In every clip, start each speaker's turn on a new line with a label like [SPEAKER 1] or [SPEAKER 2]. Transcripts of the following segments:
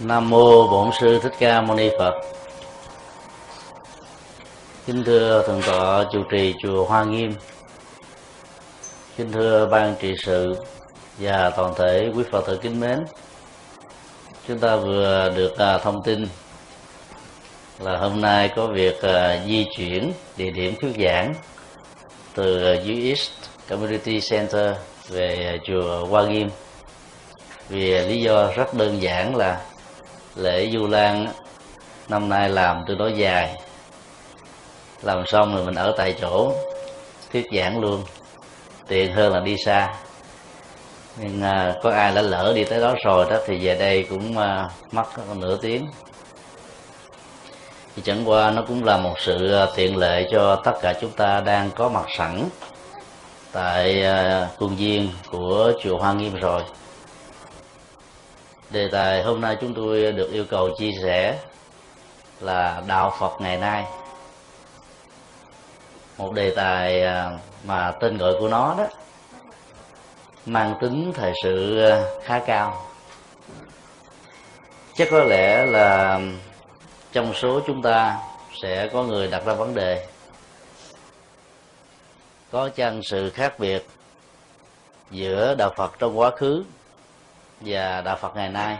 [SPEAKER 1] Nam mô Bổn sư Thích Ca Mâu Ni Phật. Kính thưa thượng tọa chủ trì chùa Hoa Nghiêm. Kính thưa ban trị sự và toàn thể quý Phật tử kính mến. Chúng ta vừa được à, thông tin là hôm nay có việc à, di chuyển địa điểm thuyết giảng từ US Community Center về chùa Hoa Nghiêm vì lý do rất đơn giản là lễ du lan năm nay làm tương đối dài. Làm xong rồi mình ở tại chỗ thuyết giảng luôn. Tiện hơn là đi xa. Nhưng à, có ai đã lỡ đi tới đó rồi đó thì về đây cũng à, mất nửa tiếng. Thì chẳng qua nó cũng là một sự à, tiện lợi cho tất cả chúng ta đang có mặt sẵn tại à, khuôn viên của chùa Hoa Nghiêm rồi đề tài hôm nay chúng tôi được yêu cầu chia sẻ là đạo phật ngày nay. Một đề tài à, mà tên gọi của nó đó, mang tính thời sự à, khá cao. Chắc có lẽ là trong số chúng ta sẽ có người đặt ra vấn đề. Có chăng sự khác biệt giữa đạo phật trong quá khứ và đạo Phật ngày nay.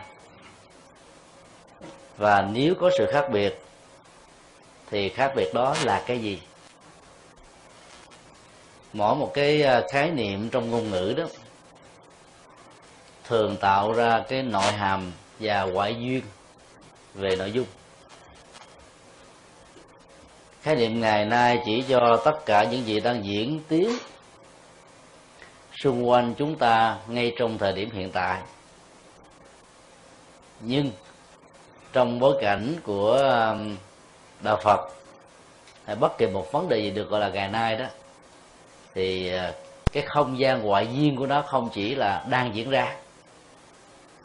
[SPEAKER 1] Và nếu có sự khác biệt, thì khác biệt đó là cái gì? Mỗi một cái à, khái niệm trong ngôn ngữ đó thường tạo ra cái nội hàm và ngoại duyên về nội dung. Khái niệm ngày nay chỉ cho tất cả những gì đang diễn tiến xung quanh chúng ta ngay trong thời điểm hiện tại nhưng trong bối cảnh của um, đạo phật hay bất kỳ một vấn đề gì được gọi là ngày nay đó, thì ờ, cái không gian ngoại duyên của nó không chỉ là đang diễn ra,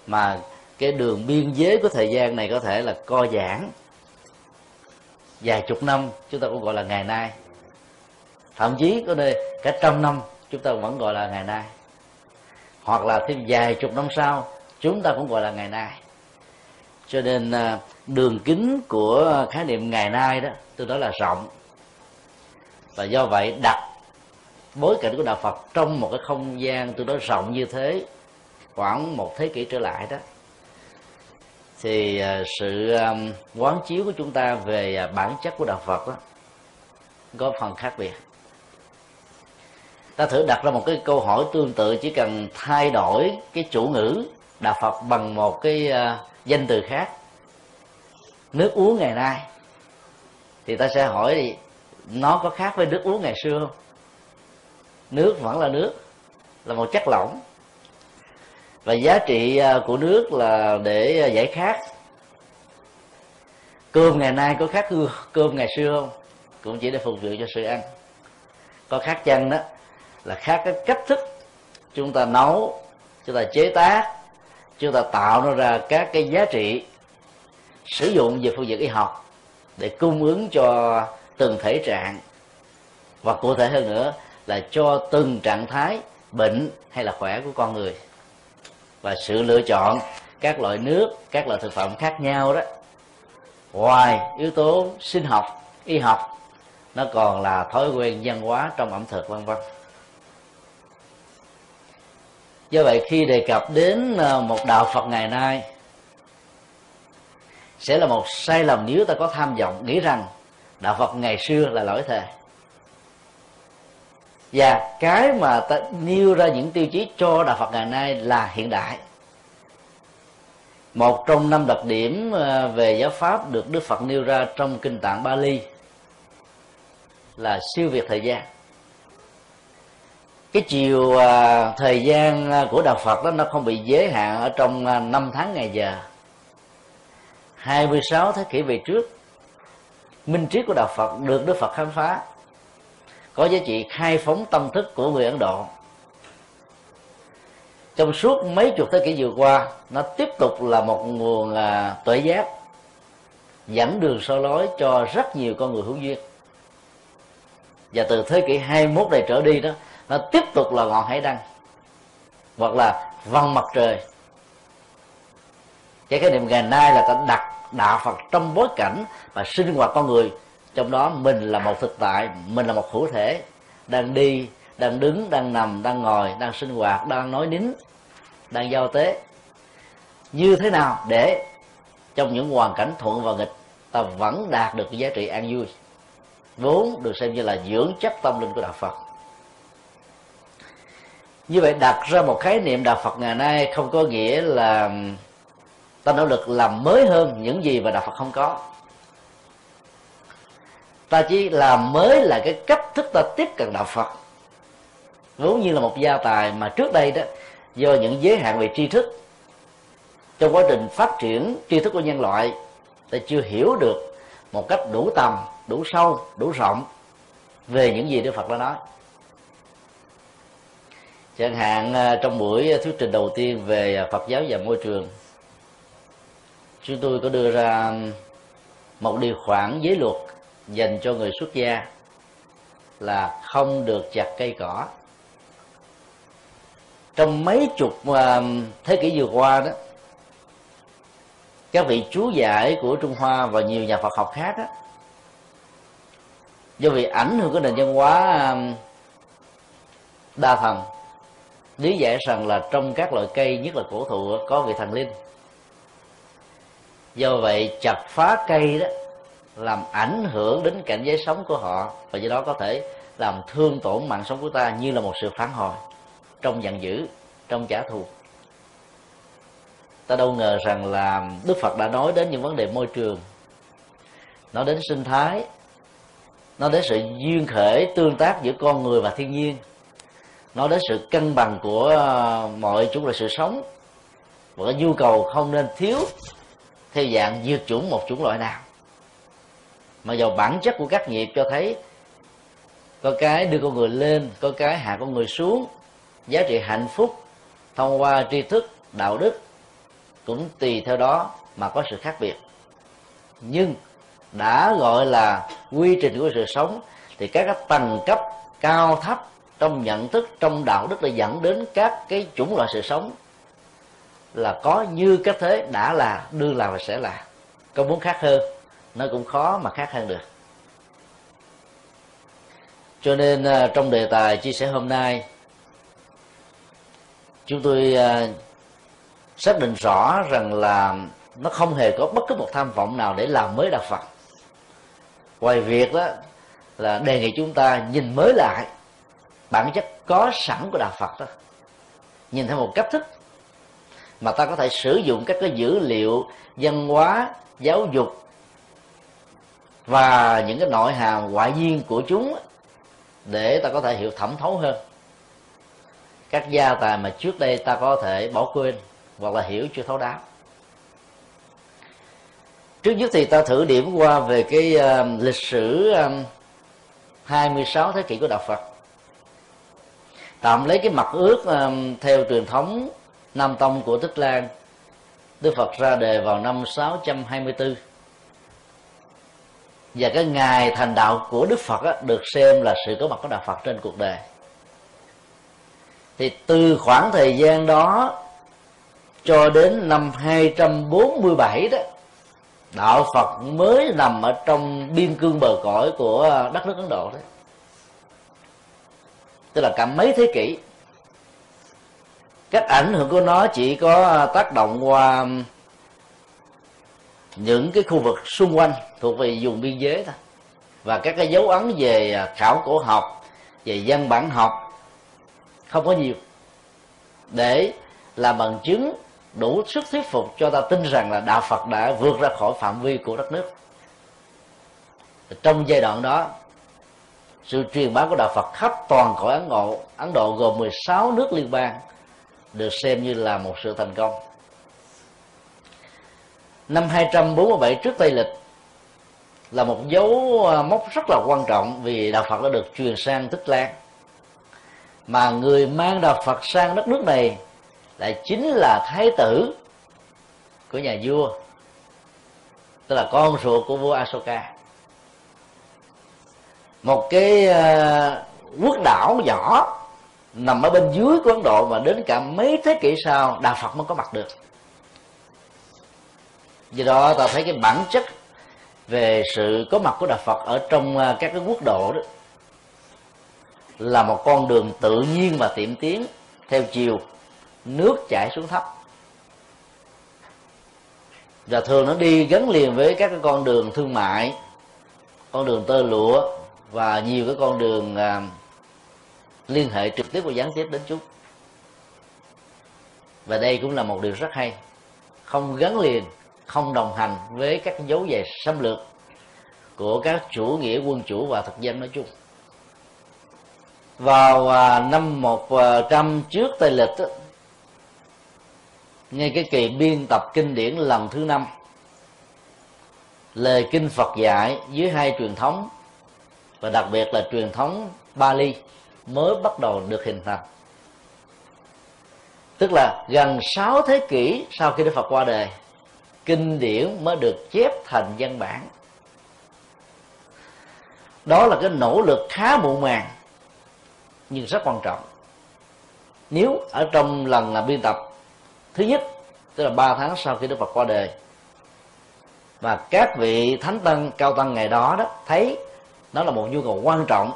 [SPEAKER 1] mà cái đường biên giới của thời gian này có thể là co giãn vài chục năm, chúng ta cũng gọi là ngày nay. Thậm chí có nơi cả trăm năm chúng ta vẫn gọi là ngày nay. Hoặc là thêm vài chục năm sau, chúng ta cũng gọi là ngày nay cho nên à, đường kính của khái niệm ngày nay đó, tôi nói là rộng. Và do vậy, đặt bối cảnh của đạo Phật trong một cái không gian tôi nói rộng như thế, khoảng một thế kỷ trở lại đó, thì à, sự à, quán chiếu của chúng ta về bản chất của đạo Phật đó có phần khác biệt. Ta thử đặt ra một cái câu hỏi tương tự, chỉ cần thay đổi cái chủ ngữ đạo Phật bằng một cái danh từ khác. Nước uống ngày nay, thì ta sẽ hỏi thì nó có khác với nước uống ngày xưa không? Nước vẫn là nước, là một chất lỏng. Và giá trị à, của nước là để giải khát. Cơm ngày nay có khác cơm ngày xưa không? Cũng chỉ để phục vụ cho sự ăn. Có khác chăng đó? Là khác cái cách thức chúng ta nấu, chúng ta chế tác chúng ta tạo nó ra các cái giá trị sử dụng về phương diện y học để cung ứng cho từng thể trạng. Và cụ thể hơn nữa là cho từng trạng thái, bệnh hay là khỏe của con người. Và sự lựa chọn các loại nước, các loại thực phẩm khác nhau đó. Ngoài yếu tố sinh học, y học, nó còn là thói quen văn hóa trong ẩm thực, vân vân do vậy, khi đề cập đến ờ, một đạo phật ngày nay, sẽ là một sai lầm nếu ta có tham vọng, nghĩ rằng đạo phật ngày xưa là lỗi thời. Và cái mà ta nêu ra những tiêu chí cho đạo phật ngày nay là hiện đại. Một trong năm đặc điểm ờ, về giáo pháp được đức phật nêu ra trong kinh tạng bali là siêu việt thời gian cái chiều à, thời gian à, của đạo Phật đó, nó không bị giới hạn ở trong à, năm tháng ngày giờ. 26 thế kỷ về trước, minh triết của đạo Phật được Đức Phật khám phá. Có giá trị khai phóng tâm thức của người Ấn Độ. Trong suốt mấy chục thế kỷ vừa qua, nó tiếp tục là một nguồn tuệ giác, dẫn đường soi lối cho rất nhiều con người hữu duyên. Và từ thế kỷ 21 này trở đi đó nó tiếp tục là ngọn hải đăng, hoặc là vòng mặt trời. Cái khái niệm ngày nay là ta đặt đạo phật trong bối cảnh và sinh hoạt con người. Trong đó mình là một thực tại, mình là một hữu thể, đang đi, đang đứng, đang nằm, đang ngồi, đang sinh hoạt, đang nói nín, đang giao tế. Như thế nào để trong những hoàn cảnh thuận và nghịch, ta vẫn đạt được cái giá trị an vui? Vốn được xem như là dưỡng chất tâm linh của đạo phật như vậy đặt ra một khái niệm đạo phật ngày nay không có nghĩa là ta nỗ lực làm mới hơn những gì mà đạo phật không có. Ta chỉ làm mới là cái cách thức ta tiếp cận đạo phật. Vốn như là một gia tài mà trước đây đó, do những giới hạn về tri thức, trong quá trình phát triển tri thức của nhân loại, ta chưa hiểu được một cách đủ tầm, đủ sâu, đủ rộng về những gì đức phật đã nói chẳng hạn à, trong buổi thuyết trình đầu tiên về phật giáo và môi trường chúng tôi có đưa ra một điều khoản giới luật dành cho người xuất gia là không được chặt cây cỏ. Trong mấy chục à, thế kỷ vừa qua đó các vị chú giải của trung hoa và nhiều nhà phật học khác đó, do vì ảnh hưởng của nền văn hóa à, đa thần lý giải rằng là trong các loại cây, nhất là cổ thụ, có vị thần linh. Do vậy, chặt phá cây đó làm ảnh hưởng đến cảnh giới sống của họ, và do đó có thể làm thương tổn mạng sống của ta như là một sự phản hồi trong giận dữ, trong trả thù. Ta đâu ngờ rằng là đức phật đã nói đến những vấn đề môi trường. Nói đến sinh thái, nói đến sự duyên khởi tương tác giữa con người và thiên nhiên nói đến sự cân bằng của ờ, mọi chúng là sự sống. Và cái nhu cầu không nên thiếu theo dạng diệt chủng một chủng loại nào. Mà dầu bản chất của các nghiệp cho thấy, có cái đưa con người lên, có cái hạ con người xuống, giá trị hạnh phúc, thông qua tri thức, đạo đức, cũng tùy theo đó mà có sự khác biệt. Nhưng đã gọi là quy trình của sự sống, thì các tầng cấp cao thấp trong nhận thức, trong đạo đức là dẫn đến các cái chủng loại sự sống. Là có như cách thế, đã là đương là và sẽ là. Có muốn khác hơn, nó cũng khó mà khác hơn được. Cho nên à, trong đề tài chia sẻ hôm nay, chúng tôi à, xác định rõ rằng là nó không hề có bất cứ một tham vọng nào để làm mới đạo phật. Ngoài việc đó là đề nghị chúng ta nhìn mới lại bản chất có sẵn của đạo phật đó. Nhìn theo một cách thức mà ta có thể sử dụng các cái dữ liệu văn hóa giáo dục và những cái nội hàm ngoại duyên của chúng để ta có thể hiểu thẩm thấu hơn. Các gia tài mà trước đây ta có thể bỏ quên hoặc là hiểu chưa thấu đáo. Trước nhất thì ta thử điểm qua về cái uh, lịch sử ờ, um, 26 thế kỷ của đạo Phật tạm lấy cái mặt ước um, theo truyền thống Nam Tông của Tích Lan Đức Phật ra đề vào năm 624 và cái ngày thành đạo của Đức Phật á, được xem là sự có mặt của đạo Phật trên cuộc đời. Thì từ khoảng thời gian đó cho đến năm 247 đó đạo Phật mới nằm ở trong biên cương bờ cõi của ờ, đất nước Ấn Độ đấy tức là cả mấy thế kỷ. Các ảnh hưởng của nó chỉ có tác động qua những cái khu vực xung quanh thuộc về vùng biên giới thôi. Và các cái dấu ấn về khảo cổ học, về văn bản học không có nhiều. Để làm bằng chứng đủ sức thuyết phục cho ta tin rằng là đạo Phật đã vượt ra khỏi phạm vi của đất nước. Trong giai đoạn đó sự truyền bá của đạo Phật khắp toàn cõi Ấn Độ Ấn Độ gồm 16 nước liên bang, được xem như là một sự thành công. Năm 247 trước Tây lịch là một dấu à, mốc rất là quan trọng vì đạo Phật đã được truyền sang Tích Lan. Mà người mang đạo Phật sang đất nước này lại chính là thái tử của nhà vua, tức là con ruột của vua Asoka một cái ờ, quốc đảo nhỏ nằm ở bên dưới của Ấn Độ mà đến cả mấy thế kỷ sau đạo Phật mới có mặt được. Do đó ta thấy cái bản chất về sự có mặt của đạo phật ở trong ờ, các cái quốc độ đó là một con đường tự nhiên và tiệm tiến theo chiều, nước chảy xuống thấp. Và thường nó đi gắn liền với các cái con đường thương mại, con đường tơ lụa và nhiều cái con đường à, liên hệ trực tiếp và gián tiếp đến chúng và đây cũng là một điều rất hay. Không gắn liền không đồng hành với các dấu về xâm lược của các chủ nghĩa quân chủ và thực dân nói chung. Vào à, năm 100 à, trước Tây lịch đó, ngay cái kỳ biên tập kinh điển lần thứ năm lời kinh Phật dạy dưới hai truyền thống và đặc biệt là truyền thống Bali mới bắt đầu được hình thành. Tức là gần 6 thế kỷ sau khi Đức Phật qua đời, kinh điển mới được chép thành văn bản. Đó là cái nỗ lực khá muộn màng, nhưng rất quan trọng. Nếu ở trong lần là biên tập thứ nhất, tức là ba tháng sau khi Đức Phật qua đời, và các vị thánh tăng, cao tăng ngày đó đó, thấy đó là một nhu cầu quan trọng.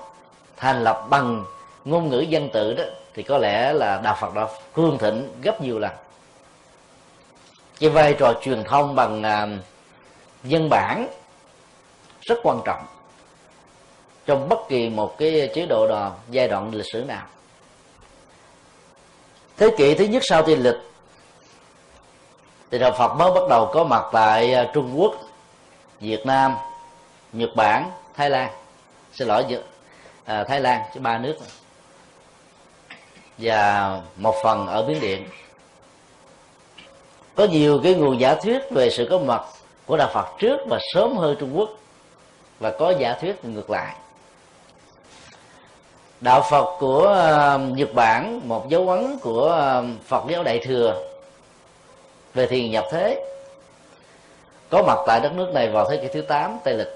[SPEAKER 1] Thành lập bằng ngôn ngữ dân tự đó thì có lẽ là đạo Phật đã hương thịnh gấp nhiều lần. Cái vai trò truyền thông bằng à, uh, dân bản rất quan trọng trong bất kỳ một cái chế độ đò giai đoạn lịch sử nào. Thế kỷ thứ nhất sau tiên lịch thì đạo Phật mới bắt đầu có mặt tại à, Trung Quốc, Việt Nam, Nhật Bản, Thái Lan. Xin lỗi à, Thái Lan chứ ba nước. Và một phần ở Miến Điện. Có nhiều cái nguồn giả thuyết về sự có mặt của đạo Phật trước và sớm hơn Trung Quốc. Và có giả thuyết ngược lại. Đạo Phật của à, Nhật Bản một dấu ấn của à, Phật giáo Đại thừa về thiền nhập thế. Có mặt tại đất nước này vào thế kỷ thứ 8 Tây lịch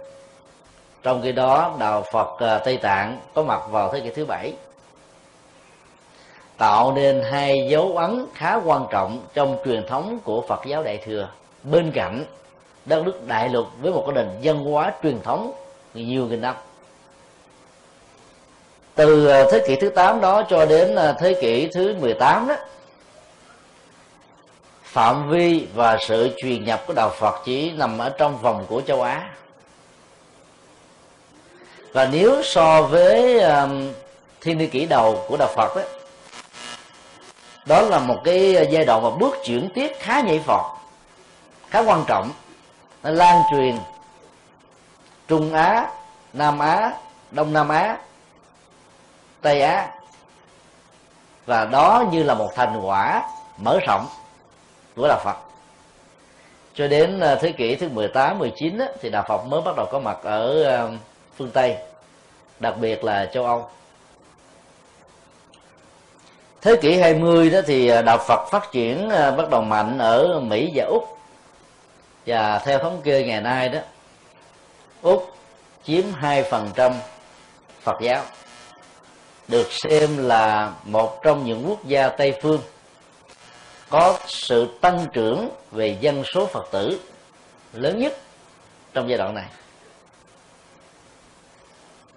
[SPEAKER 1] trong khi đó, đạo Phật à, Tây Tạng có mặt vào thế kỷ thứ bảy, tạo nên hai dấu ấn khá quan trọng trong truyền thống của Phật giáo Đại thừa. Bên cạnh đất nước đại lục với một cái nền văn hóa truyền thống nhiều nghìn năm. Từ à, thế kỷ thứ 8 đó cho đến à, thế kỷ thứ 18 đó, phạm vi và sự truyền nhập của đạo Phật chỉ nằm ở trong vòng của châu Á và nếu so với um, thiên niên kỷ đầu của đạo Phật đó, đó là một cái giai đoạn và bước chuyển tiếp khá nhảy vọt khá quan trọng. Nó lan truyền Trung Á Nam Á Đông Nam Á Tây Á. Và đó như là một thành quả mở rộng của đạo Phật. Cho đến uh, thế kỷ thứ 18, 19 á, thì đạo Phật mới bắt đầu có mặt ở um, phương Tây, đặc biệt là châu Âu. Thế kỷ 20 đó thì à, đạo Phật phát triển à, bắt đầu mạnh ở Mỹ và Úc. Và theo thống kê ngày nay đó, Úc chiếm 2% Phật giáo, được xem là một trong những quốc gia Tây phương có sự tăng trưởng về dân số Phật tử lớn nhất trong giai đoạn này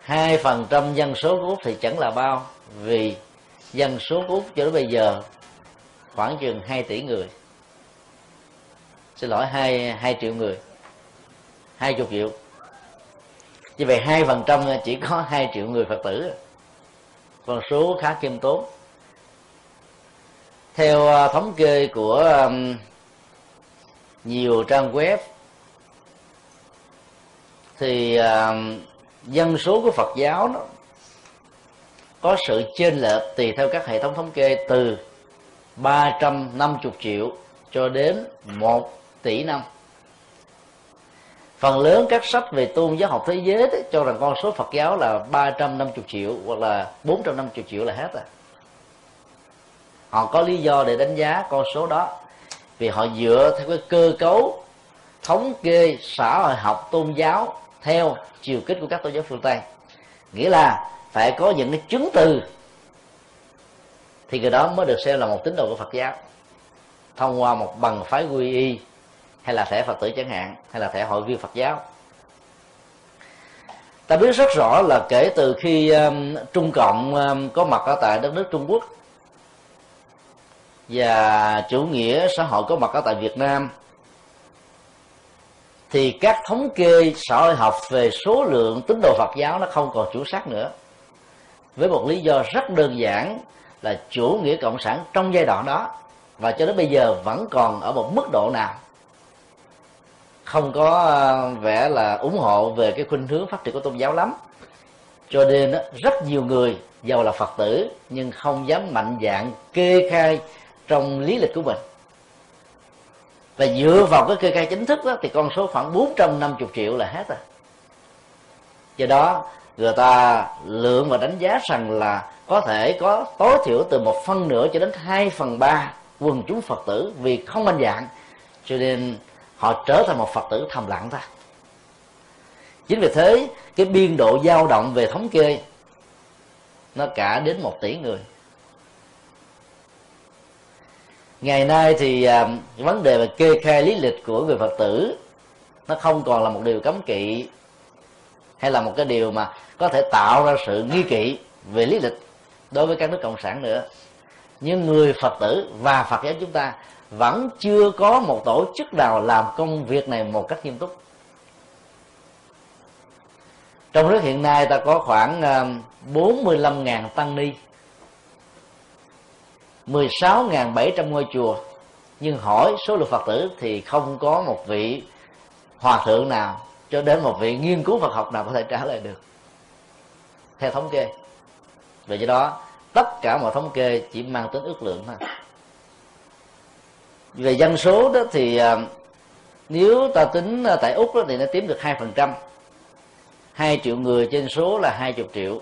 [SPEAKER 1] hai phần trăm dân số của Úc thì chẳng là bao, vì dân số của Úc cho đến bây giờ khoảng chừng 2 tỷ người. Xin lỗi, hai hai triệu người, hai chục triệu. Như vậy hai phần trăm chỉ có hai triệu người Phật tử. Con số khá khiêm tốn. Theo à, thống kê của nhiều trang web, thì dân số của Phật giáo đó có sự chênh lệch tùy theo các hệ thống thống kê từ 350 triệu cho đến 1 tỷ năm. Phần lớn các sách về tôn giáo học thế giới đó, cho rằng con số Phật giáo là 350 triệu hoặc là 450 triệu là hết à. Họ có lý do để đánh giá con số đó. Vì họ dựa theo cái cơ cấu thống kê xã hội học tôn giáo theo chiều kích của các tôn giáo phương tây. Nghĩa là phải có những cái chứng từ thì người đó mới được xem là một tín đồ của Phật giáo. Thông qua một bằng phái quy y hay là thẻ phật tử chẳng hạn hay là thẻ hội viên phật giáo. Ta biết rất rõ là kể từ khi um, trung cộng um, có mặt ở tại đất nước trung quốc và chủ nghĩa xã hội có mặt ở tại việt nam thì các thống kê xã hội học về số lượng tín đồ phật giáo nó không còn chủ xác nữa. Với một lý do rất đơn giản là chủ nghĩa cộng sản trong giai đoạn đó, và cho đến bây giờ vẫn còn ở một mức độ nào. Không có ờ, vẻ là ủng hộ về cái khuynh hướng phát triển của tôn giáo lắm. Cho nên rất nhiều người giàu là phật tử nhưng không dám mạnh dạng kê khai trong lý lịch của mình và dựa vào cái kê khai chính thức đó, thì con số khoảng 450 triệu là hết rồi. Do đó người ta lượng và đánh giá rằng là có thể có tối thiểu từ một phân nửa cho đến hai phần ba quần chúng phật tử vì không anh dạng cho nên họ trở thành một phật tử thầm lặng thôi. Chính vì thế cái biên độ dao động về thống kê nó cả đến một tỷ người. Ngày nay thì à, vấn đề về kê khai lý lịch của người phật tử, nó không còn là một điều cấm kỵ, hay là một cái điều mà có thể tạo ra sự nghi kỵ về lý lịch đối với các nước cộng sản nữa. Nhưng người phật tử và phật giáo chúng ta vẫn chưa có một tổ chức nào làm công việc này một cách nghiêm túc. Trong nước hiện nay ta có khoảng à, 45.000 tăng ni. 16.700 ngôi chùa. Nhưng hỏi số lượng Phật tử thì không có một vị hòa thượng nào cho đến một vị nghiên cứu Phật học nào có thể trả lời được. Theo thống kê. Vì vậy đó, tất cả mọi thống kê chỉ mang tính ước lượng thôi. Về dân số đó thì à, nếu ta tính tại úc đó thì nó chiếm được hai phần trăm. Hai triệu người trên số là hai chục triệu.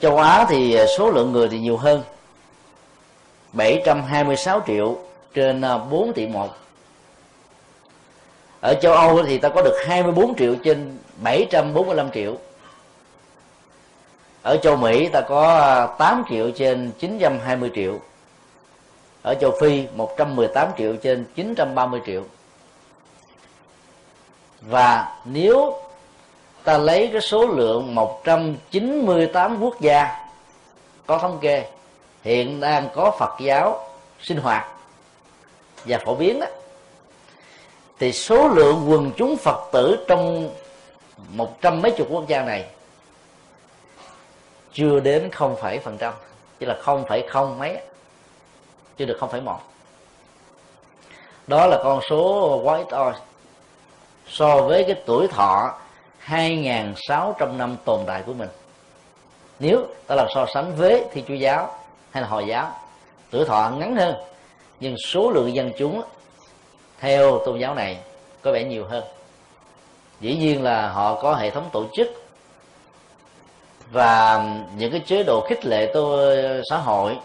[SPEAKER 1] Châu á thì số lượng người thì nhiều hơn. 726 triệu trên à, 4 tỷ một. Ở châu Âu thì ta có được 24 triệu trên 745 triệu. Ở châu Mỹ ta có à, 8 triệu trên 920 triệu. Ở châu Phi 118 triệu trên 930 triệu. Và nếu ta lấy cái số lượng 198 quốc gia có thống kê hiện đang có Phật giáo sinh hoạt và phổ biến đó, thì số lượng quần chúng Phật tử trong một trăm mấy chục quốc gia này chưa đến không phẩy phần trăm, chỉ là không phẩy không mấy, chưa được không phẩy một. Đó là con số quá ít thôi so với cái tuổi thọ 2.600 năm tồn tại của mình, nếu ta làm so sánh với thi chúa giáo hay là hồi giáo. Tuổi thọ ngắn hơn, nhưng số lượng dân chúng theo tôn giáo này có vẻ nhiều hơn. Dĩ nhiên là họ có hệ thống tổ chức và những cái chế độ khích lệ tôi xã hội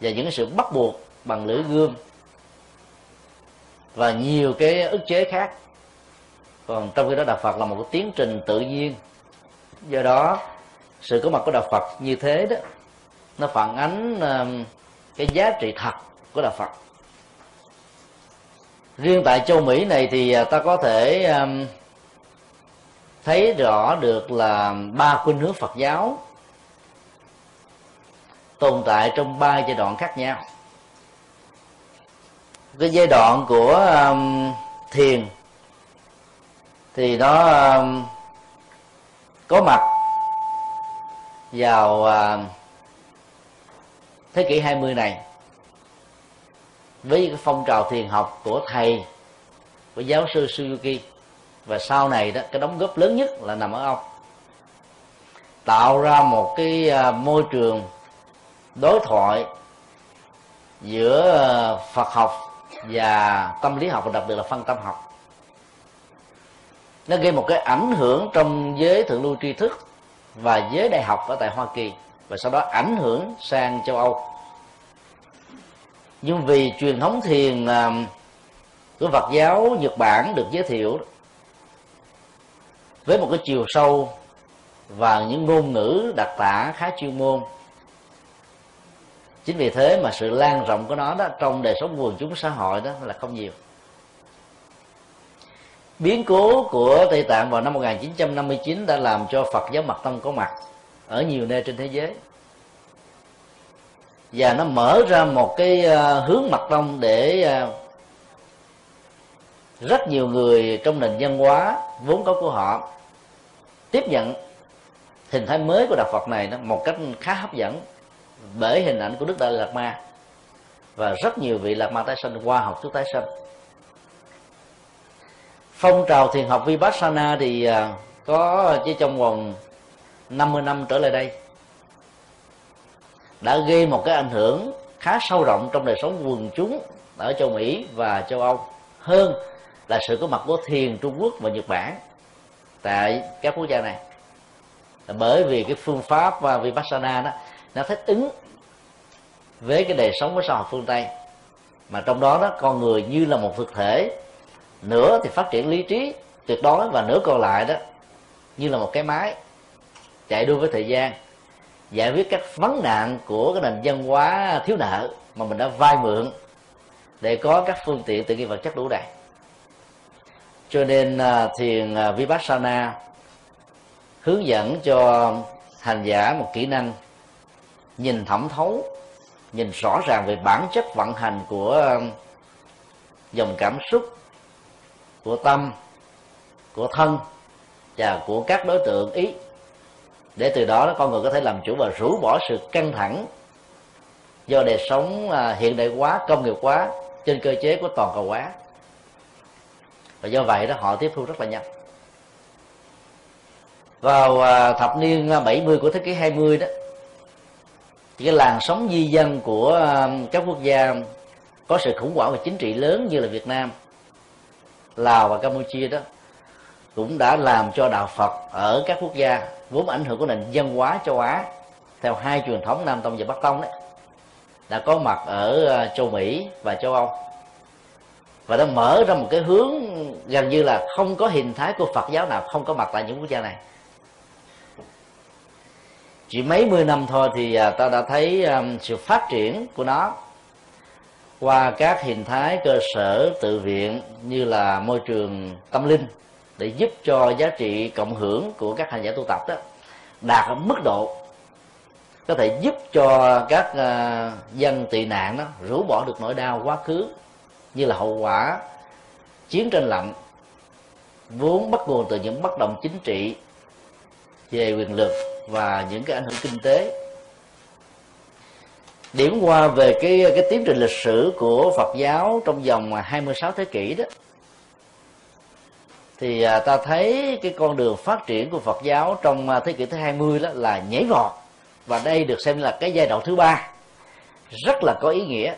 [SPEAKER 1] và những cái sự bắt buộc bằng lưỡi gươm và nhiều cái ức chế khác. Còn trong khi đó đạo phật là một cái tiến trình tự nhiên. Do đó, sự có mặt của đạo phật như thế đó nó phản ánh ờ, cái giá trị thật của đạo phật. Riêng tại châu mỹ này thì ờ, ta có thể ờ, thấy rõ được là ba khuynh hướng phật giáo tồn tại trong ba giai đoạn khác nhau. Cái giai đoạn của um, thiền thì nó um, có mặt vào uh, thế kỷ 20 này, với cái phong trào thiền học của thầy, của giáo sư Suzuki, và sau này đó, cái đóng góp lớn nhất là nằm ở ông, tạo ra một cái à, môi trường đối thoại giữa à, Phật học và tâm lý học, và đặc biệt là phân tâm học. Nó gây một cái ảnh hưởng trong giới thượng lưu tri thức và giới đại học ở tại Hoa Kỳ và sau đó ảnh hưởng sang châu Âu. Nhưng vì truyền thống thiền của Phật giáo Nhật Bản được giới thiệu với một cái chiều sâu và những ngôn ngữ đặc tả khá chuyên môn. Chính vì thế mà sự lan rộng của nó đó trong đời sống quần chúng xã hội đó là không nhiều. Biến cố của Tây Tạng vào năm 1959 đã làm cho Phật giáo Mật Tông có mặt ở nhiều nơi trên thế giới. Và nó mở ra một cái ờ, hướng mặt đông để ờ, rất nhiều người trong nền văn hóa vốn có của họ tiếp nhận hình thái mới của đạo Phật này nó một cách khá hấp dẫn bởi hình ảnh của Đức Đại Lạt Ma. Và rất nhiều vị Lạt Ma tái sanh qua học thuyết tái sanh. Phong trào thiền học Vipassana thì ờ, có chỉ trong vòng 50 năm trở lại đây, đã gây một cái ảnh hưởng khá sâu rộng trong đời sống quần chúng ở châu Mỹ và châu Âu, hơn là sự có mặt của thiền Trung Quốc và Nhật Bản tại các quốc gia này. Là bởi vì cái phương pháp và vipassana đó, nó thích ứng với cái đời sống của xã hội phương tây. Mà trong đó đó, con người như là một thực thể, nửa thì phát triển lý trí tuyệt đối và nửa còn lại đó, như là một cái máy chạy đua với thời gian. Giải quyết các vấn nạn của cái nền văn hóa thiếu nợ mà mình đã vay mượn để có các phương tiện tự nhiên vật chất đủ đầy. Cho nên à, thiền à, vipassana hướng dẫn cho hành giả một kỹ năng nhìn thẩm thấu, nhìn rõ ràng về bản chất vận hành của à, dòng cảm xúc, của tâm, của thân và của các đối tượng ý để từ đó con người có thể làm chủ và rũ bỏ sự căng thẳng do đời sống à, hiện đại quá công nghiệp quá trên cơ chế của toàn cầu hóa. Và do vậy đó họ tiếp thu rất là nhanh. Vào à, thập niên à, 70 của thế kỷ 20 đó cái làn sóng di dân của các quốc gia có sự khủng hoảng về chính trị lớn như là Việt Nam, Lào và Campuchia đó cũng đã làm cho đạo Phật ở các quốc gia vốn ảnh hưởng của nền văn hóa châu Á, theo hai truyền thống Nam Tông và Bắc Tông đấy, đã có mặt ở ờ, châu Mỹ và châu Âu. Và đã mở ra một cái hướng gần như là không có hình thái của Phật giáo nào không có mặt tại những quốc gia này. Chỉ mấy mươi năm thôi thì ờ, ta đã thấy ờ, sự phát triển của nó qua các hình thái cơ sở tự viện như là môi trường tâm linh để giúp cho giá trị cộng hưởng của các hành giả tu tập đó đạt ở mức độ có thể giúp cho các uh, dân tị nạn đó rũ bỏ được nỗi đau quá khứ như là hậu quả chiến tranh lạnh vốn bắt nguồn từ những bất đồng chính trị về quyền lực và những cái ảnh hưởng kinh tế. Điểm qua về cái cái tiến trình lịch sử của Phật giáo trong vòng 26 thế kỷ đó thì à, ta thấy cái con đường phát triển của Phật giáo trong à, thế kỷ thứ 20 đó là nhảy vọt. Và đây được xem là cái giai đoạn thứ ba. Rất là có ý nghĩa.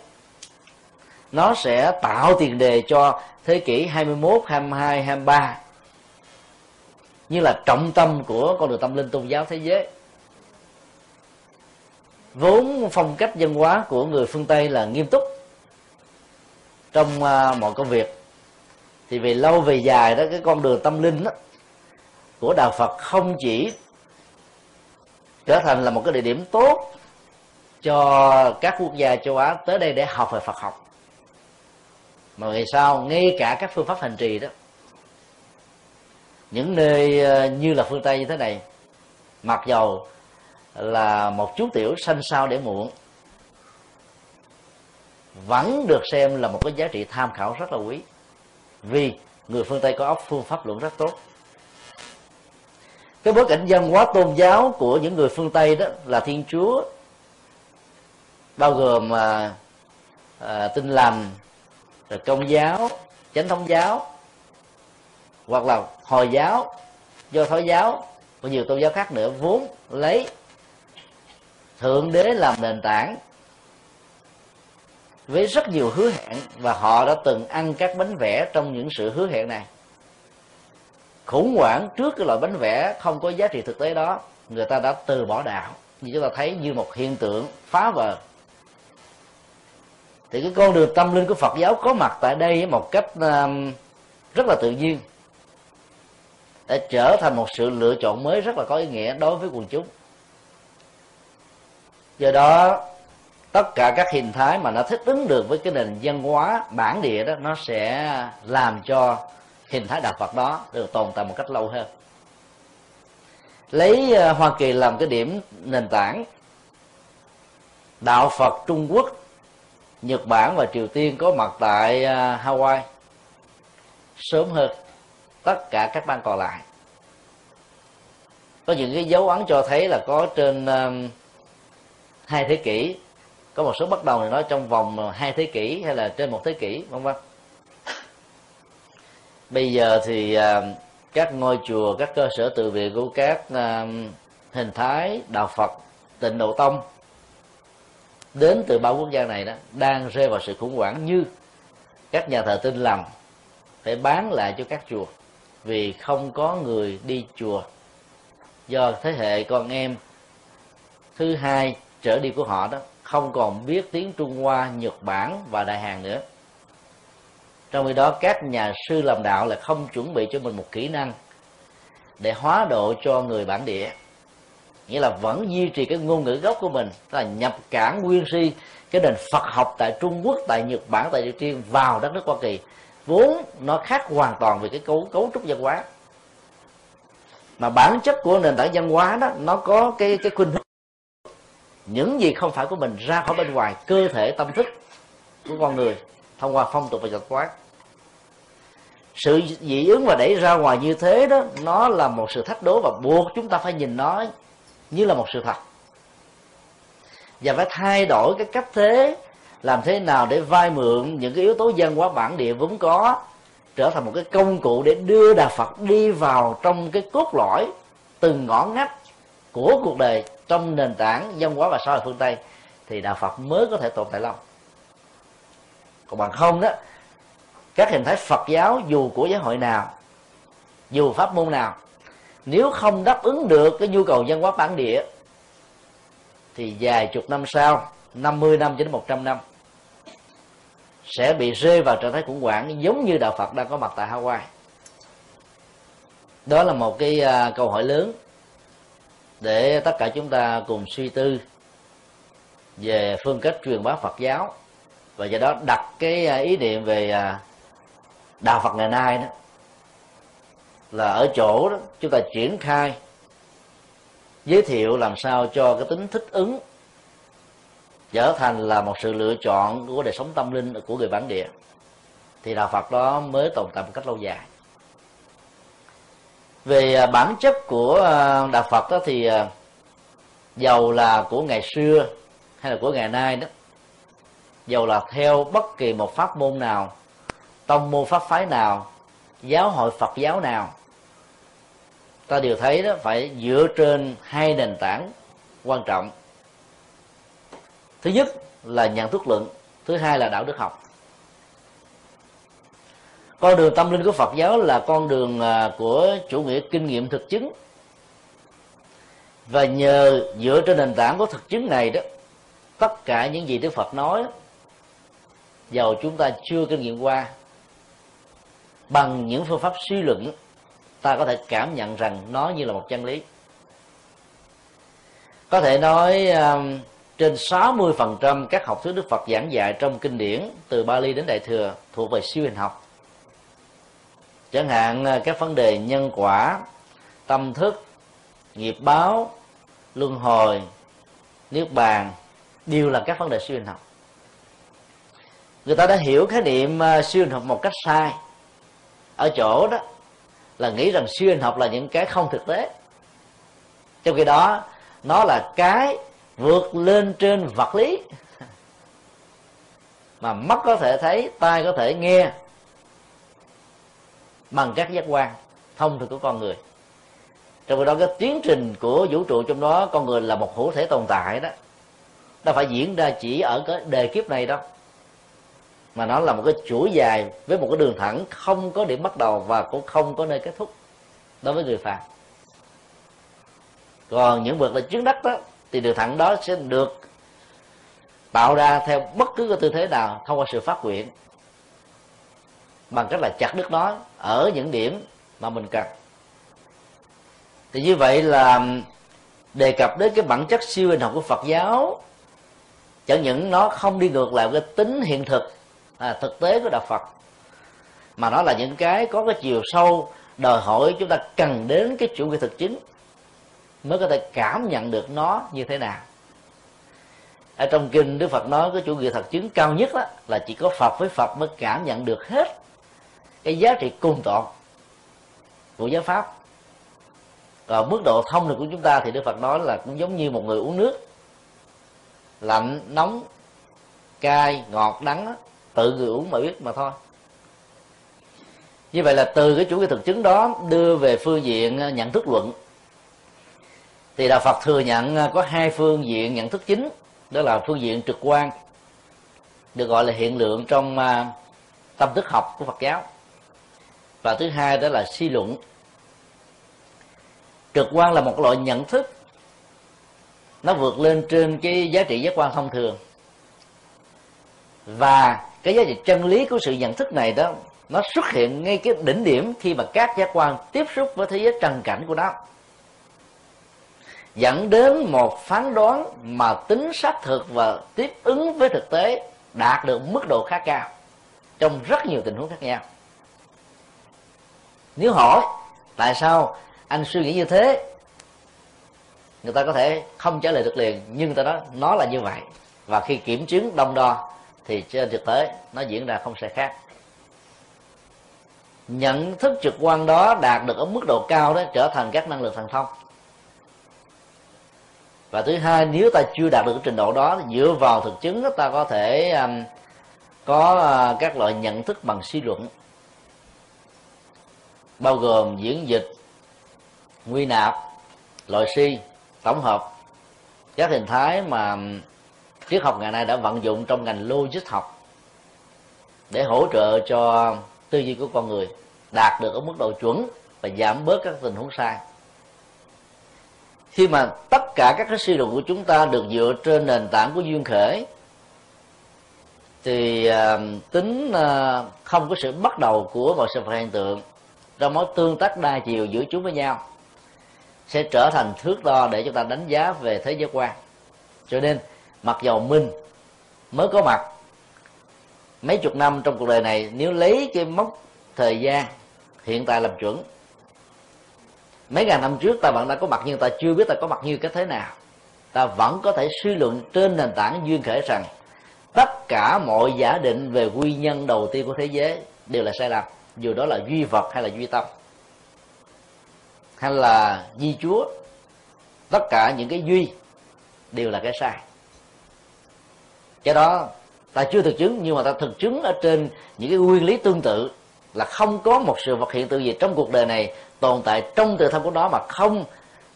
[SPEAKER 1] Nó sẽ tạo tiền đề cho thế kỷ 21, 22, 23 như là trọng tâm của con đường tâm linh tôn giáo thế giới. Vốn phong cách văn hóa của người phương tây là nghiêm túc trong à, mọi công việc thì về lâu về dài đó cái con đường tâm linh đó, của đạo phật không chỉ trở thành là một cái địa điểm tốt cho các quốc gia châu á tới đây để học về phật học mà ngày sau ngay cả các phương pháp hành trì đó những nơi ờ, như là phương tây như thế này mặc dầu là một chú tiểu sanh sao để muộn vẫn được xem là một cái giá trị tham khảo rất là quý vì người phương tây có óc phương pháp luận rất tốt. Cái bối cảnh văn hóa tôn giáo của những người phương tây đó là thiên chúa bao gồm à, à, tinh lành rồi công giáo chánh thống giáo hoặc là hồi giáo do thái giáo và nhiều tôn giáo khác nữa vốn lấy thượng đế làm nền tảng với rất nhiều hứa hẹn và họ đã từng ăn các bánh vẽ trong những sự hứa hẹn này. Khủng hoảng trước cái loại bánh vẽ không có giá trị thực tế đó, người ta đã từ bỏ đạo. Như chúng ta thấy như một hiện tượng phá vờ thì cái con đường tâm linh của Phật giáo có mặt tại đây một cách um, rất là tự nhiên. Đã trở thành một sự lựa chọn mới rất là có ý nghĩa đối với quần chúng. Do đó tất cả các hình thái mà nó thích ứng được với cái nền văn hóa bản địa đó nó sẽ làm cho hình thái đạo Phật đó được tồn tại một cách lâu hơn. Lấy ờ, Hoa Kỳ làm cái điểm nền tảng đạo Phật Trung Quốc Nhật Bản và Triều Tiên có mặt tại ờ, Hawaii sớm hơn tất cả các bang còn lại. Có những cái dấu ấn cho thấy là có trên um, hai thế kỷ có một số bắt đầu thì nói trong vòng ờ, hai thế kỷ hay là trên một thế kỷ, vân vân. Bây giờ thì ờ, các ngôi chùa, các cơ sở từ viện của các ờ, hình thái đạo phật, tịnh độ tông, đến từ ba quốc gia này đó, đang rơi vào sự khủng hoảng như các nhà thờ tin lành phải bán lại cho các chùa vì không có người đi chùa. Do thế hệ con em thứ hai trở đi của họ đó không còn biết tiếng Trung Hoa, Nhật Bản và Đại Hàn nữa. Trong khi đó các nhà sư làm đạo là không chuẩn bị cho mình một kỹ năng để hóa độ cho người bản địa. Nghĩa là vẫn duy trì cái ngôn ngữ gốc của mình tức là nhập cản nguyên si cái nền Phật học tại Trung Quốc tại Nhật Bản tại Triều Tiên vào đất nước Hoa Kỳ. Vốn nó khác hoàn toàn về cái cấu cấu trúc văn hóa. Mà bản chất của nền tảng văn hóa đó nó có cái cái khuynh hướng những gì không phải của mình ra khỏi bên ngoài, cơ thể, tâm thức của con người thông qua phong tục và tập quán sự dị ứng và đẩy ra ngoài như thế đó, nó là một sự thách đố và buộc chúng ta phải nhìn nó như là một sự thật. Và phải thay đổi cái cách thế, làm thế nào để vay mượn những cái yếu tố văn hóa bản địa vốn có, trở thành một cái công cụ để đưa đà Phật đi vào trong cái cốt lõi từng ngõ ngách của cuộc đời trong nền tảng văn hóa và xã hội phương Tây thì đạo Phật mới có thể tồn tại lâu. Còn bằng không đó các hình thái Phật giáo dù của giáo hội nào dù pháp môn nào nếu không đáp ứng được cái nhu cầu văn hóa bản địa thì vài chục năm sau 50 năm cho đến 100 năm sẽ bị rơi vào trạng thái khủng hoảng giống như đạo Phật đang có mặt tại Hawaii. Đó là một cái uh, câu hỏi lớn để tất cả chúng ta cùng suy tư về phương cách truyền bá Phật giáo và do đó đặt cái à, ý niệm về à, đạo Phật ngày nay đó, là ở chỗ đó chúng ta triển khai, giới thiệu làm sao cho cái tính thích ứng trở thành là một sự lựa chọn của đời sống tâm linh của người bản địa, thì đạo Phật đó mới tồn tại một cách lâu dài về à, bản chất của à, đạo Phật đó thì à, giàu dầu là của ngày xưa hay là của ngày nay đó. Dầu là theo bất kỳ một pháp môn nào, tông môn pháp phái nào, giáo hội Phật giáo nào. Ta đều thấy đó, phải dựa trên hai nền tảng quan trọng. Thứ nhất là nhận thức luận, thứ hai là đạo đức học con đường tâm linh của phật giáo là con đường à, của chủ nghĩa kinh nghiệm thực chứng. Và nhờ dựa trên nền tảng của thực chứng này đó, tất cả những gì đức phật nói dầu chúng ta chưa kinh nghiệm qua. Bằng những phương pháp suy luận, ta có thể cảm nhận rằng nó như là một chân lý. Có thể nói à, trên 60% các học thuyết Đức Phật giảng dạy trong kinh điển từ Bali đến Đại thừa thuộc về siêu hình học chẳng hạn ờ, các vấn đề nhân quả, tâm thức, nghiệp báo, luân hồi, niết bàn, đều là các vấn đề siêu hình học. Người ta đã hiểu khái niệm ờ, siêu hình học một cách sai. Ở chỗ đó là nghĩ rằng siêu hình học là những cái không thực tế. Trong khi đó, nó là cái vượt lên trên vật lý. Mà mắt có thể thấy, tai có thể nghe bằng các giác quan thông thường của con người. Trong đó, cái tiến trình của vũ trụ trong đó, con người là một hữu thể tồn tại đó. Nó phải diễn ra chỉ ở cái đề kiếp này đó. Mà nó là một cái chuỗi dài với một cái đường thẳng không có điểm bắt đầu và cũng không có nơi kết thúc đối với người phàm. Còn những bậc là chứng đắc đó, thì đường thẳng đó sẽ được tạo ra theo bất cứ cái tư thế nào thông qua sự phát nguyện bằng cách là chặt đứt nó ở những điểm mà mình cần. Thì như vậy là đề cập đến cái bản chất siêu hình học của Phật giáo chẳng những nó không đi ngược lại cái tính hiện thực à, thực tế của đạo phật mà nó là những cái có cái chiều sâu đòi hỏi chúng ta cần đến cái chủ nghĩa thực chứng mới có thể cảm nhận được nó như thế nào. Ở trong kinh đức phật nói cái chủ nghĩa thật chứng cao nhất đó là chỉ có phật với phật mới cảm nhận được hết cái giá trị cùng tồn của giáo pháp. Còn mức độ thông được của chúng ta thì đức phật nói là cũng giống như một người uống nước. Lạnh, nóng, cay, ngọt, đắng tự người uống mà biết mà thôi. Như vậy là từ cái chủ nghĩa thực chứng đó đưa về phương diện nhận thức luận. Thì đạo phật thừa nhận có hai phương diện nhận thức chính, đó là phương diện trực quan, được gọi là hiện lượng trong à, tâm thức học của phật giáo và thứ hai đó là suy luận. Trực quan là một loại nhận thức. Nó vượt lên trên cái giá trị giác quan thông thường. Và cái giá trị chân lý của sự nhận thức này đó, nó xuất hiện ngay cái đỉnh điểm khi mà các giác quan tiếp xúc với thế giới trần cảnh của nó. Dẫn đến một phán đoán mà tính xác thực và tiếp ứng với thực tế đạt được mức độ khá cao trong rất nhiều tình huống khác nhau nếu hỏi tại sao anh suy nghĩ như thế? Người ta có thể không trả lời được liền nhưng người ta nói nó là như vậy. Và khi kiểm chứng đông đo thì trên thực tế nó diễn ra không sai khác. Nhận thức trực quan đó đạt được ở mức độ cao đó trở thành các năng lượng thần thông. Và thứ hai nếu ta chưa đạt được cái trình độ đó dựa vào thực chứng ta có thể um, có uh, các loại nhận thức bằng suy luận bao gồm diễn dịch nguy nạp loại si tổng hợp. Các hình thái mà triết học ngày nay đã vận dụng trong ngành logic học để hỗ trợ cho tư duy của con người đạt được ở mức độ chuẩn và giảm bớt các tình huống sai. Khi mà tất cả các cái suy luận của chúng ta được dựa trên nền tảng của duyên khởi thì uh, tính uh, không có sự bắt đầu của mọi sự vật hiện tượng trong mối tương tác đa chiều giữa chúng với nhau sẽ trở thành thước đo để chúng ta đánh giá về thế giới quan. Cho nên, mặc dầu mình mới có mặt, mấy chục năm trong cuộc đời này, nếu lấy cái mốc thời gian hiện tại làm chuẩn, mấy ngàn năm trước ta vẫn đã có mặt nhưng ta chưa biết ta có mặt như cái thế nào. Ta vẫn có thể suy luận trên nền tảng duyên khởi rằng tất cả mọi giả định về nguyên nhân đầu tiên của thế giới đều là sai lầm dù đó là duy vật hay là duy tâm? Hay là di chúa? Tất cả những cái duy đều là cái sai. Cái đó ta chưa thực chứng, nhưng mà ta thực chứng ở trên những cái nguyên lý tương tự là không có một sự vật hiện tượng gì trong cuộc đời này tồn tại trong tự thân của nó mà không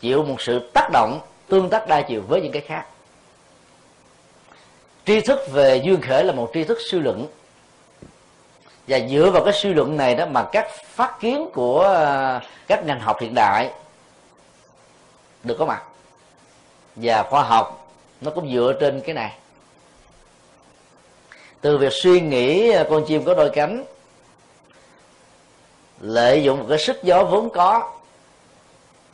[SPEAKER 1] chịu một sự tác động, tương tác đa chiều với những cái khác. Tri thức về duyên khởi là một tri thức suy luận và dựa vào cái suy luận này đó mà các phát kiến của ờ, các ngành học hiện đại được có mặt. Và khoa học nó cũng dựa trên cái này. Từ việc suy nghĩ ờ, con chim có đôi cánh, lợi dụng một cái sức gió vốn có,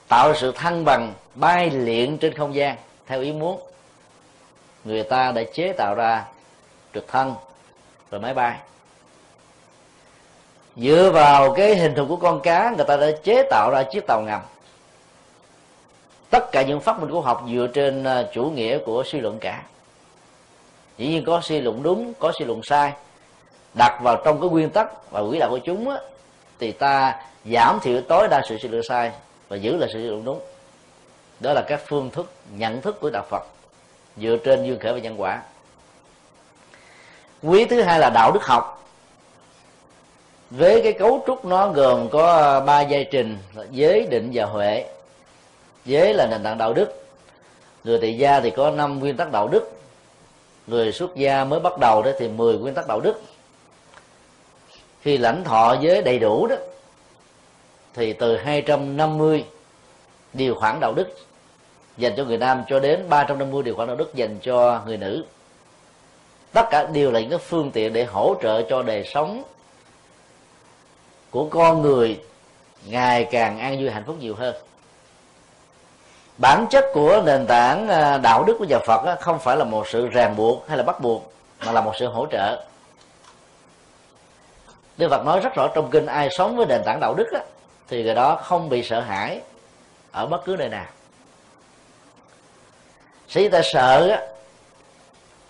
[SPEAKER 1] tạo sự thăng bằng, bay liện trên không gian theo ý muốn, người ta đã chế tạo ra trực thăng rồi máy bay dựa vào cái hình thù của con cá người ta đã chế tạo ra chiếc tàu ngầm. Tất cả những phát minh của học dựa trên à, chủ nghĩa của suy luận cả. Dĩ nhiên có suy luận đúng có suy luận sai. Đặt vào trong cái nguyên tắc và quỹ đạo của chúng á, thì ta giảm thiểu tối đa sự suy luận sai và giữ lại sự suy luận đúng. Đó là các phương thức nhận thức của đạo phật dựa trên duyên khởi và nhân quả. Quý thứ hai là đạo đức học với cái cấu trúc nó gồm có à, ba giai trình giới, định và huệ. Giới là nền tảng đạo đức. Người tại gia thì có năm nguyên tắc đạo đức. Người xuất gia mới bắt đầu đó thì 10 nguyên tắc đạo đức. Khi lãnh thọ giới đầy đủ đó, thì từ 250 điều khoản đạo đức dành cho người nam cho đến 350 điều khoản đạo đức dành cho người nữ. Tất cả đều là những cái phương tiện để hỗ trợ cho đời sống của con người, ngày càng an vui, hạnh phúc nhiều hơn. Bản chất của nền tảng à, đạo đức của nhà Phật không phải là một sự ràng buộc hay là bắt buộc, mà là một sự hỗ trợ. Đức Phật nói rất rõ trong kinh, ai sống với nền tảng đạo đức thì người đó không bị sợ hãi ở bất cứ nơi nào. Sĩ ta sợ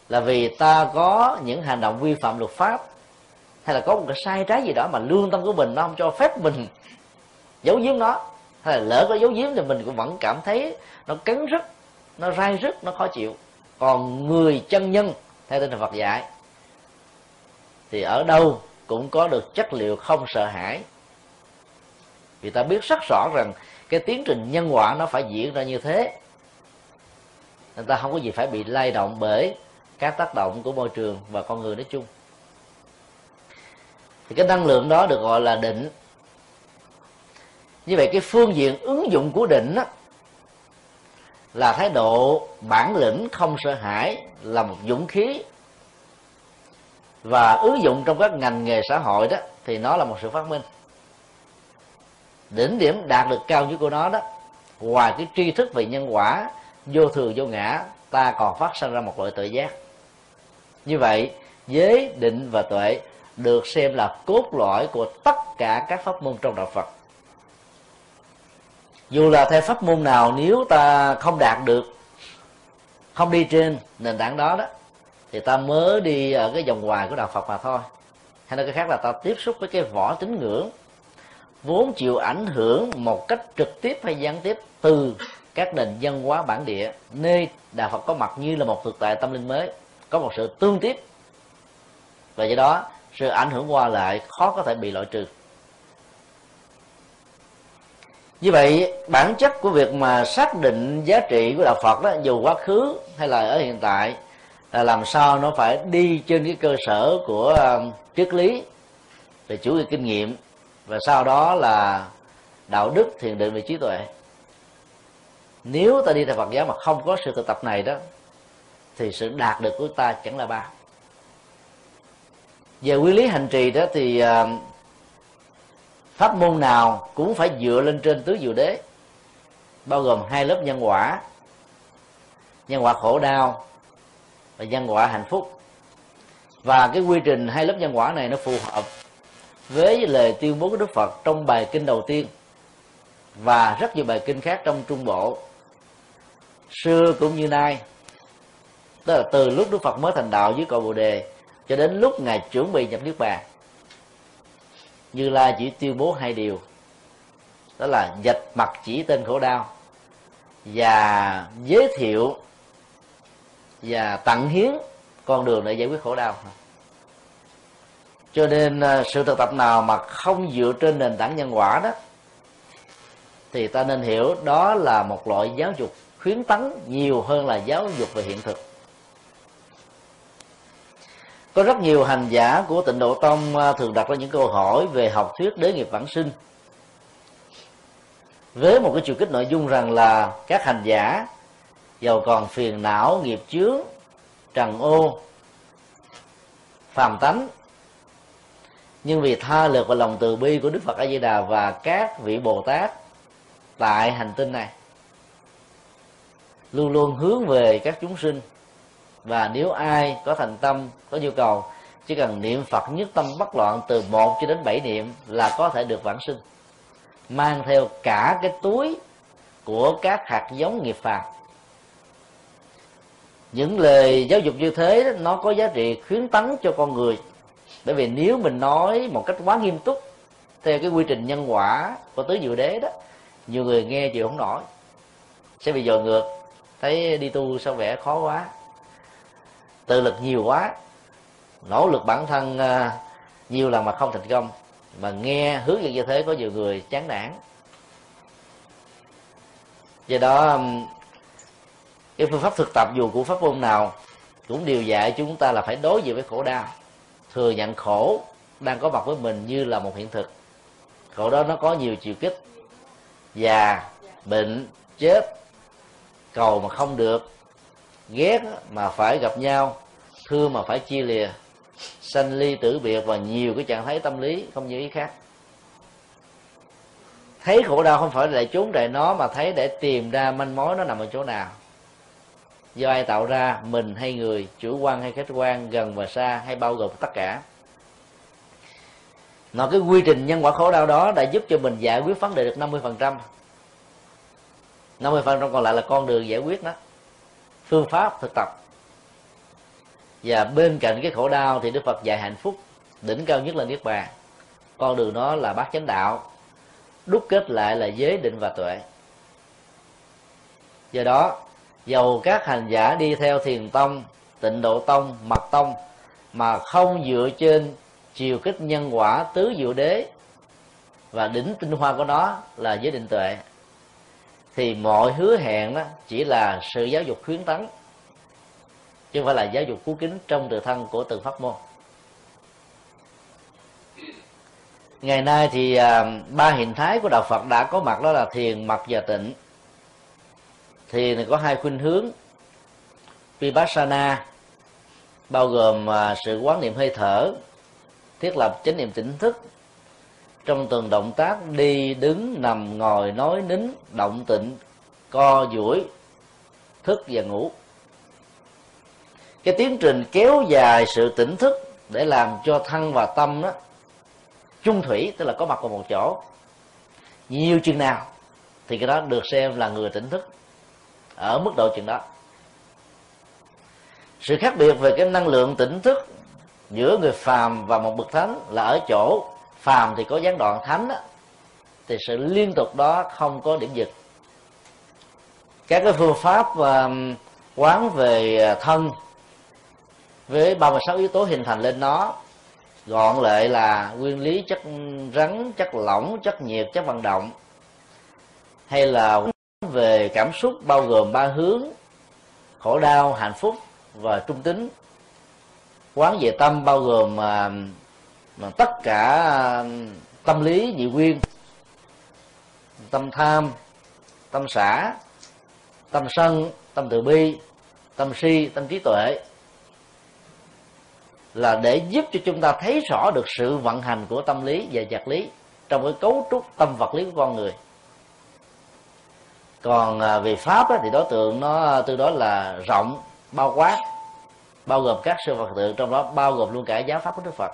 [SPEAKER 1] là vì ta có những hành động vi phạm luật pháp hay là có một cái sai trái gì đó mà lương tâm của mình nó không cho phép mình giấu giếm nó? Hay là lỡ có giấu giếm thì mình cũng vẫn cảm thấy nó cắn rứt, nó rai rứt, nó khó chịu. Còn người chân nhân, theo tinh thần Phật dạy, thì ở đâu cũng có được chất liệu không sợ hãi. Vì ta biết rất rõ rằng cái tiến trình nhân quả nó phải diễn ra như thế. Nên ta không có gì phải bị lay động bởi các tác động của môi trường và con người nói chung thì cái năng lượng đó được gọi là định. Như vậy cái phương diện ứng dụng của định đó, là thái độ bản lĩnh không sợ hãi là một dũng khí. Và ứng dụng trong các ngành nghề xã hội đó thì nó là một sự phát minh. Đỉnh điểm đạt được cao nhất của nó đó ngoài cái tri thức về nhân quả vô thường vô ngã ta còn phát sinh ra một loại tự giác. Như vậy giới định và tuệ được xem là cốt lõi của tất cả các pháp môn trong đạo phật. Dù là theo pháp môn nào, nếu ta không đạt được, không đi trên nền tảng đó đó, thì ta mới đi ở cái vòng ngoài của đạo phật mà thôi. Hay nói cái khác là ta tiếp xúc với cái vỏ tín ngưỡng, vốn chịu ảnh hưởng một cách trực tiếp hay gián tiếp từ các nền văn hóa bản địa, nơi đạo phật có mặt như là một thực tại tâm linh mới, có một sự tương tiếp. Và do đó sự ảnh hưởng qua lại khó có thể bị loại trừ. Như vậy, bản chất của việc mà xác định giá trị của đạo phật đó, dù quá khứ hay là ở hiện tại, là làm sao nó phải đi trên cái cơ sở của um, triết lý về chủ nghĩa kinh nghiệm và sau đó là đạo đức, thiền định về trí tuệ. Nếu ta đi theo Phật giáo mà không có sự thực tập này đó, thì sự đạt được của ta chẳng là bao về nguyên lý hành trì đó thì à, pháp môn nào cũng phải dựa lên trên tứ diệu đế, bao gồm hai lớp nhân quả. Nhân quả khổ đau và nhân quả hạnh phúc. Và cái quy trình hai lớp nhân quả này nó phù hợp với lời tuyên bố của Đức Phật trong bài kinh đầu tiên và rất nhiều bài kinh khác trong Trung Bộ. Xưa cũng như nay, tức là từ lúc Đức Phật mới thành đạo dưới cội Bồ đề cho đến lúc ngài chuẩn bị nhập niết bàn, như lai chỉ tuyên bố hai điều. Đó là dạch mặt chỉ tên khổ đau, và giới thiệu và tặng hiến con đường để giải quyết khổ đau. Cho nên à, sự thực tập nào mà không dựa trên nền tảng nhân quả đó, thì ta nên hiểu đó là một loại giáo dục khuyến tấn nhiều hơn là giáo dục về hiện thực có rất nhiều hành giả của tịnh độ tông à, thường đặt ra những câu hỏi về học thuyết đế nghiệp vãng sinh. Với một cái chiều kích nội dung rằng là các hành giả giàu còn phiền não, nghiệp chướng, trần ô, phàm tánh, nhưng vì tha lực và lòng từ bi của đức phật a di đà và các vị bồ tát tại hành tinh này, luôn luôn hướng về các chúng sinh và nếu ai có thành tâm, có nhu cầu, chỉ cần niệm phật nhất tâm bất loạn từ một cho đến bảy niệm là có thể được vãng sinh. Mang theo cả cái túi của các hạt giống nghiệp phàm. Những lời giáo dục như thế, nó có giá trị khuyến tấn cho con người. Bởi vì nếu mình nói một cách quá nghiêm túc, theo cái quy trình nhân quả của tứ diệu đế đó, nhiều người nghe chịu không nổi. Sẽ bị dò ngược. Thấy đi tu sao vẻ khó quá tự lực nhiều quá, nỗ lực bản thân à, nhiều lần mà không thành công, mà nghe hướng dẫn như thế có nhiều người chán nản. Do đó cái phương pháp thực tập dù của pháp môn nào cũng đều dạy chúng ta là phải đối diện với khổ đau, thừa nhận khổ đang có mặt với mình như là một hiện thực. Khổ đó nó có nhiều chiều kích, già, bệnh, chết, cầu mà không được ghét mà phải gặp nhau, thương mà phải chia lìa, sanh ly tử biệt và nhiều cái trạng thái tâm lý không như ý khác. Thấy khổ đau không phải để trốn chạy nó, mà thấy để tìm ra manh mối nó nằm ở chỗ nào. Do ai tạo ra, mình hay người, chủ quan hay khách quan, gần và xa hay bao gồm tất cả. Nó cái quy trình nhân quả khổ đau đó đã giúp cho mình giải quyết vấn đề được 50% phần trăm. 50% còn lại là con đường giải quyết đó phương pháp thực tập. Và bên cạnh cái khổ đau thì Đức Phật dạy hạnh phúc, đỉnh cao nhất là niết bàn. Con đường đó là bát chánh đạo, đúc kết lại là giới định và tuệ. Do đó, dầu các hành giả đi theo thiền tông, tịnh độ tông, mật tông, mà không dựa trên chiều kích nhân quả tứ diệu đế và đỉnh tinh hoa của nó là giới định tuệ thì mọi hứa hẹn đó chỉ là sự giáo dục khuyến tấn chứ không phải là giáo dục cứu kính trong tự thân của từng pháp môn. Ngày nay thì à, ba hình thái của đạo Phật đã có mặt đó là thiền mật và tịnh. Thiền có hai khuynh hướng vipassana bao gồm à, sự quán niệm hơi thở thiết lập chánh niệm tỉnh thức trong từng động tác đi, đứng, nằm, ngồi, nói, nín, động, tịnh, co, duỗi, thức và ngủ. Cái tiến trình kéo dài sự tỉnh thức để làm cho thân và tâm đó chung thủy, tức là có mặt vào một chỗ. Nhiều chừng nào thì cái đó được xem là người tỉnh thức ở mức độ chừng đó. Sự khác biệt về cái năng lượng tỉnh thức giữa người phàm và một bậc thánh là ở chỗ phàm thì có gián đoạn thánh đó, thì sự liên tục đó không có điểm dừng. Các cái phương pháp quán về ờ, thân với 36 yếu tố hình thành lên nó gọn lại là nguyên lý chất rắn chất lỏng chất nhiệt chất vận động hay là về cảm xúc bao gồm ba hướng khổ đau hạnh phúc và trung tính. Quán về tâm bao gồm mà, tất cả tâm lý nhị nguyên tâm tham tâm xả tâm sân tâm từ bi tâm si tâm trí tuệ là để giúp cho chúng ta thấy rõ được sự vận hành của tâm lý và vật lý trong cái cấu trúc tâm vật lý của con người. Còn à, về pháp thì đối tượng nó à, từ đó là rộng bao quát bao gồm các sư phật tượng trong đó bao gồm luôn cả giáo pháp của đức phật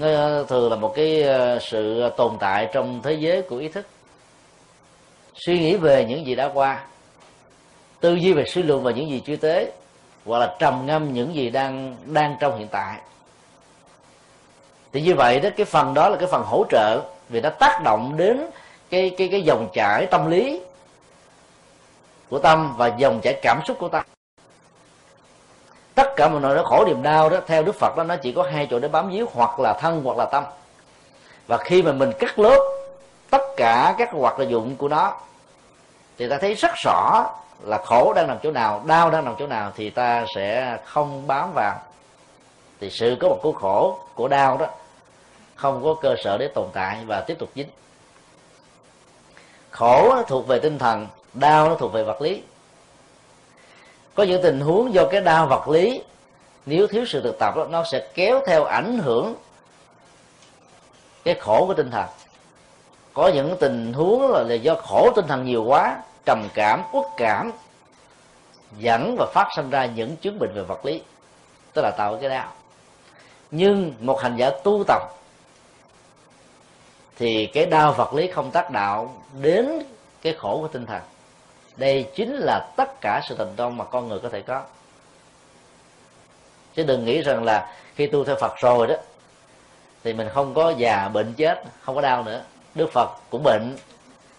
[SPEAKER 1] nó thường là một cái ờ, sự ờ, tồn tại trong thế giới của ý thức. Suy nghĩ về những gì đã qua, tư duy về suy luận về những gì chưa tới, hoặc là trầm ngâm những gì đang đang trong hiện tại. Thì như vậy đó, cái phần đó là cái phần hỗ trợ vì nó tác động đến cái cái cái dòng chảy tâm lý của tâm và dòng chảy cảm xúc của tâm tất cả mọi nỗi khổ niềm đau đó, theo đức phật đó, nó chỉ có hai chỗ để bám víu, hoặc là thân, hoặc là tâm. Và khi mà mình cắt lớp tất cả các hoạt dụng của nó, thì ta thấy rất rõ là khổ đang nằm chỗ nào, đau đang nằm chỗ nào, thì ta sẽ không bám vào. Thì sự có một của khổ của đau đó, không có cơ sở để tồn tại và tiếp tục dính. Khổ nó thuộc về tinh thần, đau nó thuộc về vật lý có những tình huống do cái đau vật lý nếu thiếu sự thực tập đó, nó sẽ kéo theo ảnh hưởng cái khổ của tinh thần. Có những tình huống là do khổ tinh thần nhiều quá trầm cảm uất cảm dẫn và phát sinh ra những chứng bệnh về vật lý tức là tạo cái đau. Nhưng một hành giả tu tập thì cái đau vật lý không tác đạo đến cái khổ của tinh thần đây chính là tất cả sự thành công mà con người có thể có. Chứ đừng nghĩ rằng là khi tu theo phật rồi đó thì mình không có già bệnh chết không có đau nữa. Đức phật cũng bệnh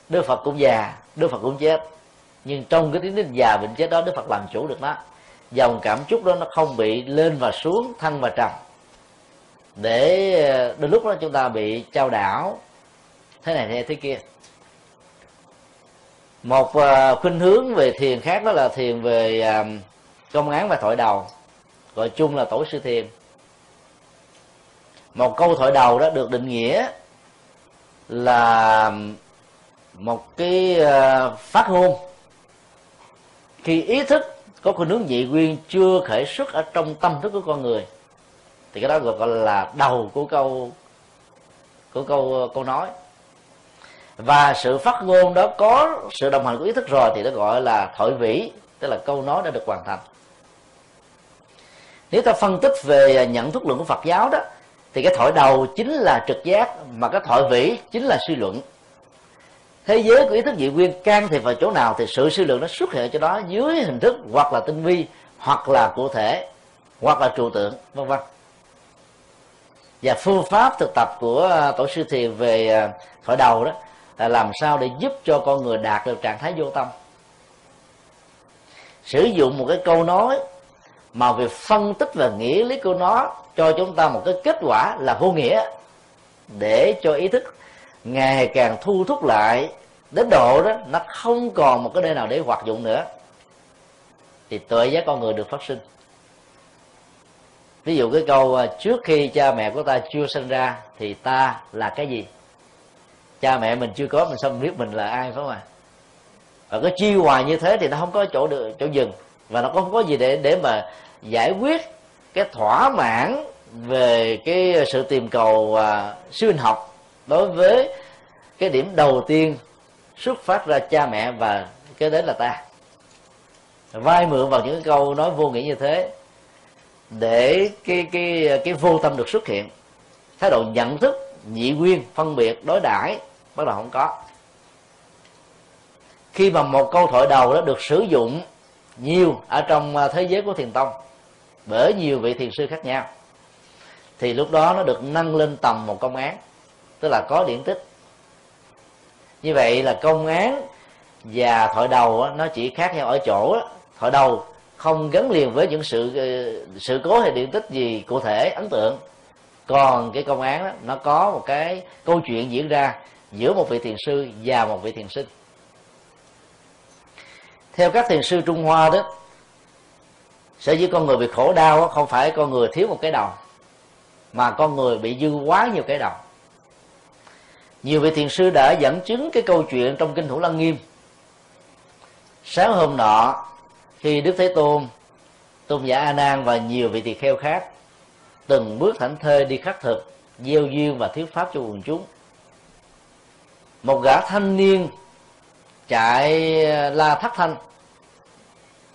[SPEAKER 1] đức phật cũng già đức phật cũng chết. Nhưng trong cái tiếng đến già bệnh chết đó đức phật làm chủ được nó. Dòng cảm xúc đó nó không bị lên và xuống thăng và trầm. Để đôi lúc đó chúng ta bị trao đảo thế này thế, thế kia một à, khuynh hướng về thiền khác đó là thiền về à, công án và thoại đầu. Gọi chung là tổ sư thiền. Một câu thoại đầu đó được định nghĩa là một cái à, phát ngôn. Khi ý thức có khuynh hướng dị nguyên chưa khởi xuất ở trong tâm thức của con người, thì cái đó gọi là đầu của câu của câu câu nói và sự phát ngôn đó có sự đồng hành của ý thức rồi thì nó gọi là thoại vĩ, tức là câu nói đã được hoàn thành. Nếu ta phân tích về nhận thức luận của Phật giáo đó, thì cái thoại đầu chính là trực giác, mà cái thoại vĩ chính là suy luận. Thế giới của ý thức dị nguyên can thiệp vào chỗ nào thì sự suy luận nó xuất hiện cho đó dưới hình thức hoặc là tinh vi, hoặc là cụ thể, hoặc là trụ tượng, vân vân. Và phương pháp thực tập của tổ sư thiền về à, thổi thoại đầu đó là làm sao để giúp cho con người đạt được trạng thái vô tâm? Sử dụng một cái câu nói mà việc phân tích và nghĩa lý của nó cho chúng ta một cái kết quả là vô nghĩa. Để cho ý thức ngày càng thu thúc lại đến độ đó, nó không còn một cái nơi nào để hoạt dụng nữa. Thì tuệ giác con người được phát sinh. Ví dụ cái câu à, trước khi cha mẹ của ta chưa sinh ra thì ta là cái gì? Cha mẹ mình chưa có mình sao mình biết mình là ai phải không ạ? Và cái chi hoài như thế thì nó không có chỗ được chỗ dừng. Và nó không có gì để để mà giải quyết cái thỏa mãn về cái sự tìm cầu à, siêu hình học đối với cái điểm đầu tiên xuất phát ra cha mẹ và cái đến là ta. Vai mượn vào những câu nói vô nghĩa như thế để cái cái cái vô tâm được xuất hiện. Thái độ nhận thức nhị nguyên phân biệt đối đãi bắt đầu không có. Khi mà một câu thoại đầu đó được sử dụng nhiều ở trong à, thế giới của thiền tông bởi nhiều vị thiền sư khác nhau thì lúc đó nó được nâng lên tầm một công án tức là có điển tích. Như vậy là công án và thoại đầu nó chỉ khác nhau ở chỗ thoại đầu không gắn liền với những sự ờ, sự cố hay điện tích gì cụ thể ấn tượng. Còn cái công án đó, nó có một cái câu chuyện diễn ra giữa một vị thiền sư và một vị thiền sinh. Theo các thiền sư trung hoa đó, sở dĩ con người bị khổ đau không phải con người thiếu một cái đầu, mà con người bị dư quá nhiều cái đầu. Nhiều vị thiền sư đã dẫn chứng cái câu chuyện trong kinh thủ lăng nghiêm. Sáng hôm nọ, khi đức thế tôn tôn giả a nan và nhiều vị tỳ kheo khác từng bước thảnh thơi đi khắc thực, gieo duyên và thuyết pháp cho quần chúng một gã thanh niên chạy ờ, la thất thanh.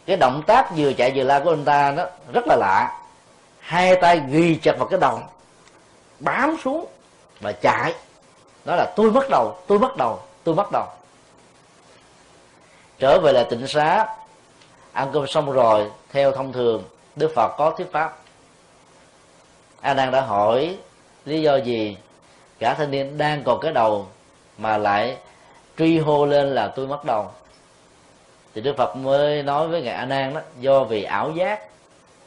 [SPEAKER 1] Cái động tác vừa chạy vừa la của anh ta nó rất là lạ. Hai tay ghi chặt vào cái đầu, bám xuống và chạy. Đó là tôi mất đầu, tôi mất đầu, tôi mất đầu. Trở về là tịnh xá, ăn cơm xong rồi, theo thông thường, đức phật có thuyết pháp. A nan đã hỏi lý do gì cả thanh niên đang còn cái đầu mà lại truy hô lên là tôi mất đầu thì đức phật mới nói với ngài a nan đó do vì ảo giác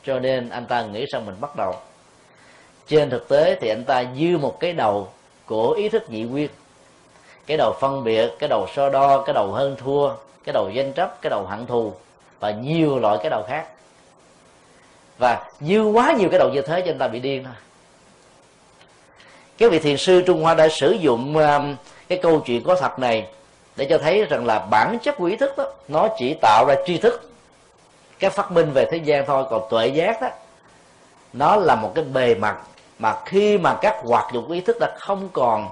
[SPEAKER 1] cho nên anh ta nghĩ rằng mình bắt đầu trên thực tế thì anh ta dư một cái đầu của ý thức nhị nguyên. Cái đầu phân biệt cái đầu so đo cái đầu hơn thua cái đầu danh chấp cái đầu hận thù và nhiều loại cái đầu khác. Và dư quá nhiều cái đầu như thế cho anh ta bị điên thôi. Cái vị thiền sư trung hoa đã sử dụng uh, cái câu chuyện có thật này để cho thấy rằng là bản chất của ý thức đó nó chỉ tạo ra tri thức. Cái phát minh về thế gian thôi còn tuệ giác đó nó là một cái bề mặt mà khi mà các hoạt dụng của ý thức đã không còn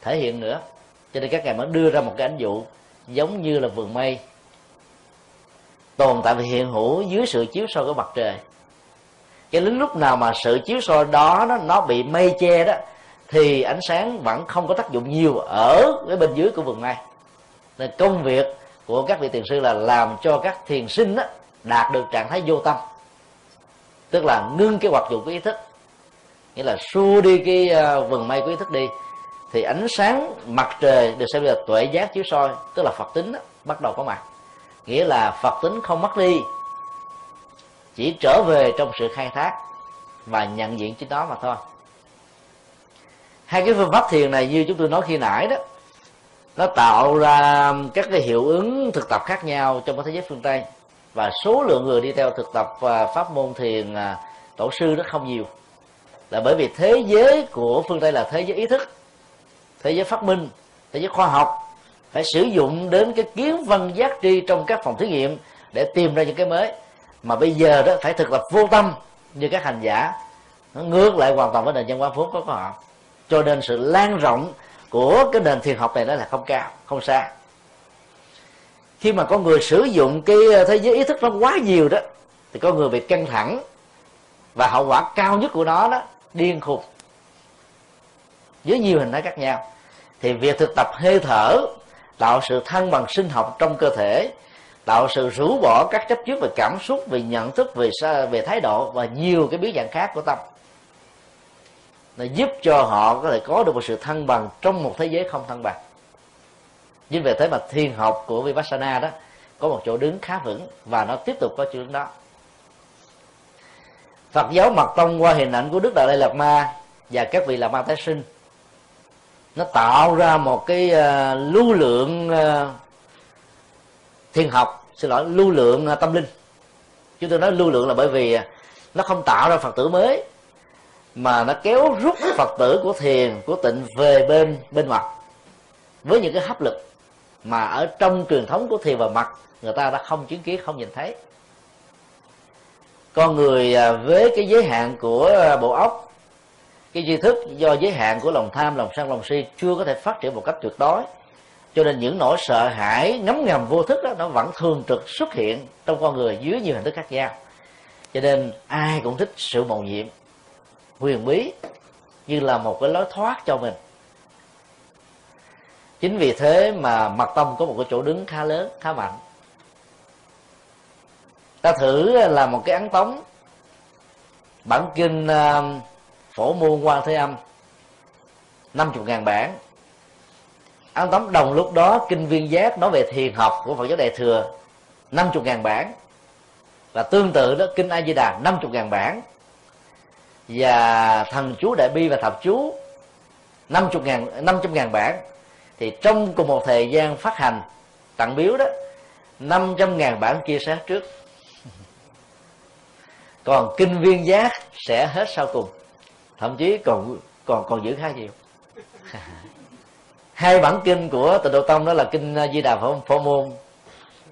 [SPEAKER 1] thể hiện nữa cho nên các ngài mới đưa ra một cái ánh dụ giống như là vườn mây tồn tại và hiện hữu dưới sự chiếu soi của mặt trời. Cho đến lúc nào mà sự chiếu soi đó nó, nó bị mây che đó thì ánh sáng vẫn không có tác dụng nhiều ở cái bên dưới của vườn mây nên công việc của các vị thiền sư là làm cho các thiền sinh đó, đạt được trạng thái vô tâm. Tức là ngưng cái hoạt dụng của ý thức. Nghĩa là xua đi cái à, vườn mây của ý thức đi thì ánh sáng mặt trời được xem là tuệ giác chiếu soi tức là phật tính đó, bắt đầu có mặt. Nghĩa là phật tính không mất đi chỉ trở về trong sự khai thác và nhận diện chính đó mà thôi hai cái phương pháp thiền này như chúng tôi nói khi nãy đó, nó tạo ra các cái hiệu ứng thực tập khác nhau trong cái thế giới phương tây. Và số lượng người đi theo thực tập à, pháp môn thiền à, tổ sư rất không nhiều. Là bởi vì thế giới của phương tây là thế giới ý thức, thế giới phát minh, thế giới khoa học phải sử dụng đến cái kiến văn giác tri trong các phòng thí nghiệm để tìm ra những cái mới. Mà bây giờ đó phải thực tập vô tâm như các hành giả, nó ngược lại hoàn toàn với nền văn hóa vốn có của họ cho nên sự lan rộng của cái nền thiền học này đó là không cao, không xa. Khi mà con người sử dụng cái ờ, thế giới ý thức nó quá nhiều đó, thì con người bị căng thẳng và hậu quả cao nhất của nó đó, điên khùng. Với nhiều hình thái khác nhau. Thì việc thực tập hơi thở, tạo sự thăng bằng sinh học trong cơ thể, tạo sự rũ bỏ các chấp trước về cảm xúc, về nhận thức, về về thái độ và nhiều cái biến dạng khác của tâm nó giúp cho họ có thể có được một sự thăng bằng trong một thế giới không thăng bằng. Nhưng về thế mà thiền học của vipassana đó có một chỗ đứng khá vững và nó tiếp tục có chỗ đứng đó. Phật giáo mật tông qua hình ảnh của Đức Đại Lai Lạt Ma và các vị Lạt Ma tái sinh nó tạo ra một cái uh, lưu lượng ờ, uh, thiền học xin lỗi lưu lượng uh, tâm linh. Chúng tôi nói lưu lượng là bởi vì nó không tạo ra phật tử mới mà nó kéo rút phật tử của thiền, của tịnh về bên bên mặt. Với những cái hấp lực mà ở trong truyền thống của thiền và mặt, người ta đã không chứng kiến, không nhìn thấy. Con người à, với cái giới hạn của à, bộ óc, cái tri thức do giới hạn của lòng tham, lòng sân, lòng si chưa có thể phát triển một cách tuyệt đối. Cho nên những nỗi sợ hãi, ngấm ngầm vô thức đó, nó vẫn thường trực xuất hiện trong con người dưới nhiều hình thức khác nhau. Cho nên ai cũng thích sự mầu nhiệm huyền bí như là một cái lối thoát cho mình. Chính vì thế mà mật tông có một cái chỗ đứng khá lớn, khá mạnh. Ta thử làm một cái ấn tống. Bản kinh à, phổ môn quan thế âm 50 ngàn bản. Ấn tống đồng lúc đó kinh viên giác nói về thiền học của phật giáo đại thừa 50 ngàn bản. Và tương tự đó, kinh a di đà 50 ngàn bản và thần chú đại bi và thập chú 50 ngàn 500 ngàn bản. Thì trong cùng một thời gian phát hành tặng biếu đó 500 ngàn bản kia sẽ trước. Còn kinh viên giác sẽ hết sau cùng. Thậm chí còn còn còn giữ khá nhiều. Hai bản kinh của tịnh độ tông đó là kinh di đà phổ, phổ môn.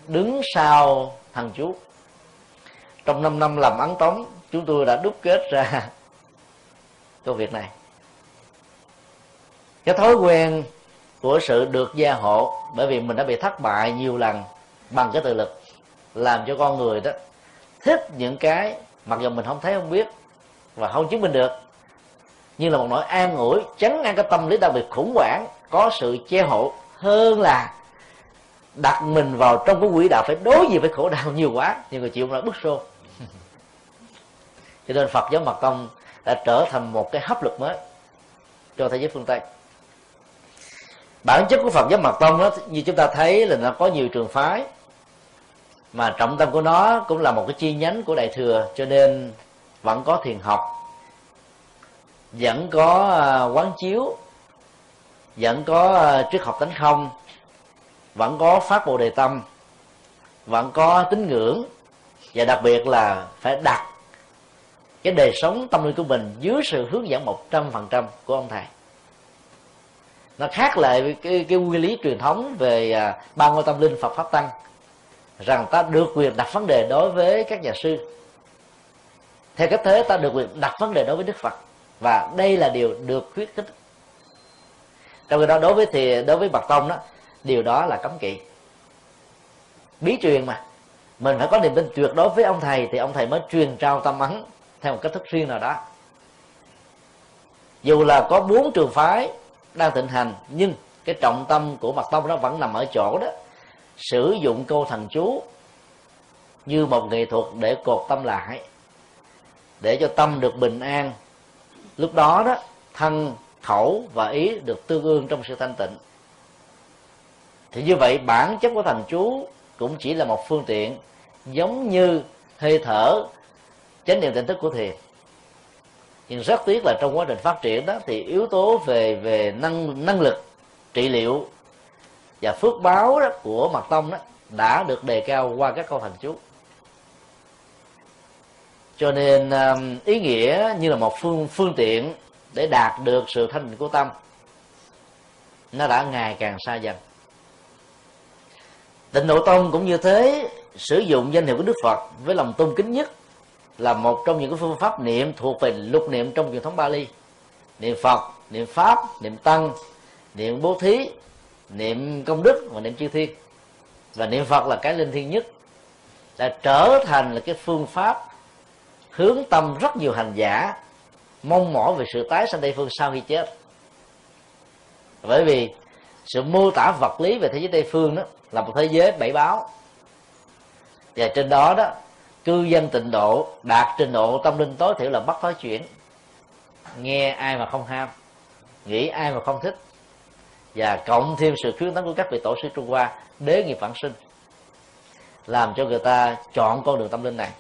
[SPEAKER 1] Đứng sau thằng chú. Trong 5 năm làm ấn tống chúng tôi đã đúc kết ra công việc này. Cái thói quen của sự được gia hộ, bởi vì mình đã bị thất bại nhiều lần bằng cái tự lực, làm cho con người đó thích những cái mặc dù mình không thấy, không biết và không chứng minh được như là một nỗi an ủi, chấn an cái tâm lý đặc biệt khủng hoảng, có sự che hộ hơn là đặt mình vào trong cái quỹ đạo phải đối diện với khổ đau nhiều quá, nhiều người chịu là bức xô. Cho nên phật giáo mật tông đã trở thành một cái hấp lực mới cho thế giới phương tây. Bản chất của phật giáo mật tông đó như chúng ta thấy là nó có nhiều trường phái, mà trọng tâm của nó cũng là một cái chi nhánh của đại thừa, cho nên vẫn có thiền học, vẫn có à, quán chiếu, vẫn có à, triết học tánh không, vẫn có phát bồ đề tâm, vẫn có tín ngưỡng, và đặc biệt là phải đặt cái đời sống tâm linh của mình dưới sự hướng dẫn một trăm phần trăm của ông thầy. Nó khác lại cái cái nguyên lý truyền thống về à, ba ngôi tâm linh Phật pháp tăng rằng ta được quyền đặt vấn đề đối với các nhà sư. Theo cách thế ta được quyền đặt vấn đề đối với Đức Phật và đây là điều được khuyến khích. Trong khi đó đối với thì đối với bậc tông đó điều đó là cấm kỵ. Bí truyền mà mình phải có niềm tin tuyệt đối với ông thầy thì ông thầy mới truyền trao tâm ấn theo một cách thức riêng nào đó. Dù là có bốn trường phái đang thịnh hành, nhưng cái trọng tâm của mặt tông nó vẫn nằm ở chỗ đó, sử dụng câu thần chú như một nghệ thuật để cột tâm lại, để cho tâm được bình an. Lúc đó đó, thân, khẩu và ý được tương ương trong sự thanh tịnh. Thì như vậy, bản chất của thành chú cũng chỉ là một phương tiện giống như hơi thở chánh niệm tỉnh thức của thiền. Nhưng rất tiếc là trong quá trình phát triển đó thì yếu tố về về năng năng lực, trị liệu và phước báo đó của mật tông đó đã được đề cao qua các câu thành chú. Cho nên um, ý nghĩa như là một phương phương tiện để đạt được sự thanh tịnh của tâm, nó đã ngày càng xa dần. Tịnh độ tông cũng như thế, sử dụng danh hiệu của đức phật với lòng tôn kính nhất là một trong những cái phương pháp niệm thuộc về lục niệm trong truyền thống Bali. Niệm Phật, niệm Pháp, niệm Tăng, niệm bố thí, niệm công đức và niệm chư thiên. Và niệm phật là cái linh thiêng nhất, đã trở thành là cái phương pháp hướng tâm rất nhiều hành giả mong mỏi về sự tái sanh tây phương sau khi chết. Bởi vì sự mô tả vật lý về thế giới tây phương đó là một thế giới bảy báo. Và trên đó đó cư dân tịnh độ đạt trình độ tâm linh tối thiểu là bắt thói chuyển. Nghe ai mà không ham, nghĩ ai mà không thích. Và cộng thêm sự khuyến tấn của các vị tổ sư trung hoa, đế nghiệp phản sinh, làm cho người ta chọn con đường tâm linh này.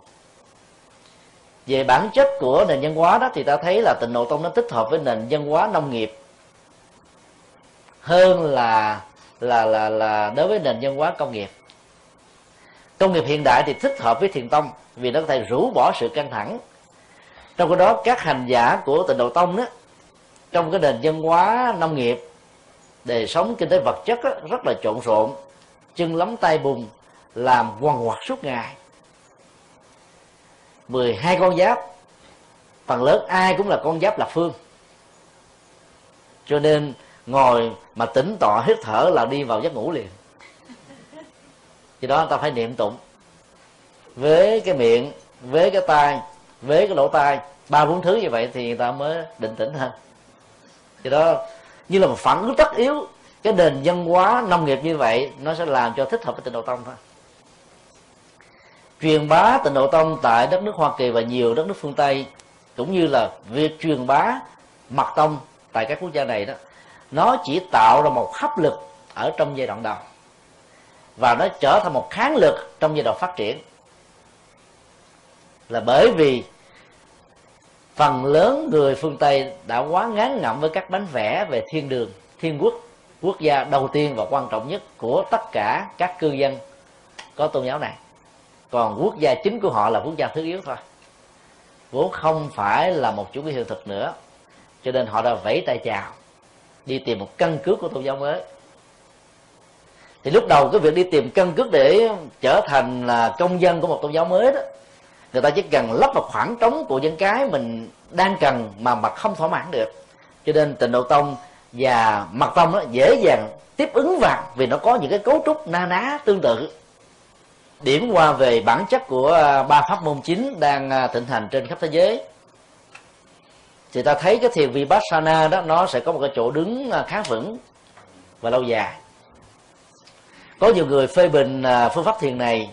[SPEAKER 1] Về bản chất của nền văn hóa đó thì ta thấy là tịnh độ tông nó thích hợp với nền văn hóa nông nghiệp hơn là là là là đối với nền văn hóa công nghiệp công nghiệp hiện đại thì thích hợp với thiền tông vì nó có thể rũ bỏ sự căng thẳng. Trong cái đó các hành giả của tịnh độ tông đó trong cái nền văn hóa nông nghiệp đời sống kinh tế vật chất đó, rất là trộn rộn chân lắm tay bùn làm quằn quật suốt ngày. 12 con giáp phần lớn ai cũng là con giáp lập phương. Cho nên ngồi mà tỉnh tọa hít thở là đi vào giấc ngủ liền do đó ta phải niệm tụng. Với cái miệng, với cái tai, với cái lỗ tai, ba bốn thứ như vậy thì người ta mới định tĩnh hơn. Do đó, như là một phản ứng tất yếu, cái nền văn hóa, nông nghiệp như vậy, nó sẽ làm cho thích hợp với tịnh độ tông thôi. Truyền bá tịnh độ tông tại đất nước hoa kỳ và nhiều đất nước phương tây, cũng như là việc truyền bá mật tông tại các quốc gia này đó, nó chỉ tạo ra một hấp lực ở trong giai đoạn đầu và nó trở thành một kháng lực trong giai đoạn phát triển. Là bởi vì phần lớn người phương tây đã quá ngán ngẩm với các bánh vẽ về thiên đường, thiên quốc quốc gia đầu tiên và quan trọng nhất của tất cả các cư dân có tôn giáo này. Còn quốc gia chính của họ là quốc gia thứ yếu thôi. Vốn không phải là một chủ nghĩa hiện thực nữa, cho nên họ đã vẫy tay chào, đi tìm một căn cứ của tôn giáo mới thì lúc đầu cái việc đi tìm căn cứ để trở thành là công dân của một tôn giáo mới đó, người ta chỉ cần lấp vào khoảng trống của những cái mình đang cần mà mặt không thỏa mãn được. Cho nên tịnh độ tông và mật tông đó dễ dàng tiếp ứng vào vì nó có những cái cấu trúc na ná tương tự. Điểm qua về bản chất của à, ba pháp môn chính đang à, thịnh hành trên khắp thế giới. Thì ta thấy cái thiền vipassana đó, nó sẽ có một cái chỗ đứng à, khá vững và lâu dài có nhiều người phê bình à, phương pháp thiền này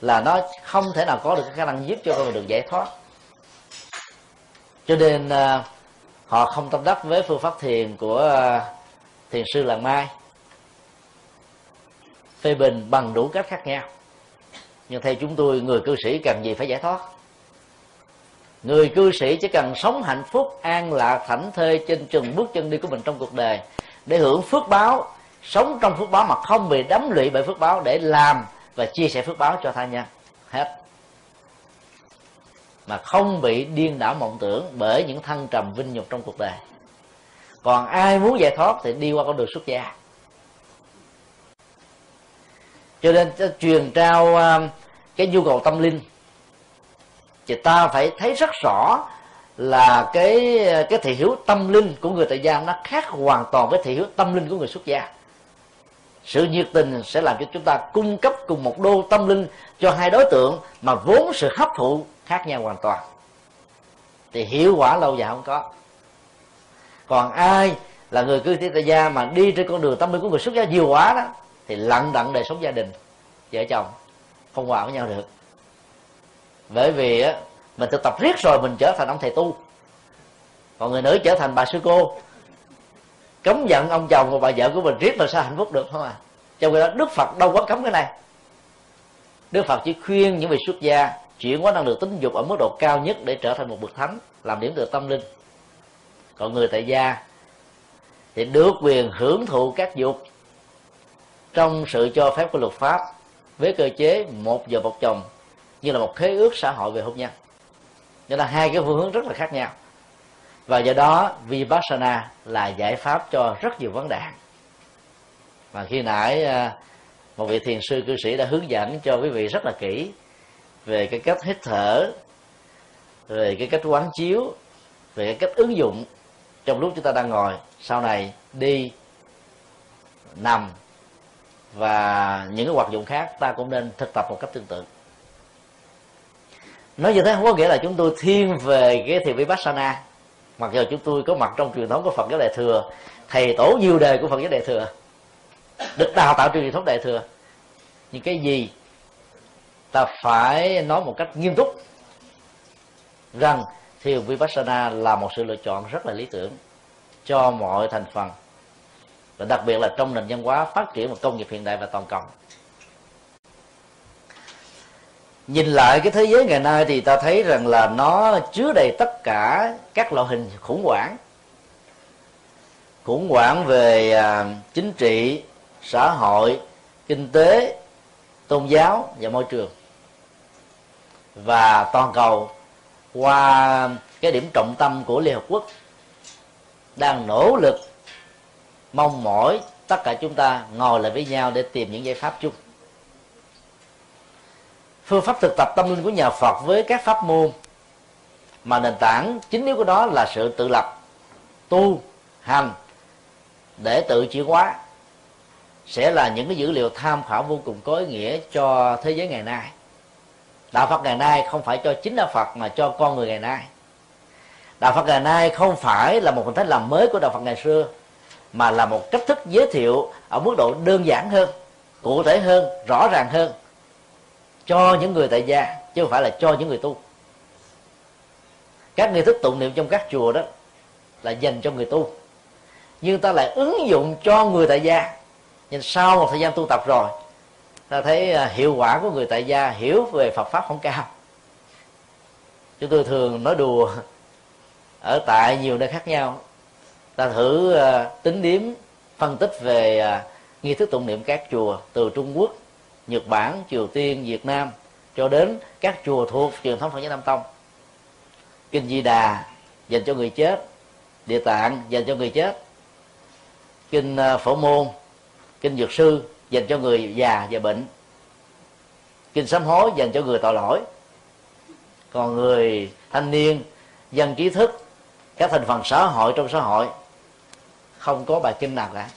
[SPEAKER 1] là nó không thể nào có được khả năng giúp cho con người được giải thoát. Cho nên à, họ không tâm đắc với phương pháp thiền của à, thiền sư làng mai. Phê bình bằng đủ cách khác nhau. Nhưng theo chúng tôi, người cư sĩ cần gì phải giải thoát? Người cư sĩ chỉ cần sống hạnh phúc, an lạc, thảnh thơi trên chừng bước chân đi của mình trong cuộc đời để hưởng phước báo sống trong phước báo mà không bị đắm lụy bởi phước báo để làm và chia sẻ phước báo cho tha nhân. Hết. Mà không bị điên đảo mộng tưởng bởi những thăng trầm vinh nhục trong cuộc đời. Còn ai muốn giải thoát thì đi qua con đường xuất gia. Cho nên truyền trao à, cái nhu cầu tâm linh. Thì ta phải thấy rất rõ là cái à, cái thị hiếu tâm linh của người tại gia nó khác hoàn toàn với thị hiếu tâm linh của người xuất gia sự nhiệt tình sẽ làm cho chúng ta cung cấp cùng một đô tâm linh cho hai đối tượng mà vốn sự hấp thụ khác nhau hoàn toàn. Thì hiệu quả lâu dài không có. Còn ai là người cư sĩ gia mà đi trên con đường tâm linh của người xuất gia nhiều quá đó, thì lặng đặng đời sống gia đình, vợ chồng, không hòa với nhau được. Bởi vì á, mình thực tập riết rồi mình trở thành ông thầy tu. Còn người nữ trở thành bà sư cô cấm giận ông chồng và bà vợ của mình riết mà sao hạnh phúc được, không à? Trong khi đó, đức phật đâu có cấm cái này. Đức phật chỉ khuyên những vị xuất gia chuyển hóa năng lực tính dục ở mức độ cao nhất để trở thành một bậc thánh, làm điểm tựa tâm linh. Còn người tại gia thì được quyền hưởng thụ các dục trong sự cho phép của luật pháp với cơ chế một vợ một chồng như là một khế ước xã hội về hôn nhân. Cho là hai cái phương hướng rất là khác nhau và do đó, vipassana là giải pháp cho rất nhiều vấn đề và khi nãy à, một vị thiền sư cư sĩ đã hướng dẫn cho quý vị rất là kỹ về cái cách hít thở, về cái cách quán chiếu, về cái cách ứng dụng trong lúc chúng ta đang ngồi. Sau này đi, nằm và những cái hoạt dụng khác ta cũng nên thực tập một cách tương tự. Nói như thế không có nghĩa là chúng tôi thiên về cái thiền vipassana mặc dù chúng tôi có mặt trong truyền thống của phật giáo đại thừa, thầy tổ nhiều đề của phật giáo đại thừa, được đào tạo truyền thống đại thừa. Nhưng cái gì ta phải nói một cách nghiêm túc rằng thiền vipassana là một sự lựa chọn rất là lý tưởng cho mọi thành phần, và đặc biệt là trong nền văn hóa phát triển một công nghiệp hiện đại và toàn cầu nhìn lại cái thế giới ngày nay thì ta thấy rằng là nó chứa đầy tất cả các loại hình khủng hoảng. Khủng hoảng về à, chính trị, xã hội, kinh tế, tôn giáo và môi trường. Và toàn cầu, qua cái điểm trọng tâm của liên hợp quốc, đang nỗ lực mong mỏi tất cả chúng ta ngồi lại với nhau để tìm những giải pháp chung phương pháp thực tập tâm linh của nhà Phật với các pháp môn mà nền tảng chính yếu của đó là sự tự lập, tu, hành để tự chuyển hóa. Sẽ là những cái dữ liệu tham khảo vô cùng có ý nghĩa cho thế giới ngày nay. Đạo phật ngày nay không phải cho chính đạo phật mà cho con người ngày nay. Đạo phật ngày nay không phải là một hình thức làm mới của đạo phật ngày xưa, mà là một cách thức giới thiệu ở mức độ đơn giản hơn, cụ thể hơn, rõ ràng hơn cho những người tại gia, chứ không phải là cho những người tu. Các nghi thức tụng niệm trong các chùa đó là dành cho người tu. Nhưng ta lại ứng dụng cho người tại gia. Nhưng sau một thời gian tu tập rồi, ta thấy à, hiệu quả của người tại gia, hiểu về Phật pháp không cao. Chúng tôi thường nói đùa ở tại nhiều nơi khác nhau. Ta thử à, tính điểm phân tích về à, nghi thức tụng niệm các chùa từ Trung Quốc Nhật Bản, Triều Tiên, Việt Nam cho đến các chùa thuộc truyền thống Phật giáo Nam Tông. Kinh Di Đà dành cho người chết, địa tạng dành cho người chết, kinh ờ, phổ môn, kinh dược sư dành cho người già và bệnh, kinh sám hối dành cho người tội lỗi. Còn người thanh niên dân trí thức, các thành phần xã hội trong xã hội, không có bài kinh nào cả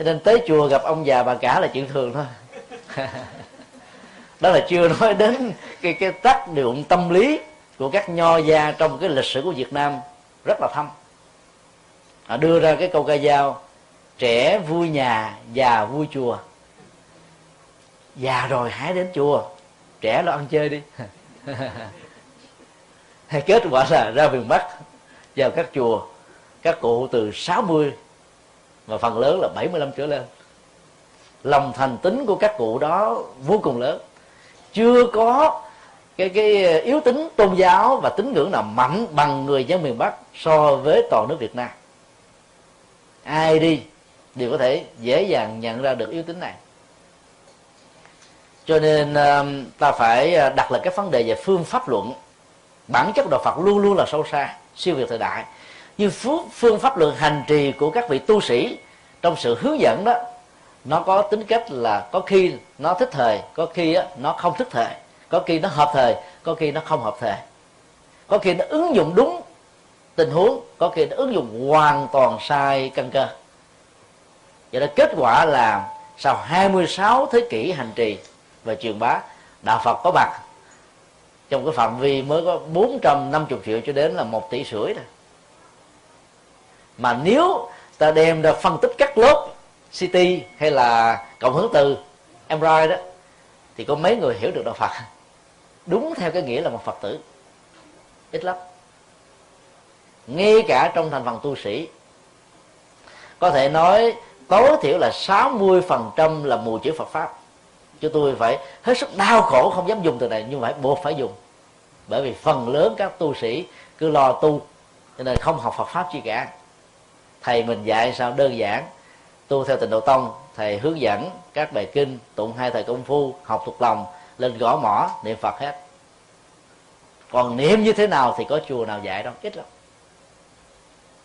[SPEAKER 1] cho nên tới chùa gặp ông già bà cả là chuyện thường thôi. Đó là chưa nói đến cái cái tác dụng tâm lý của các nho gia trong cái lịch sử của Việt Nam rất là thâm. Họ đưa ra cái câu ca dao, trẻ vui nhà, già vui chùa. Già rồi hãy đến chùa, trẻ lo ăn chơi đi. Hay kết quả là ra miền bắc vào các chùa, các cụ từ 60 và phần lớn là 75 trở lên. Lòng thành tính của các cụ đó vô cùng lớn. Chưa có cái cái yếu tính tôn giáo và tín ngưỡng nào mạnh bằng người dân miền Bắc so với toàn nước Việt Nam. Ai đi đều có thể dễ dàng nhận ra được yếu tính này. Cho nên um, ta phải à, đặt lại cái vấn đề về phương pháp luận. Bản chất đạo Phật luôn luôn là sâu xa, siêu việt thời đại như phương pháp luận hành trì của các vị tu sĩ, trong sự hướng dẫn đó, nó có tính cách là có khi nó thích thời, có khi nó không thích thời, có khi nó hợp thời, có khi nó không hợp thời. Có khi nó ứng dụng đúng tình huống, có khi nó ứng dụng hoàn toàn sai căn cơ. Do đó kết quả là sau 26 thế kỷ hành trì và truyền bá, đạo Phật có mặt. Trong cái phạm vi mới có 450 triệu cho đến là một tỷ rưỡi thôi mà nếu ta đem ra phân tích các lớp CT hay là cộng hưởng từ MRI đó, thì có mấy người hiểu được đạo Phật. Đúng theo cái nghĩa là một Phật tử. Ít lắm. Ngay cả trong thành phần tu sĩ, có thể nói tối thiểu là 60% là mù chữ Phật pháp. Cho tôi phải hết sức đau khổ không dám dùng từ này, nhưng phải buộc phải dùng. Bởi vì phần lớn các tu sĩ cứ lo tu, cho nên không học Phật pháp chi cả thầy mình dạy sao? Đơn giản. Tu theo tịnh độ tông, thầy hướng dẫn các bài kinh, tụng hai thời công phu, học thuộc lòng, lên gõ mỏ niệm phật hết. Còn niệm như thế nào thì có chùa nào dạy đâu, ít lắm.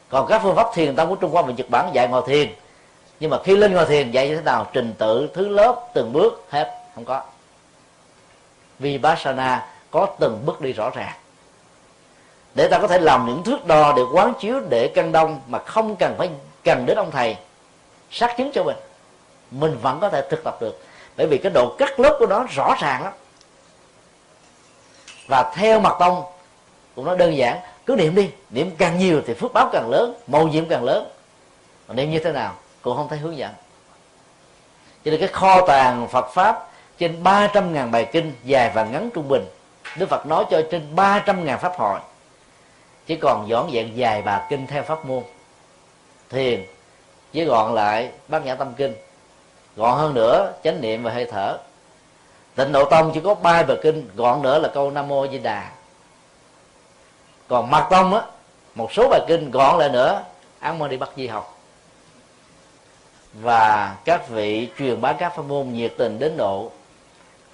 [SPEAKER 1] Còn các phương pháp thiền tâm của trung hoa và nhật bản dạy ngồi thiền. Nhưng mà khi lên ngồi thiền, dạy như thế nào? Trình tự thứ lớp, từng bước, hết, không có. Vì Vipassana có từng bước đi rõ ràng để ta có thể làm những thước đo để quán chiếu để căn đông mà không cần phải cần đến ông thầy xác chứng cho mình mình vẫn có thể thực tập được. Bởi vì cái độ cắt lớp của nó rõ ràng lắm. Và theo mặt tông cũng nó đơn giản, cứ niệm đi, niệm càng nhiều thì phước báo càng lớn màu nhiệm càng lớn. Mà niệm như thế nào, cũng không thấy hướng dẫn. Cho nên cái kho tàng Phật pháp trên 300.000 bài kinh dài và ngắn trung bình, Đức Phật nói cho trên 300.000 pháp hội chỉ còn dọn dẹn dài bà kinh theo pháp môn, thiền, với gọn lại bát nhã tâm kinh. Gọn hơn nữa, chánh niệm và hơi thở. Tịnh độ tông chỉ có ba bờ kinh, gọn nữa là câu nam mô di đà. Còn mật tông á, một số bài kinh gọn lại nữa ăn mơ đi bắt di học. Và các vị truyền bá các pháp môn nhiệt tình đến độ,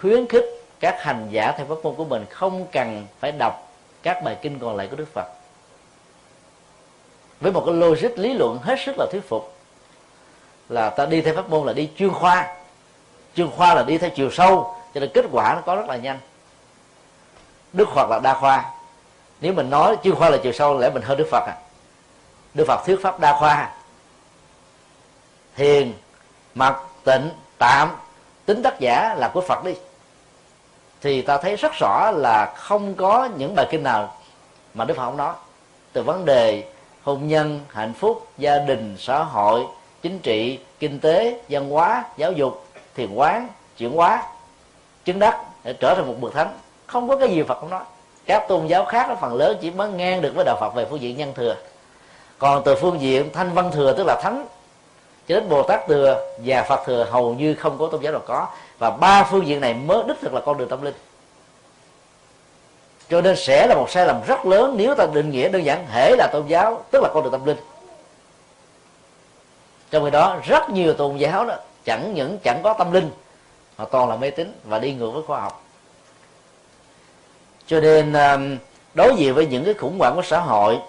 [SPEAKER 1] khuyến khích các hành giả theo pháp môn của mình không cần phải đọc các bài kinh còn lại của Đức Phật với một cái logic lý luận hết sức là thuyết phục. Là ta đi theo pháp môn là đi chuyên khoa. Chuyên khoa là đi theo chiều sâu. Cho nên kết quả nó có rất là nhanh. Đức phật là đa khoa. Nếu mình nói chuyên khoa là chiều sâu, lẽ mình hơn đức phật à? Đức phật thuyết pháp đa khoa. Thiền mặt tịnh, tạm. Tính tác giả là của phật đi. Thì ta thấy rất rõ là không có những bài kinh nào mà đức phật không nói. Từ vấn đề hôn nhân, hạnh phúc, gia đình, xã hội, chính trị, kinh tế, văn hóa, giáo dục, thiền quán, chuyển hóa. Chứng đắc để trở thành một bậc thánh. Không có cái gì phật không nói. Các tôn giáo khác ở phần lớn chỉ mới ngang được với đạo phật về phương diện nhân thừa. Còn từ phương diện thanh văn thừa tức là thánh. Cho đến bồ tát thừa và phật thừa hầu như không có tôn giáo nào có. Và ba phương diện này mới đích thực là con đường tâm linh cho nên sẽ là một sai lầm rất lớn nếu ta định nghĩa đơn giản hễ là tôn giáo, tức là con đường tâm linh. Trong khi đó, rất nhiều tôn giáo đó, chẳng những chẳng có tâm linh, mà toàn là mê tín và đi ngược với khoa học. Cho nên um, đối diện với những cái khủng hoảng của xã hội,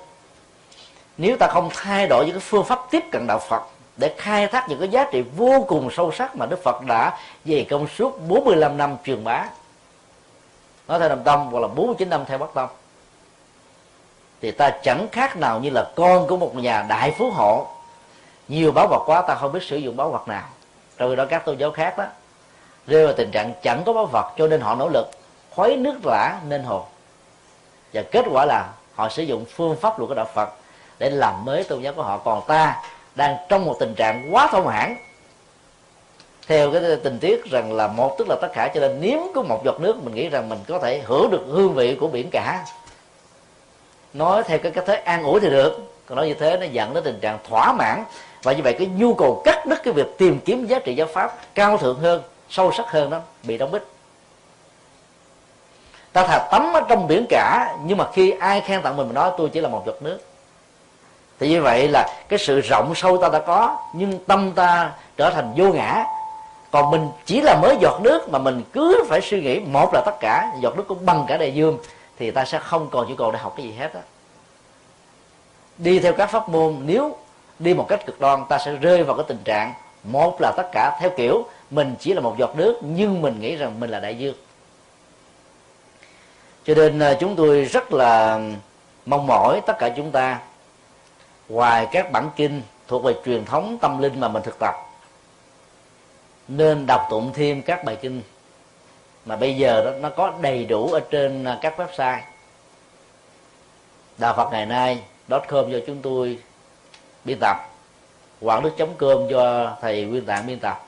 [SPEAKER 1] nếu ta không thay đổi những cái phương pháp tiếp cận đạo Phật để khai thác những cái giá trị vô cùng sâu sắc mà Đức Phật đã dày công suốt 45 năm truyền bá nói theo đồng tâm hoặc là 49 năm theo Bắc tâm thì ta chẳng khác nào như là con của một nhà đại phú hộ. Nhiều báo vật quá, ta không biết sử dụng báo vật nào. Rồi đó các tôn giáo khác đó. Rơi vào tình trạng chẳng có báo vật, cho nên họ nỗ lực khuấy nước lã nên hồ và kết quả là họ sử dụng phương pháp luật của đạo Phật để làm mới tôn giáo của họ. Còn ta đang trong một tình trạng quá thông hãng theo cái tình tiết rằng là một, tức là tất cả cho nên nếm có một giọt nước, mình nghĩ rằng mình có thể hưởng được hương vị của biển cả. Nói theo cái cách thế an ủi thì được, còn nói như thế nó dẫn đến tình trạng thỏa mãn. Và như vậy cái nhu cầu cắt đứt cái việc tìm kiếm giá trị giáo pháp cao thượng hơn, sâu sắc hơn đó, bị đóng bích. Ta thà tắm ở trong biển cả, nhưng mà khi ai khen tặng mình mình nói tôi chỉ là một giọt nước. Thì như vậy là cái sự rộng sâu ta đã có, nhưng tâm ta trở thành vô ngã còn mình chỉ là mới giọt nước mà mình cứ phải suy nghĩ, một là tất cả, giọt nước cũng bằng cả đại dương, thì ta sẽ không còn nhu cầu để học cái gì hết á. Đi theo các pháp môn, nếu đi một cách cực đoan, ta sẽ rơi vào cái tình trạng, một là tất cả theo kiểu, mình chỉ là một giọt nước, nhưng mình nghĩ rằng mình là đại dương. Cho nên à, chúng tôi rất là mong mỏi tất cả chúng ta. Ngoài các bản kinh thuộc về truyền thống tâm linh mà mình thực tập nên đọc tụng thêm các bài kinh. Mà bây giờ đó, nó có đầy đủ ở trên à, các website. Đạo phật ngày nay, com do chúng tôi biên tập quản đức chấm cơm do thầy nguyên tạng biên tập,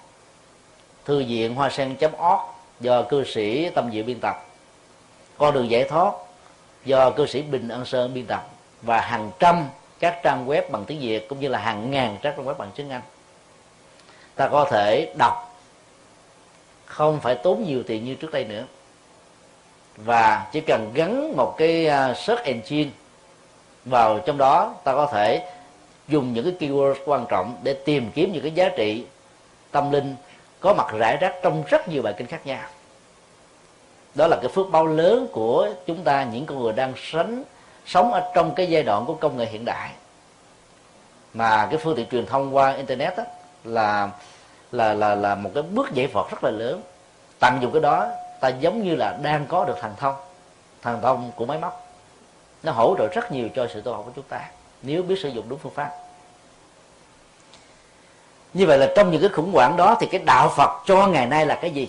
[SPEAKER 1] thư viện hoa sen org do cư sĩ tâm diệu biên tập, con đường giải thoát do cư sĩ bình An sơn biên tập và hàng trăm các trang web bằng tiếng việt cũng như là hàng ngàn các trang web bằng tiếng anh ta có thể đọc. Không phải tốn nhiều tiền như trước đây nữa. Và chỉ cần gắn một cái à, search engine vào trong đó ta có thể dùng những cái keyword quan trọng để tìm kiếm những cái giá trị tâm linh có mặt rải rác trong rất nhiều bài kinh khác nhau. Đó là cái phước báo lớn của chúng ta những con người đang sống sống ở trong cái giai đoạn của công nghệ hiện đại. Mà cái phương tiện truyền thông qua internet đó, là là là là một cái bước giải phật rất là lớn. Tận dụng cái đó, ta giống như là đang có được thần thông. Thần thông của máy móc. Nó hỗ trợ rất nhiều cho sự tu học của chúng ta, nếu biết sử dụng đúng phương pháp. Như vậy là trong những cái khủng hoảng đó thì cái đạo phật cho ngày nay là cái gì?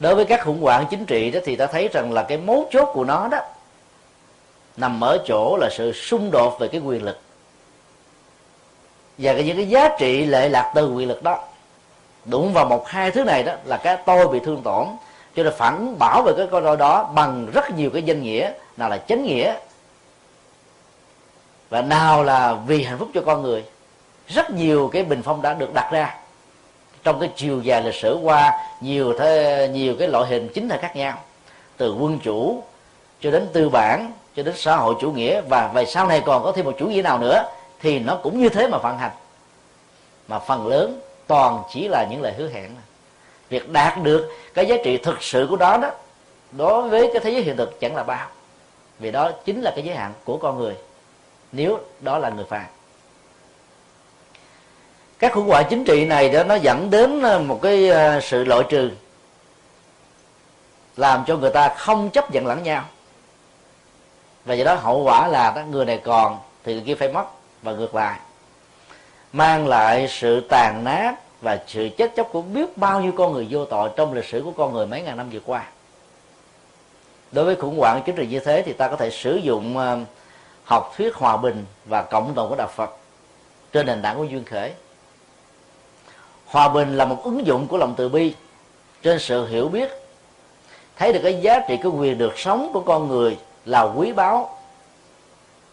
[SPEAKER 1] Đối với các khủng hoảng chính trị đó thì ta thấy rằng là cái mấu chốt của nó đó nằm ở chỗ là sự xung đột về cái quyền lực và những cái giá trị lệ lạc từ quyền lực đó đụng vào một hai thứ này đó là cái tôi bị thương tổn cho nên phản bảo về cái con tôi đó bằng rất nhiều cái danh nghĩa nào là chánh nghĩa và nào là vì hạnh phúc cho con người. Rất nhiều cái bình phong đã được đặt ra trong cái chiều dài lịch sử qua nhiều thế, nhiều cái loại hình chính là khác nhau từ quân chủ cho đến tư bản cho đến xã hội chủ nghĩa và về sau này còn có thêm một chủ nghĩa nào nữa thì nó cũng như thế mà vận hành. Mà phần lớn toàn chỉ là những lời hứa hẹn. Việc đạt được cái giá trị thực sự của đó đó đối với cái thế giới hiện thực chẳng là bao. Vì đó chính là cái giới hạn của con người nếu đó là người phàm. Các khủng hoảng chính trị này đó nó dẫn đến ờ, một cái ờ, sự loại trừ làm cho người ta không chấp nhận lẫn nhau. Và do đó hậu quả là đó, người này còn thì người kia phải mất và ngược lại, mang lại sự tàn nát và sự chết chóc của biết bao nhiêu con người vô tội trong lịch sử của con người mấy ngàn năm vừa qua. Đối với khủng hoảng chính trị như thế thì ta có thể sử dụng ờ, học thuyết hòa bình và cộng đồng của đạo phật trên nền tảng của duyên khởi hòa bình là một ứng dụng của lòng từ bi trên sự hiểu biết, thấy được cái giá trị, cái quyền được sống của con người là quý báu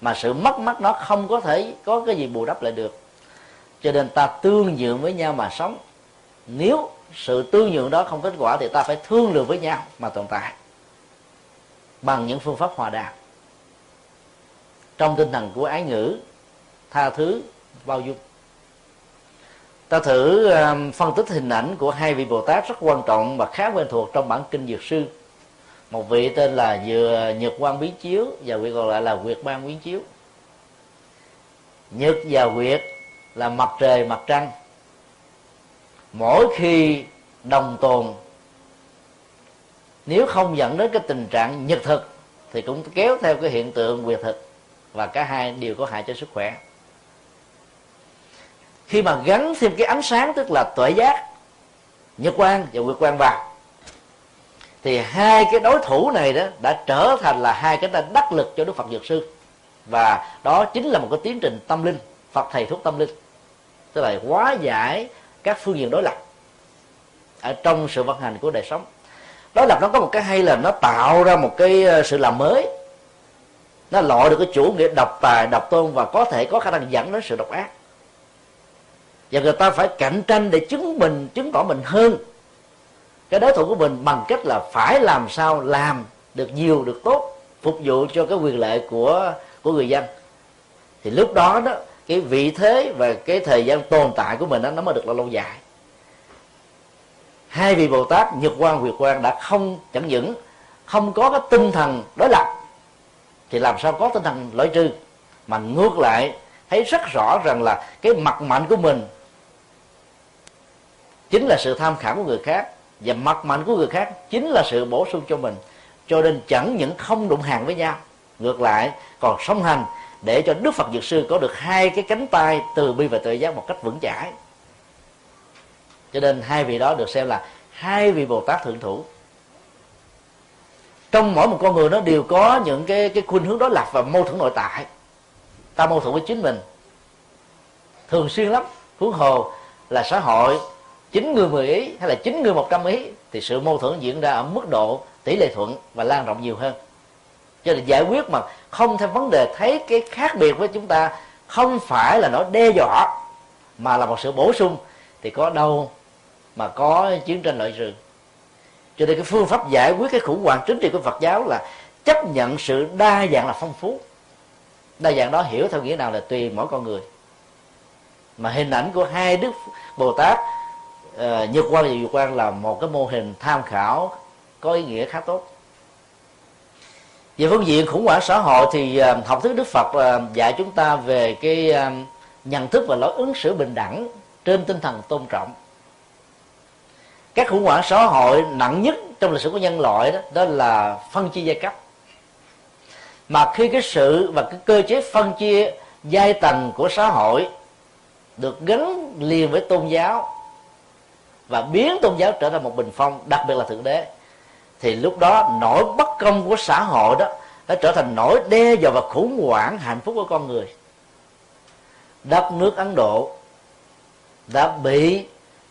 [SPEAKER 1] mà sự mất mát nó không có thể có cái gì bù đắp lại được. Cho nên ta tương nhượng với nhau mà sống. Nếu sự tương nhượng đó không kết quả thì ta phải thương lượng với nhau mà tồn tại. Bằng những phương pháp hòa đàm. Trong tinh thần của ái ngữ, tha thứ, bao dung. Ta thử phân tích hình ảnh của hai vị bồ tát rất quan trọng và khá quen thuộc trong bản kinh dược sư một vị tên là vừa nhật quan biến chiếu và vị còn lại là quyệt ban biến chiếu. Nhật và quyệt là mặt trời, mặt trăng. Mỗi khi đồng tồn, nếu không dẫn đến cái tình trạng nhật thực, thì cũng kéo theo cái hiện tượng quyệt thực, và cả hai đều có hại cho sức khỏe. Khi mà gắn thêm cái ánh sáng, tức là tuệ giác, nhật quan và nguyệt quan vào thì hai cái đối thủ này đó đã trở thành là hai cái tên đắc lực cho đức phật dược sư. Và đó chính là một cái tiến trình tâm linh, phật thầy thuốc tâm linh. Tức là hóa giải các phương diện đối lập ở trong sự vận hành của đời sống. Đối lập nó có một cái hay là nó tạo ra một cái ờ, sự làm mới. Nó loại được cái chủ nghĩa độc tài, độc tôn và có thể có khả năng dẫn đến sự độc ác. Và người ta phải cạnh tranh để chứng minh, chứng tỏ mình hơn cái đối thủ của mình bằng cách là phải làm sao làm được nhiều được tốt phục vụ cho cái quyền lợi của của người dân. Thì lúc đó đó cái vị thế và cái thời gian tồn tại của mình đó, nó mới được là lâu dài. Hai vị bồ tát nhật quan huyệt quan đã không chẳng những không có cái tinh thần đối lập thì làm sao có tinh thần loại trừ mà ngược lại thấy rất rõ rằng là cái mặt mạnh của mình chính là sự tham khảo của người khác và mặt mạnh của người khác chính là sự bổ sung cho mình. Cho nên chẳng những không đụng hàng với nhau, ngược lại còn song hành để cho đức phật dược sư có được hai cái cánh tay từ bi và tự giác một cách vững chãi. Cho nên hai vị đó được xem là hai vị bồ tát thượng thủ. Trong mỗi một con người nó đều có những cái cái khuynh hướng đối lập và mâu thuẫn nội tại. Ta mâu thuẫn với chính mình. Thường xuyên lắm, huống hồ là xã hội chín người mười ý hay là chín người một trăm ý, thì sự mâu thuẫn diễn ra ở mức độ tỷ lệ thuận và lan rộng nhiều hơn. Cho nên giải quyết mà không theo vấn đề thấy cái khác biệt với chúng ta không phải là nó đe dọa, mà là một sự bổ sung, thì có đâu mà có chiến tranh loại trừ cho nên cái phương pháp giải quyết cái khủng hoảng chính trị của Phật giáo là chấp nhận sự đa dạng là phong phú. Đa dạng đó hiểu theo nghĩa nào là tùy mỗi con người. Mà hình ảnh của hai đức Bồ Tát uh, Nhật quan và Diệu quan là một cái mô hình tham khảo có ý nghĩa khá tốt. Về phương diện khủng hoảng xã hội thì uh, học thuyết Đức Phật uh, dạy chúng ta về cái uh, nhận thức và lối ứng xử bình đẳng trên tinh thần tôn trọng. Các khủng hoảng xã hội nặng nhất trong lịch sử của nhân loại đó đó là phân chia giai cấp. Mà khi cái sự và cái cơ chế phân chia giai tầng của xã hội được gắn liền với tôn giáo và biến tôn giáo trở thành một bình phong, đặc biệt là thượng đế. Thì lúc đó, nỗi bất công của xã hội đó nó trở thành nỗi đe dọa và khủng hoảng hạnh phúc của con người. Đất nước ấn độ đã bị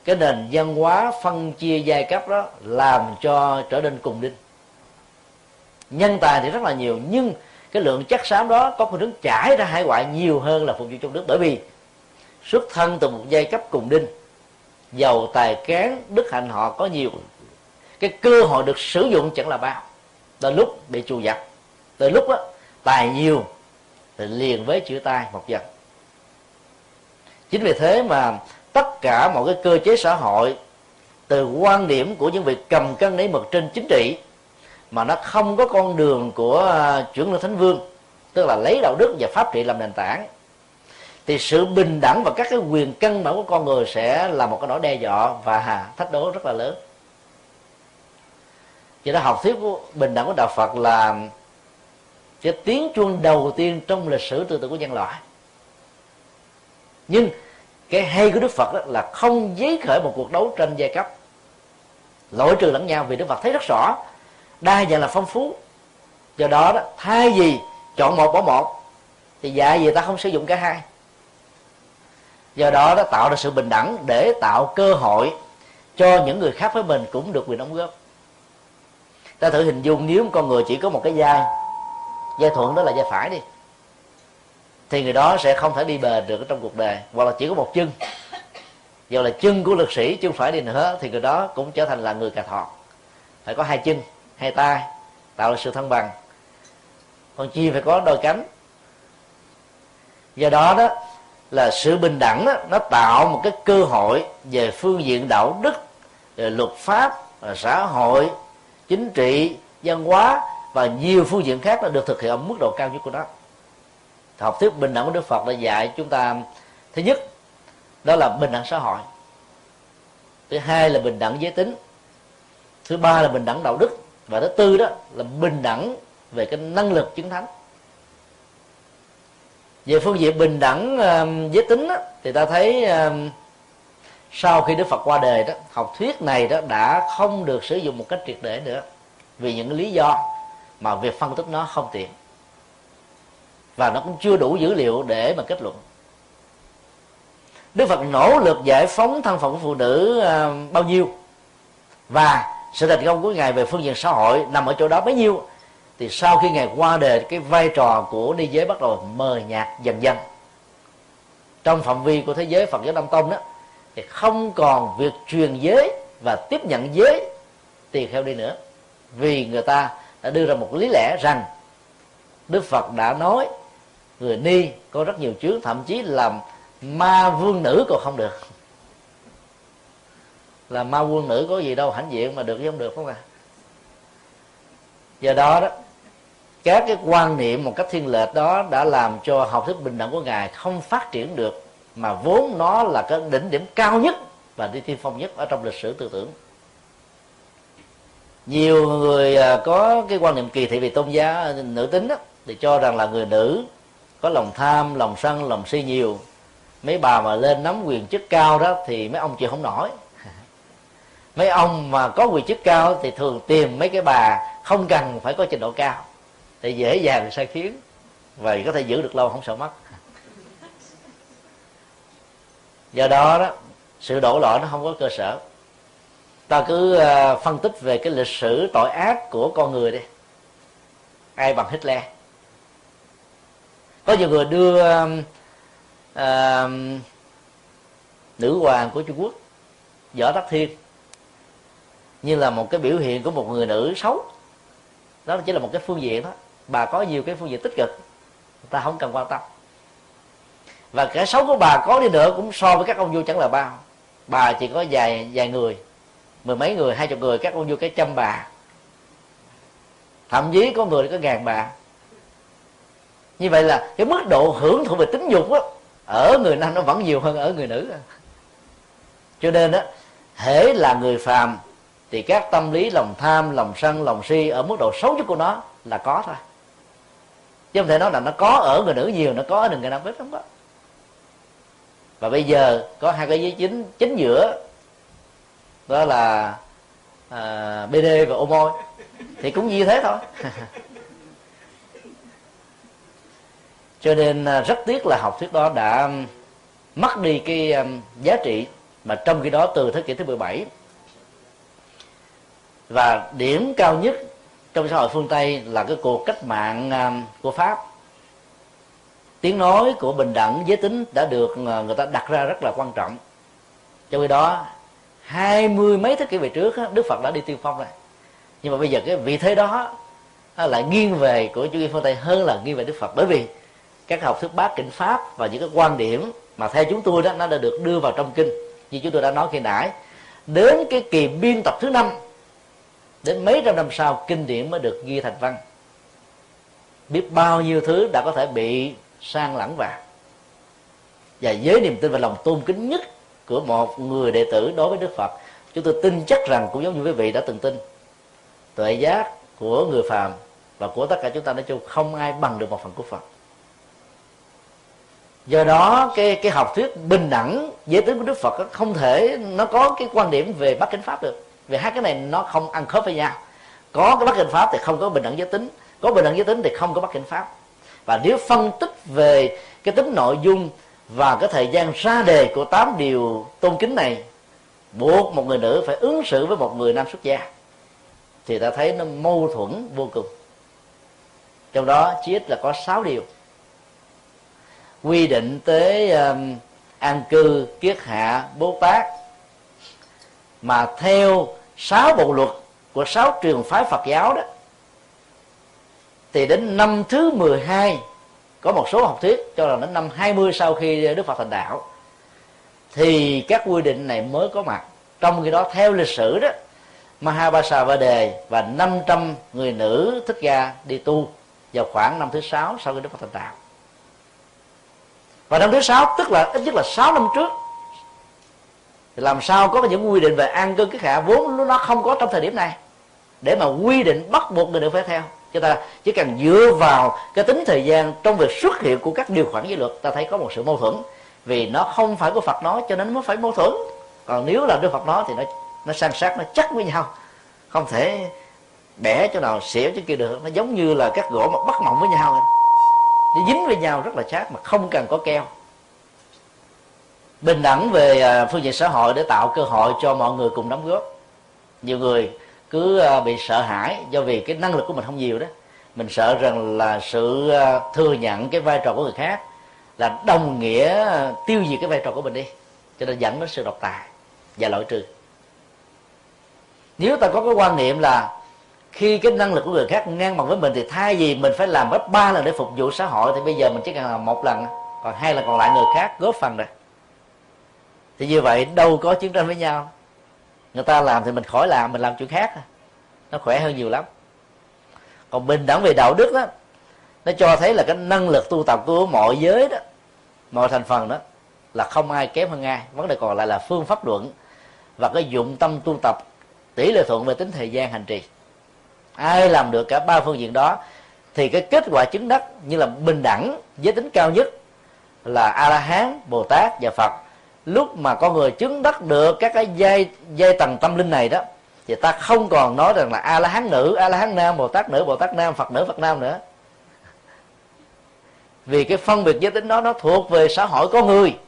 [SPEAKER 1] cái nền văn hóa phân chia giai cấp đó làm cho trở nên cùng đinh. Nhân tài thì rất là nhiều, nhưng cái lượng chất xám đó có khuynh hướng chảy ra hải ngoại nhiều hơn là phục vụ trong nước. Bởi vì xuất thân từ một giai cấp cùng đinh giàu tài cán đức hạnh họ có nhiều. Cái cơ hội được sử dụng chẳng là bao. Từ lúc bị trù dập. Tới lúc đó, tài nhiều thì liền với chữ tai một dần. Chính vì thế mà tất cả mọi cái cơ chế xã hội từ quan điểm của những việc cầm cân nấy mực trên chính trị mà nó không có con đường của à, chuyển lên thánh vương tức là lấy đạo đức và pháp trị làm nền tảng thì sự bình đẳng và các cái quyền căn bản của con người sẽ là một cái nỗi đe dọa và thách đố rất là lớn. Cho đó học thuyết của bình đẳng của đạo Phật là cái tiếng chuông đầu tiên trong lịch sử tư tưởng của nhân loại. Nhưng cái hay của Đức Phật đó là không giấy khởi một cuộc đấu tranh giai cấp. Lỗi trừ lẫn nhau vì Đức Phật thấy rất rõ, đa dạng là phong phú. Do đó đó, thay vì chọn một bỏ một, thì dạ gì ta không sử dụng cả hai do đó nó tạo ra sự bình đẳng để tạo cơ hội cho những người khác với mình cũng được quyền đóng góp. Ta thử hình dung nếu con người chỉ có một cái vai vai thuận đó là vai phải đi, thì người đó sẽ không thể đi bền được trong cuộc đời, hoặc là chỉ có một chân. Dù là chân của lực sĩ chứ không phải đi nữa, thì người đó cũng trở thành là người cà thọ. Phải có hai chân, hai tay, tạo ra sự thăng bằng. Còn chim phải có đôi cánh. Do đó đó là sự bình đẳng đó, nó tạo một cái cơ hội về phương diện đạo đức luật pháp xã hội chính trị văn hóa và nhiều phương diện khác đã được thực hiện ở mức độ cao nhất của nó. Học thuyết bình đẳng của đức phật đã dạy chúng ta thứ nhất đó là bình đẳng xã hội. Thứ hai là bình đẳng giới tính. Thứ ba là bình đẳng đạo đức. Và thứ tư đó là bình đẳng về cái năng lực chứng thánh về phương diện bình đẳng um, giới tính đó, thì ta thấy um, sau khi đức phật qua đời đó học thuyết này đó đã không được sử dụng một cách triệt để nữa. Vì những lý do mà việc phân tích nó không tiện. Và nó cũng chưa đủ dữ liệu để mà kết luận. Đức phật nỗ lực giải phóng thân phận của phụ nữ um, bao nhiêu? Và sự thành công của ngài về phương diện xã hội nằm ở chỗ đó bấy nhiêu? Thì sau khi ngài qua đời cái vai trò của ni giới bắt đầu mờ nhạt dần dần. Trong phạm vi của thế giới, phật giáo nam tông đó, thì không còn việc truyền giới và tiếp nhận giới tỳ kheo đi nữa. Vì người ta đã đưa ra một lý lẽ rằng đức phật đã nói, người ni có rất nhiều chướng, thậm chí làm ma vương nữ còn không được. Là ma vương nữ có gì đâu, hãnh diện mà được chứ không được không à do đó đó các cái quan niệm một cách thiên lệch đó đã làm cho học thức bình đẳng của ngài không phát triển được mà vốn nó là cái đỉnh điểm cao nhất và đi tiên phong nhất ở trong lịch sử tư tưởng. Nhiều người à, có cái quan niệm kỳ thị về tôn giáo à, nữ tính đó, thì cho rằng là người nữ có lòng tham lòng sân lòng si nhiều. Mấy bà mà lên nắm quyền chức cao đó thì mấy ông chịu không nổi. Mấy ông mà có quyền chức cao thì thường tìm mấy cái bà không cần phải có trình độ cao thì dễ dàng sai khiến và có thể giữ được lâu không sợ mất. Do đó đó sự đổ lỗi nó không có cơ sở. Ta cứ ờ, phân tích về cái lịch sử tội ác của con người đi. Ai bằng Hitler? Có nhiều người đưa uh, nữ hoàng của Trung Quốc võ Đắc Thiên như là một cái biểu hiện của một người nữ xấu đó chỉ là một cái phương diện đó bà có nhiều cái phương diện tích cực ta không cần quan tâm. Và cái xấu của bà có đi nữa cũng so với các ông vua chẳng là bao. Bà chỉ có vài vài người mười mấy người hai chục người các ông vua cái trăm bà. Thậm chí có người có ngàn bà. Như vậy là cái mức độ hưởng thụ về tính dục đó, ở người nam nó vẫn nhiều hơn ở người nữ. Cho nên đó hễ là người phàm thì các tâm lý lòng tham lòng sân lòng si ở mức độ xấu nhất của nó là có thôi. Chứ không thể nói là nó có ở người nữ nhiều nó có ở người nam ít không có. Và bây giờ có hai cái giới chính chính giữa đó là à, bd và ô môi. Thì cũng như thế thôi. Cho nên à, rất tiếc là học thuyết đó đã mất đi cái giá trị mà trong khi đó từ thế kỷ thứ 17 và điểm cao nhất trong xã hội phương Tây là cái cuộc cách mạng à, của Pháp. Tiếng nói của bình đẳng giới tính đã được à, người ta đặt ra rất là quan trọng. Trong khi đó, hai mươi mấy thế kỷ về trước Đức Phật đã đi tiên phong rồi. Nhưng mà bây giờ cái vị thế đó lại nghiêng về của chủ nghĩa phương Tây hơn là nghiêng về Đức Phật. Bởi vì các học thuyết bát kinh pháp và những cái quan điểm mà theo chúng tôi đó, nó đã được đưa vào trong kinh. Như chúng tôi đã nói khi nãy, đến cái kỳ biên tập thứ năm đến mấy trăm năm sau, kinh điển mới được ghi thành văn. Biết bao nhiêu thứ đã có thể bị sang lẳng vào. Và với niềm tin và lòng tôn kính nhất của một người đệ tử đối với đức phật, chúng tôi tin chắc rằng cũng giống như quý vị đã từng tin, tuệ giác của người phàm và của tất cả chúng ta nói chung không ai bằng được một phần của phật. Do đó, cái cái học thuyết bình đẳng giới tính của đức phật không thể, nó có cái quan điểm về bắc kính pháp được vì hai cái này nó không ăn khớp với nhau. Có cái bất kinh pháp thì không có bình đẳng giới tính. Có bình đẳng giới tính thì không có bất kinh pháp. Và nếu phân tích về cái tính nội dung và cái thời gian ra đề của tám điều tôn kính này buộc một người nữ phải ứng xử với một người nam xuất gia thì ta thấy nó mâu thuẫn vô cùng. Trong đó chỉ ít là có 6 điều. Quy định tới um, an cư kiết hạ bố tát mà theo sáu bộ luật của sáu trường phái Phật giáo đó, thì đến năm thứ 12 có một số học thuyết cho là đến năm 20 sau khi Đức Phật thành đạo, thì các quy định này mới có mặt. Trong khi đó, theo lịch sử đó Mahabasa Va Đề và 500 người nữ thích ca đi tu vào khoảng năm thứ sáu sau khi Đức Phật thành đạo. Và năm thứ sáu, tức là ít nhất là 6 năm trước thì làm sao có những quy định về an cư kiết hạ vốn nó không có trong thời điểm này? Để mà quy định bắt buộc người được phải theo. Chúng ta chỉ cần dựa vào cái tính thời gian trong việc xuất hiện của các điều khoản giới luật, ta thấy có một sự mâu thuẫn. Vì nó không phải của Phật nói, cho nên mới phải mâu thuẫn. Còn nếu là Đức Phật nói thì nó nó san sát, nó chắc với nhau. Không thể bẻ chỗ nào xỉu chỗ kia được. Nó giống như là các gỗ mà bắt mỏng với nhau. Nó dính với nhau rất là chắc mà không cần có keo bình đẳng về à, phương diện xã hội để tạo cơ hội cho mọi người cùng đóng góp. Nhiều người cứ à, bị sợ hãi do vì cái năng lực của mình không nhiều đó. Mình sợ rằng là sự à, thừa nhận cái vai trò của người khác là đồng nghĩa tiêu diệt cái vai trò của mình đi, cho nên dẫn đến sự độc tài và loại trừ. Nếu ta có cái quan niệm là khi cái năng lực của người khác ngang bằng với mình thì thay vì mình phải làm gấp ba lần để phục vụ xã hội thì bây giờ mình chỉ cần làm một lần, còn hai lần còn lại người khác góp phần rồi thì như vậy đâu có chiến tranh với nhau. Người ta làm thì mình khỏi làm, mình làm chuyện khác. Nó khỏe hơn nhiều lắm. Còn bình đẳng về đạo đức đó, nó cho thấy là cái năng lực tu tập của mọi giới đó, mọi thành phần đó, là không ai kém hơn ai. Vấn đề còn lại là phương pháp luận và cái dụng tâm tu tập tỷ lệ thuận về tính thời gian hành trì. Ai làm được cả ba phương diện đó, thì cái kết quả chứng đắc như là bình đẳng, giới tính cao nhất là a la hán, bồ tát và phật lúc mà con người chứng đắc được các cái dây dây tầng tâm linh này đó, thì ta không còn nói rằng là a la hán nữ a la hán nam bồ tát nữ bồ tát nam, phật nữ, phật nam nữa. Vì cái phân biệt giới tính đó, nó thuộc về xã hội có người,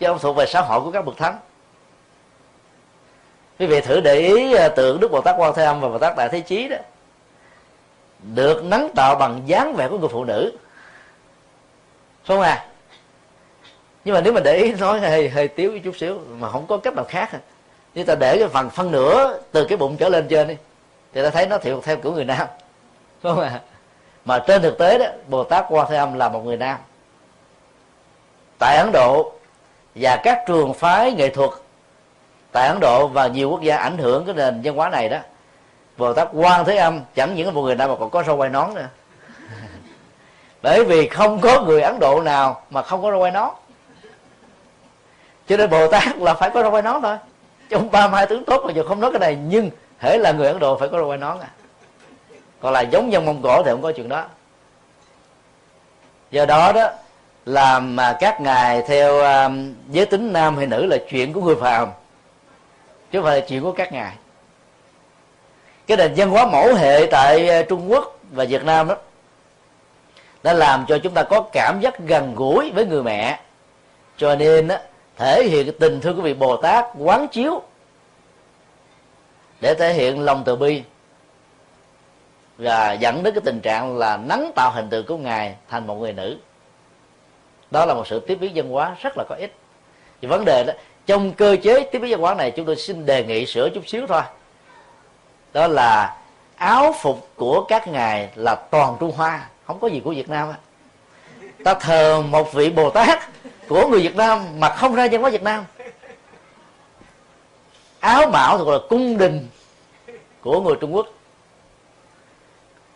[SPEAKER 1] chứ không thuộc về xã hội của các bậc thánh. Quý vị thử để ý à, tượng đức bồ tát quan thế âm và bồ tát đại thế chí đó, được nắng tạo bằng dáng vẻ của người phụ nữ. Không à nhưng mà nếu mà để ý nói hơi hơi tiếu chút xíu, mà không có cách nào khác như ta để cái phần phân nửa từ cái bụng trở lên trên đi, thì ta thấy nó theo theo kiểu người nam. Đúng không ạ? Mà trên thực tế đó bồ tát quan thế âm là một người nam. Tại ấn độ và các trường phái nghệ thuật tại ấn độ và nhiều quốc gia ảnh hưởng cái nền văn hóa này đó bồ tát quan thế âm chẳng những là một người nam mà còn có râu quai nón nữa. Bởi vì không có người ấn độ nào mà không có râu quai nón cho nên bồ tát là phải có râu quai nón thôi. Trong ba mai tướng tốt mà dù không nói cái này nhưng hễ là người ấn độ phải có râu quai nón à. Còn là giống dân mông cổ thì không có chuyện đó. Do đó đó làm mà các ngài theo um, giới tính nam hay nữ là chuyện của người phàm chứ không phải là chuyện của các ngài. Cái nền văn hóa mẫu hệ tại ờ, trung quốc và việt nam đó đã làm cho chúng ta có cảm giác gần gũi với người mẹ. Cho nên đó, thể hiện cái tình thương của vị bồ tát quán chiếu để thể hiện lòng từ bi và dẫn đến cái tình trạng là nắng tạo hình tượng của ngài thành một người nữ. Đó là một sự tiếp biến văn hóa rất là có ích. Thì vấn đề đó, trong cơ chế tiếp biến văn hóa này, chúng tôi xin đề nghị sửa chút xíu thôi. Đó là áo phục của các ngài là toàn trung hoa, không có gì của việt nam á. Ta thờ một vị bồ tát của người việt nam mà không ra văn hóa việt nam. Áo mão thuộc là cung đình của người trung quốc.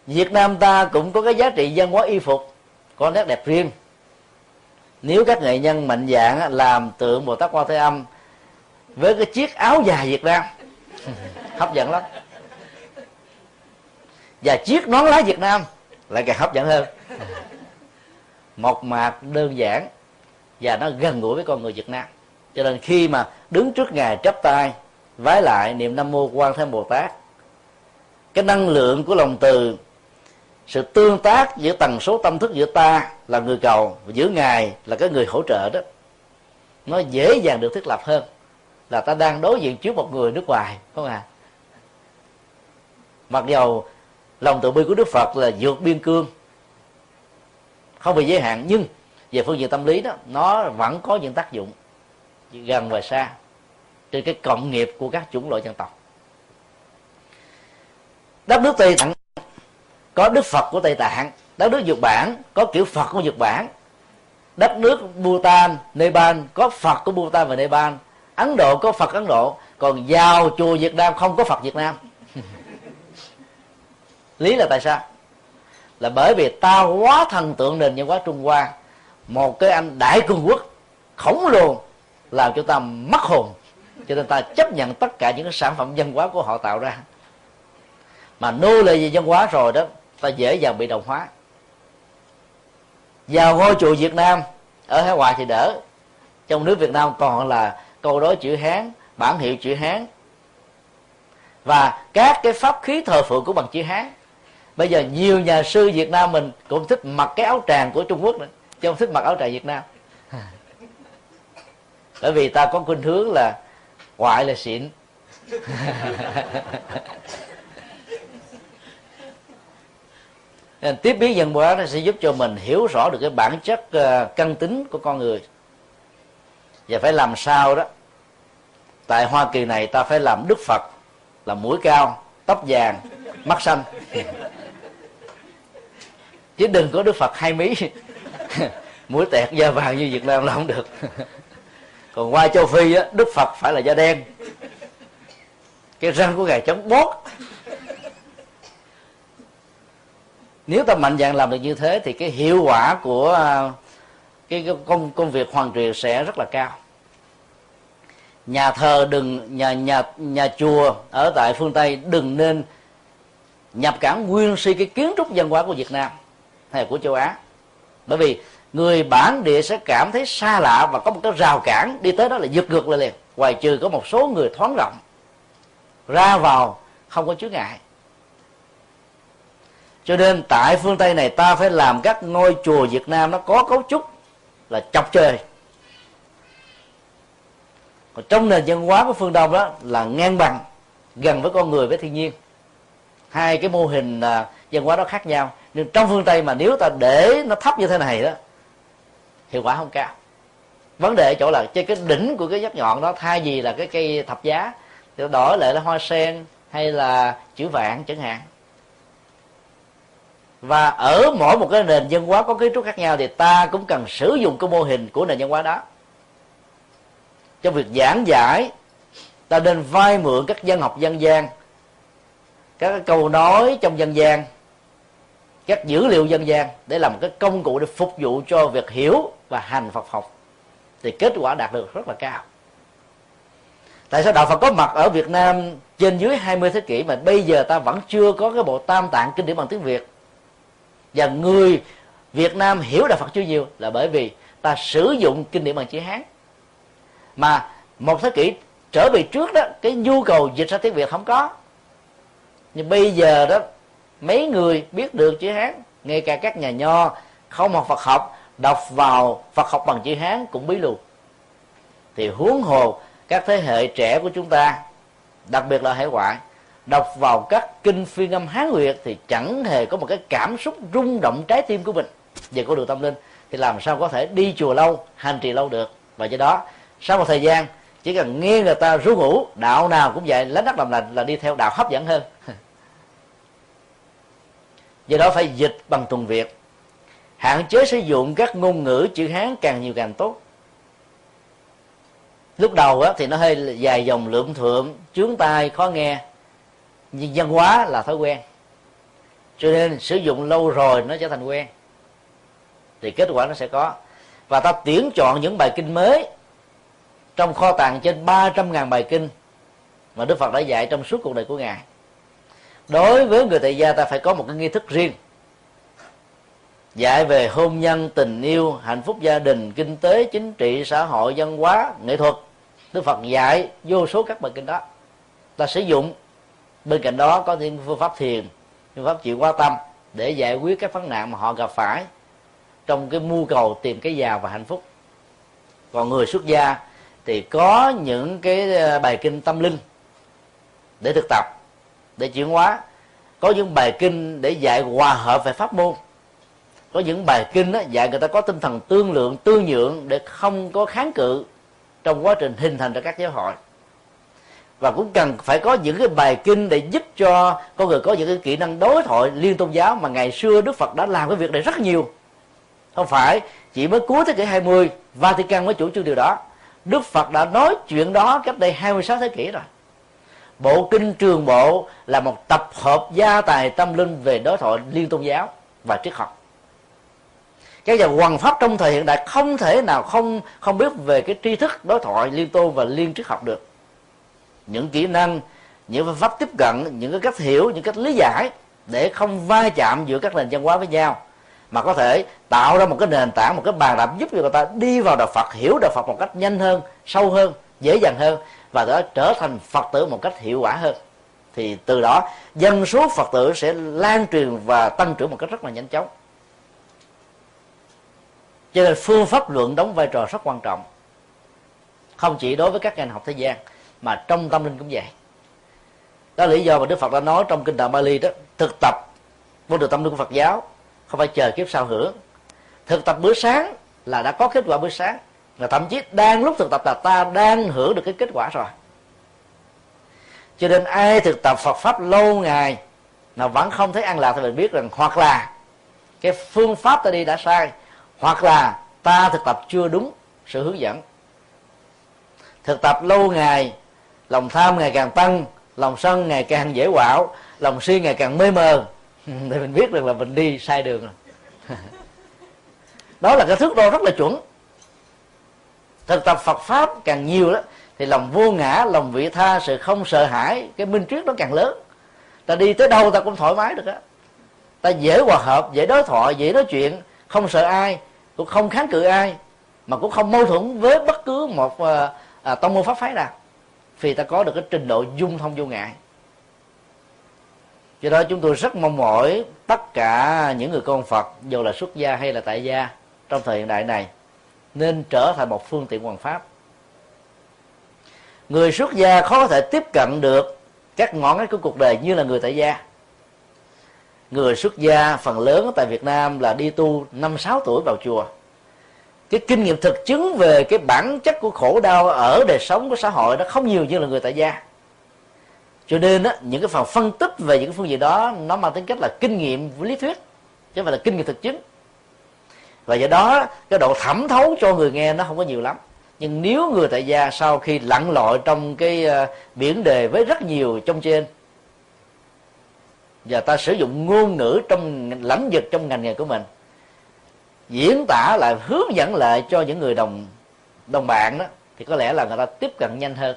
[SPEAKER 1] Việt nam ta cũng có cái giá trị văn hóa y phục, có nét đẹp riêng. Nếu các nghệ nhân mạnh dạng làm tượng bồ tát quan thế âm với cái chiếc áo dài việt nam, hấp dẫn lắm. Và chiếc nón lá việt nam lại càng hấp dẫn hơn. Một mạc, đơn giản và nó gần gũi với con người việt nam. Cho nên khi mà đứng trước ngài chắp tay, vái lại niệm nam mô quan thế bồ tát, cái năng lượng của lòng từ, sự tương tác giữa tần số tâm thức giữa ta là người cầu và giữa ngài là cái người hỗ trợ đó, nó dễ dàng được thiết lập hơn là ta đang đối diện trước một người nước ngoài, không à? Mặc dầu lòng từ bi của đức phật là vượt biên cương, không bị giới hạn, nhưng về phương diện tâm lý đó, nó vẫn có những tác dụng gần và xa trên cái cộng nghiệp của các chủng loại dân tộc. Đất nước tây tạng có đức phật của tây tạng, đất nước nhật bản có kiểu phật của nhật bản, đất nước bhutan, nepal có phật của bhutan và nepal, ấn độ có phật ấn độ, còn giao chùa việt nam không có phật việt nam. Lý là tại sao? Là bởi vì ta quá thần tượng nền văn hóa trung hoa một cái anh đại cường quốc, khổng lồ, làm cho ta mất hồn. Cho nên ta chấp nhận tất cả những cái sản phẩm văn hóa của họ tạo ra. Mà nô lệ về văn hóa rồi đó, ta dễ dàng bị đồng hóa. Vào ngôi chùa Việt Nam, ở Hải Ngoại thì đỡ. Trong nước Việt Nam còn là câu đối chữ Hán, bản hiệu chữ Hán. Và các cái pháp khí thờ phượng của bằng chữ Hán. Bây giờ nhiều nhà sư Việt Nam mình cũng thích mặc cái áo tràng của Trung Quốc nữa chứ không thích mặc áo trại Việt Nam. Bởi vì ta có khuynh hướng là ngoại là xịn. Nên tiếp biến dân hóa nó sẽ giúp cho mình hiểu rõ được cái bản chất ờ, căn tính của con người. Và phải làm sao đó. Tại hoa kỳ này ta phải làm đức phật là mũi cao, tóc vàng, mắt xanh. Chứ đừng có đức phật hai mí. mũi tẹt da vàng như việt nam là không được. Còn qua châu phi á, đức phật phải là da đen. Cái răng của ngài chống bót nếu ta mạnh dạn làm được như thế thì cái hiệu quả của à, cái công công việc hoàn truyền sẽ rất là cao. Nhà thờ đừng, nhà nhà nhà chùa ở tại phương tây đừng nên nhập cản nguyên si cái kiến trúc văn hóa của việt nam hay của châu á bởi vì người bản địa sẽ cảm thấy xa lạ và có một cái rào cản đi tới đó là giật ngược lại liền. Ngoài trừ có một số người thoáng rộng, ra vào, không có chướng ngại. Cho nên tại phương tây này ta phải làm các ngôi chùa việt nam nó có cấu trúc là chọc trời. Còn trong nền văn hóa của phương đông đó là ngang bằng, gần với con người với thiên nhiên. Hai cái mô hình à, văn hóa đó khác nhau nhưng trong phương tây mà nếu ta để nó thấp như thế này đó, hiệu quả không cao. Vấn đề ở chỗ là trên cái đỉnh của cái nhát nhọn đó, thay vì là cái cây thập giá, thì đổi lại là hoa sen hay là chữ vạn chẳng hạn. Và ở mỗi một cái nền văn hóa có kiến trúc khác nhau thì ta cũng cần sử dụng cái mô hình của nền văn hóa đó. Trong việc giảng giải, ta nên vay mượn các dân học dân gian, các câu nói trong dân gian các dữ liệu dân gian để làm một cái công cụ để phục vụ cho việc hiểu và hành Phật học thì kết quả đạt được rất là cao. Tại sao đạo Phật có mặt ở Việt Nam trên dưới 20 thế kỷ mà bây giờ ta vẫn chưa có cái bộ tam tạng kinh điển bằng tiếng Việt? Và người Việt Nam hiểu đạo Phật chưa nhiều là bởi vì ta sử dụng kinh điển bằng chữ Hán. Mà một thế kỷ trở về trước đó, cái nhu cầu dịch ra tiếng Việt không có. Nhưng bây giờ đó mấy người biết được chữ Hán, ngay cả các nhà nho không học Phật học, đọc vào Phật học bằng chữ Hán cũng bí lù thì huống hồ, các thế hệ trẻ của chúng ta, đặc biệt là hải ngoại, đọc vào các kinh phiên âm hán nguyệt thì chẳng hề có một cái cảm xúc rung động trái tim của mình. Về con đường tâm linh thì làm sao có thể đi chùa lâu, hành trì lâu được? Và do đó, sau một thời gian, chỉ cần nghe người ta ru ngủ, đạo nào cũng vậy, lánh đắc làm lành là đi theo đạo hấp dẫn hơn. do đó phải dịch bằng tuần việt. Hạn chế sử dụng các ngôn ngữ chữ hán càng nhiều càng tốt. Lúc đầu á, thì nó hơi dài dòng lượm thượm chướng tai khó nghe. Nhưng văn hóa là thói quen. Cho nên sử dụng lâu rồi nó trở thành quen. Thì kết quả nó sẽ có. Và ta tuyển chọn những bài kinh mới. Trong kho tàng trên 300.000 bài kinh mà Đức Phật đã dạy trong suốt cuộc đời của Ngài đối với người tại gia ta phải có một cái nghi thức riêng. Dạy về hôn nhân, tình yêu, hạnh phúc gia đình, kinh tế, chính trị, xã hội, văn hóa, nghệ thuật. Đức phật dạy vô số các bài kinh đó. Ta sử dụng. Bên cạnh đó có thêm phương pháp thiền, phương pháp chịu quá tâm để giải quyết các vấn nạn mà họ gặp phải trong cái mưu cầu tìm cái giàu và hạnh phúc. Còn người xuất gia thì có những cái ờ, bài kinh tâm linh để thực tập để chuyển hóa. Có những bài kinh để dạy hòa hợp về pháp môn. Có những bài kinh đó, dạy người ta có tinh thần tương lượng tương nhượng để không có kháng cự trong quá trình hình thành ra các giáo hội. Và cũng cần phải có những cái bài kinh để giúp cho con người có những cái kỹ năng đối thoại liên tôn giáo mà ngày xưa Đức Phật đã làm cái việc này rất nhiều. Không phải chỉ mới cuối thế kỷ 20 Vatican mới chủ trương điều đó. Đức Phật đã nói chuyện đó cách đây 26 thế kỷ rồi. Bộ Kinh Trường Bộ là một tập hợp gia tài tâm linh về đối thoại liên tôn giáo và triết học. Các nhà hoàng pháp trong thời hiện đại không thể nào không không biết về cái tri thức đối thoại liên tôn và liên triết học được. Những kỹ năng, những phương pháp tiếp cận, những cái cách hiểu, những cách lý giải để không va chạm giữa các nền văn hóa với nhau, mà có thể tạo ra một cái nền tảng, một cái bàn đạp giúp cho người ta đi vào đạo Phật, hiểu đạo Phật một cách nhanh hơn, sâu hơn, dễ dàng hơn và đó trở thành Phật tử một cách hiệu quả hơn, thì từ đó dân số Phật tử sẽ lan truyền và tăng trưởng một cách rất là nhanh chóng. Cho nên phương pháp luận đóng vai trò rất quan trọng, không chỉ đối với các ngành học thế gian, mà trong tâm linh cũng vậy. Đó là lý do mà đức phật đã nói trong kinh đạo bali đó, thực tập vô được tâm linh của phật giáo, không phải chờ kiếp sau hưởng. Thực tập bữa sáng là đã có kết quả bữa sáng và thậm chí đang lúc thực tập là ta đang hưởng được cái kết quả rồi. Cho nên ai thực tập Phật pháp lâu ngày mà vẫn không thấy an lạc thì mình biết rằng hoặc là cái phương pháp ta đi đã sai, hoặc là ta thực tập chưa đúng sự hướng dẫn. Thực tập lâu ngày, lòng tham ngày càng tăng, lòng sân ngày càng dễ quạo, lòng si ngày càng mê mờ, thì mình biết được là mình đi sai đường rồi. Đó là cái thước đo rất là chuẩn thực tập Phật pháp càng nhiều đó thì lòng vô ngã lòng vị tha sự không sợ hãi cái minh triết nó càng lớn. Ta đi tới đâu ta cũng thoải mái được á. Ta dễ hòa hợp dễ đối thoại dễ nói chuyện không sợ ai cũng không kháng cự ai mà cũng không mâu thuẫn với bất cứ một à, à, tông môn pháp phái nào. Vì ta có được cái trình độ dung thông vô ngại do đó chúng tôi rất mong mỏi tất cả những người con Phật dù là xuất gia hay là tại gia trong thời hiện đại này nên trở thành một phương tiện hoàn pháp. Người xuất gia khó có thể tiếp cận được các ngọn ngách của cuộc đời như là người tại gia. Người xuất gia phần lớn tại Việt Nam là đi tu năm sáu tuổi vào chùa. Cái kinh nghiệm thực chứng về cái bản chất của khổ đau ở đời sống của xã hội nó không nhiều như là người tại gia. Cho nên á, những cái phần phân tích về những phương diện đó nó mang tính cách là kinh nghiệm với lý thuyết chứ không phải là kinh nghiệm thực chứng và do đó cái độ thẩm thấu cho người nghe nó không có nhiều lắm. Nhưng nếu người tại gia sau khi lặn lội trong cái uh, biển đề với rất nhiều trong trên và ta sử dụng ngôn ngữ trong lãnh vực trong ngành nghề của mình diễn tả lại hướng dẫn lại cho những người đồng đồng bạn đó thì có lẽ là người ta tiếp cận nhanh hơn.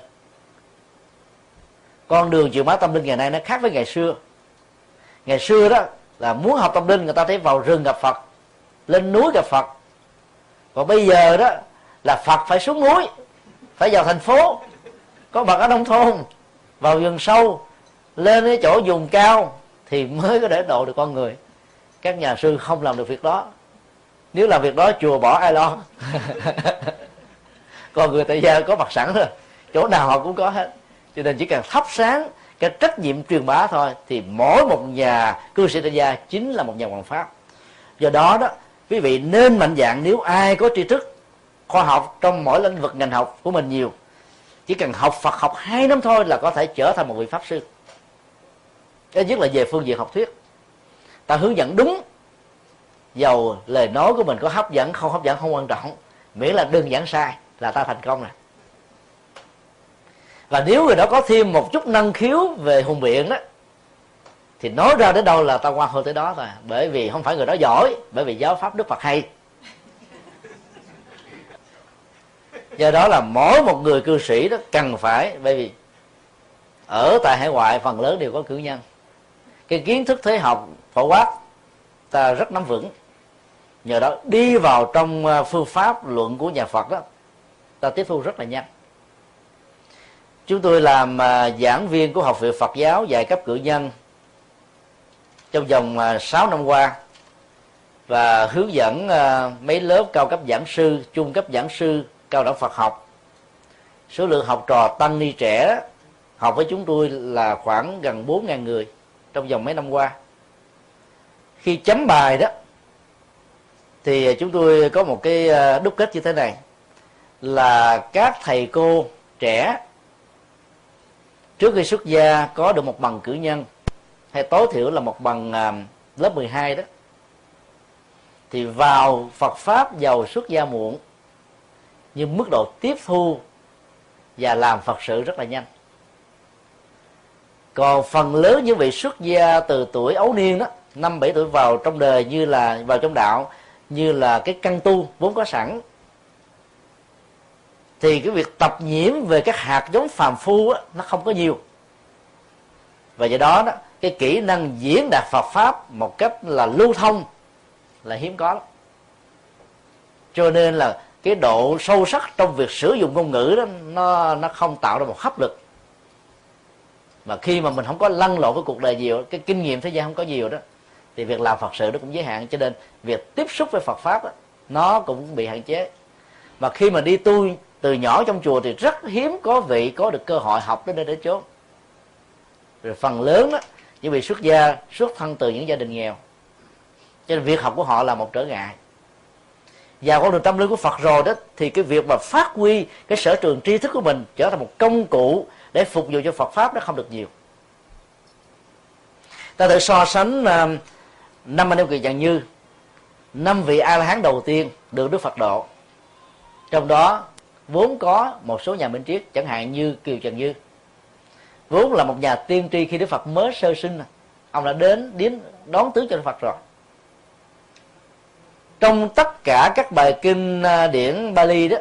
[SPEAKER 1] Con đường chịu hóa tâm linh ngày nay nó khác với ngày xưa. Ngày xưa đó là muốn học tâm linh người ta phải vào rừng gặp phật lên núi gặp phật. Còn bây giờ đó là phật phải xuống núi, phải vào thành phố. Có mặt ở nông thôn, vào rừng sâu, lên cái chỗ vùng cao thì mới có thể độ được con người. Các nhà sư không làm được việc đó. Nếu làm việc đó, chùa bỏ ai lo? Còn người tại gia có mặt sẵn rồi. Chỗ nào họ cũng có hết. Cho nên chỉ cần thắp sáng cái trách nhiệm truyền bá thôi, thì mỗi một nhà cư sĩ tại gia chính là một nhà hoàng pháp. Do đó đó quý vị nên mạnh dạng nếu ai có tri thức, khoa học trong mỗi lĩnh vực ngành học của mình nhiều. Chỉ cần học Phật học hai năm thôi là có thể trở thành một vị pháp sư. Cái nhất là về phương diện học thuyết. Ta hướng dẫn đúng. Dầu lời nói của mình có hấp dẫn, không hấp dẫn không quan trọng. Miễn là đơn giản sai là ta thành công rồi và nếu người đó có thêm một chút năng khiếu về hùng biện đó thì nói ra đến đâu là ta quan hơn tới đó thôi. Bởi vì không phải người đó giỏi, bởi vì giáo pháp đức phật hay. Do đó là mỗi một người cư sĩ đó cần phải, bởi vì ở tại hải ngoại phần lớn đều có cử nhân. Cái kiến thức thế học phổ quát, ta rất nắm vững. Nhờ đó đi vào trong ờ, phương pháp luận của nhà phật đó, ta tiếp thu rất là nhanh. Chúng tôi làm ờ, giảng viên của học viện phật giáo dạy cấp cử nhân trong vòng à, 6 năm qua, và hướng dẫn à, mấy lớp cao cấp giảng sư, trung cấp giảng sư cao đẳng phật học. Số lượng học trò tăng ni trẻ, học với chúng tôi là khoảng gần 4.000 người trong vòng mấy năm qua. Khi chấm bài đó, thì chúng tôi có một cái à, đúc kết như thế này, là các thầy cô trẻ trước khi xuất gia có được một bằng cử nhân hay tối thiểu là một bằng uh, lớp 12 đó. Thì vào Phật pháp giàu xuất gia muộn nhưng mức độ tiếp thu và làm Phật sự rất là nhanh. Còn phần lớn những vị xuất gia từ tuổi ấu niên đó năm bảy tuổi vào trong đời như là vào trong đạo như là cái căn tu vốn có sẵn thì cái việc tập nhiễm về các hạt giống phàm phu đó, nó không có nhiều. Và do đó đó cái kỹ năng diễn đạt Phật pháp một cách là lưu thông là hiếm có lắm. Cho nên là cái độ sâu sắc trong việc sử dụng ngôn ngữ đó nó nó không tạo ra một hấp lực. Mà khi mà mình không có lăn lộn với cuộc đời nhiều cái kinh nghiệm thế gian không có nhiều đó thì việc làm phật sự nó cũng giới hạn. Cho nên việc tiếp xúc với phật pháp đó, nó cũng bị hạn chế. Mà khi mà đi tu từ nhỏ trong chùa thì rất hiếm có vị có được cơ hội học đến đây đến chốn. Rồi phần lớn đó những vị xuất gia xuất thân từ những gia đình nghèo. Cho nên việc học của họ là một trở ngại. Và con đường tâm linh của Phật rồi đó thì cái việc mà phát huy cái sở trường tri thức của mình trở thành một công cụ để phục vụ cho Phật pháp nó không được nhiều. Ta thử so sánh uh, năm anh em kỳ dạng như. Năm vị a la hán đầu tiên được đức Phật độ. Trong đó vốn có một số nhà minh triết chẳng hạn như kiều trần như vốn là một nhà tiên tri khi đức phật mới sơ sinh. Ông đã đến đến đón tướng cho đức phật rồi. Trong tất cả các bài kinh à, điển Bali đó,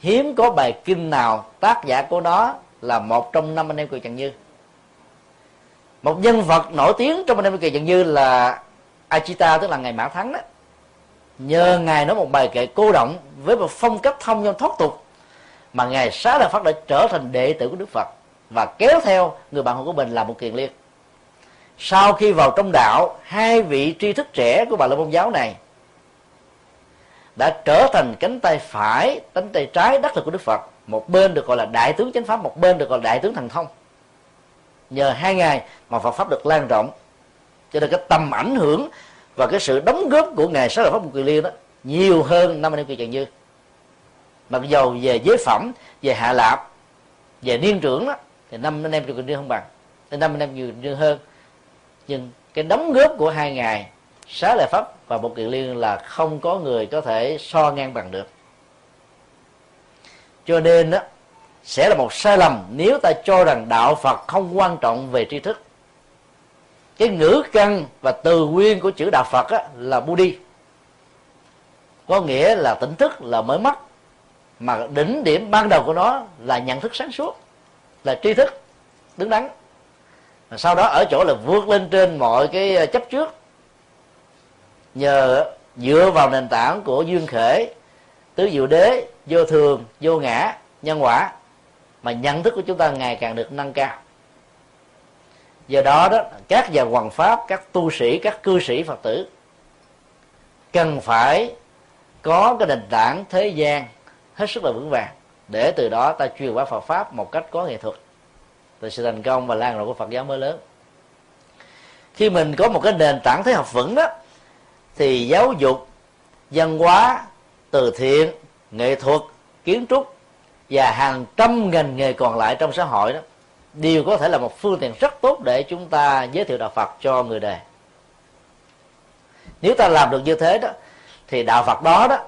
[SPEAKER 1] hiếm có bài kinh nào tác giả của nó là một trong năm anh em kiều trần như. Một nhân vật nổi tiếng trong anh em kiều trần như là Achita tức là ngày mã thắng đó. Nhờ ngài nói một bài kệ cô động với một phong cách thông dong thoát tục mà ngài xá lợi phát đã trở thành đệ tử của đức phật và kéo theo người bạn hữu của mình là một kiền liên. Sau khi vào trong đạo, hai vị tri thức trẻ của bà la môn giáo này đã trở thành cánh tay phải, cánh tay trái đắc lực của đức phật. Một bên được gọi là đại tướng chánh pháp, một bên được gọi là đại tướng thần thông. Nhờ hai ngày mà phật pháp được lan rộng. Cho nên cái tầm ảnh hưởng và cái sự đóng góp của ngài sáu lợi pháp một kỳ liên đó nhiều hơn năm anh em kỳ trần như. Mặc dầu về giới phẩm, về hạ lạp về niên trưởng đó thì năm anh em kỳ liên không bằng. Thì năm anh em nhiều như hơn. Nhưng cái đóng góp của hai ngài xá lợi pháp và một kỳ liên là không có người có thể so ngang bằng được. Cho nên đó sẽ là một sai lầm nếu ta cho rằng đạo phật không quan trọng về tri thức. Cái ngữ căn và từ nguyên của chữ đạo phật á, là buddhi. Có nghĩa là tỉnh thức là mới mất, mà đỉnh điểm ban đầu của nó là nhận thức sáng suốt là tri thức, đứng đắn. Sau đó ở chỗ là vượt lên trên mọi cái ờ, chấp trước. Nhờ dựa vào nền tảng của duyên khể, tứ diệu đế, vô thường, vô ngã, nhân quả, mà nhận thức của chúng ta ngày càng được nâng cao. Do đó đó, các nhà hoàng pháp, các tu sĩ, các cư sĩ phật tử cần phải có cái nền tảng thế gian hết sức là vững vàng để từ đó ta truyền bá Phật pháp một cách có nghệ thuật. Từ sự thành công và lan rộng của Phật giáo mới lớn. Khi mình có một cái nền tảng thế học vững đó, thì giáo dục, văn hóa, từ thiện, nghệ thuật, kiến trúc và hàng trăm ngành nghề còn lại trong xã hội đó đều có thể là một phương tiện rất tốt để chúng ta giới thiệu đạo Phật cho người đời. Nếu ta làm được như thế đó, thì đạo Phật đó đó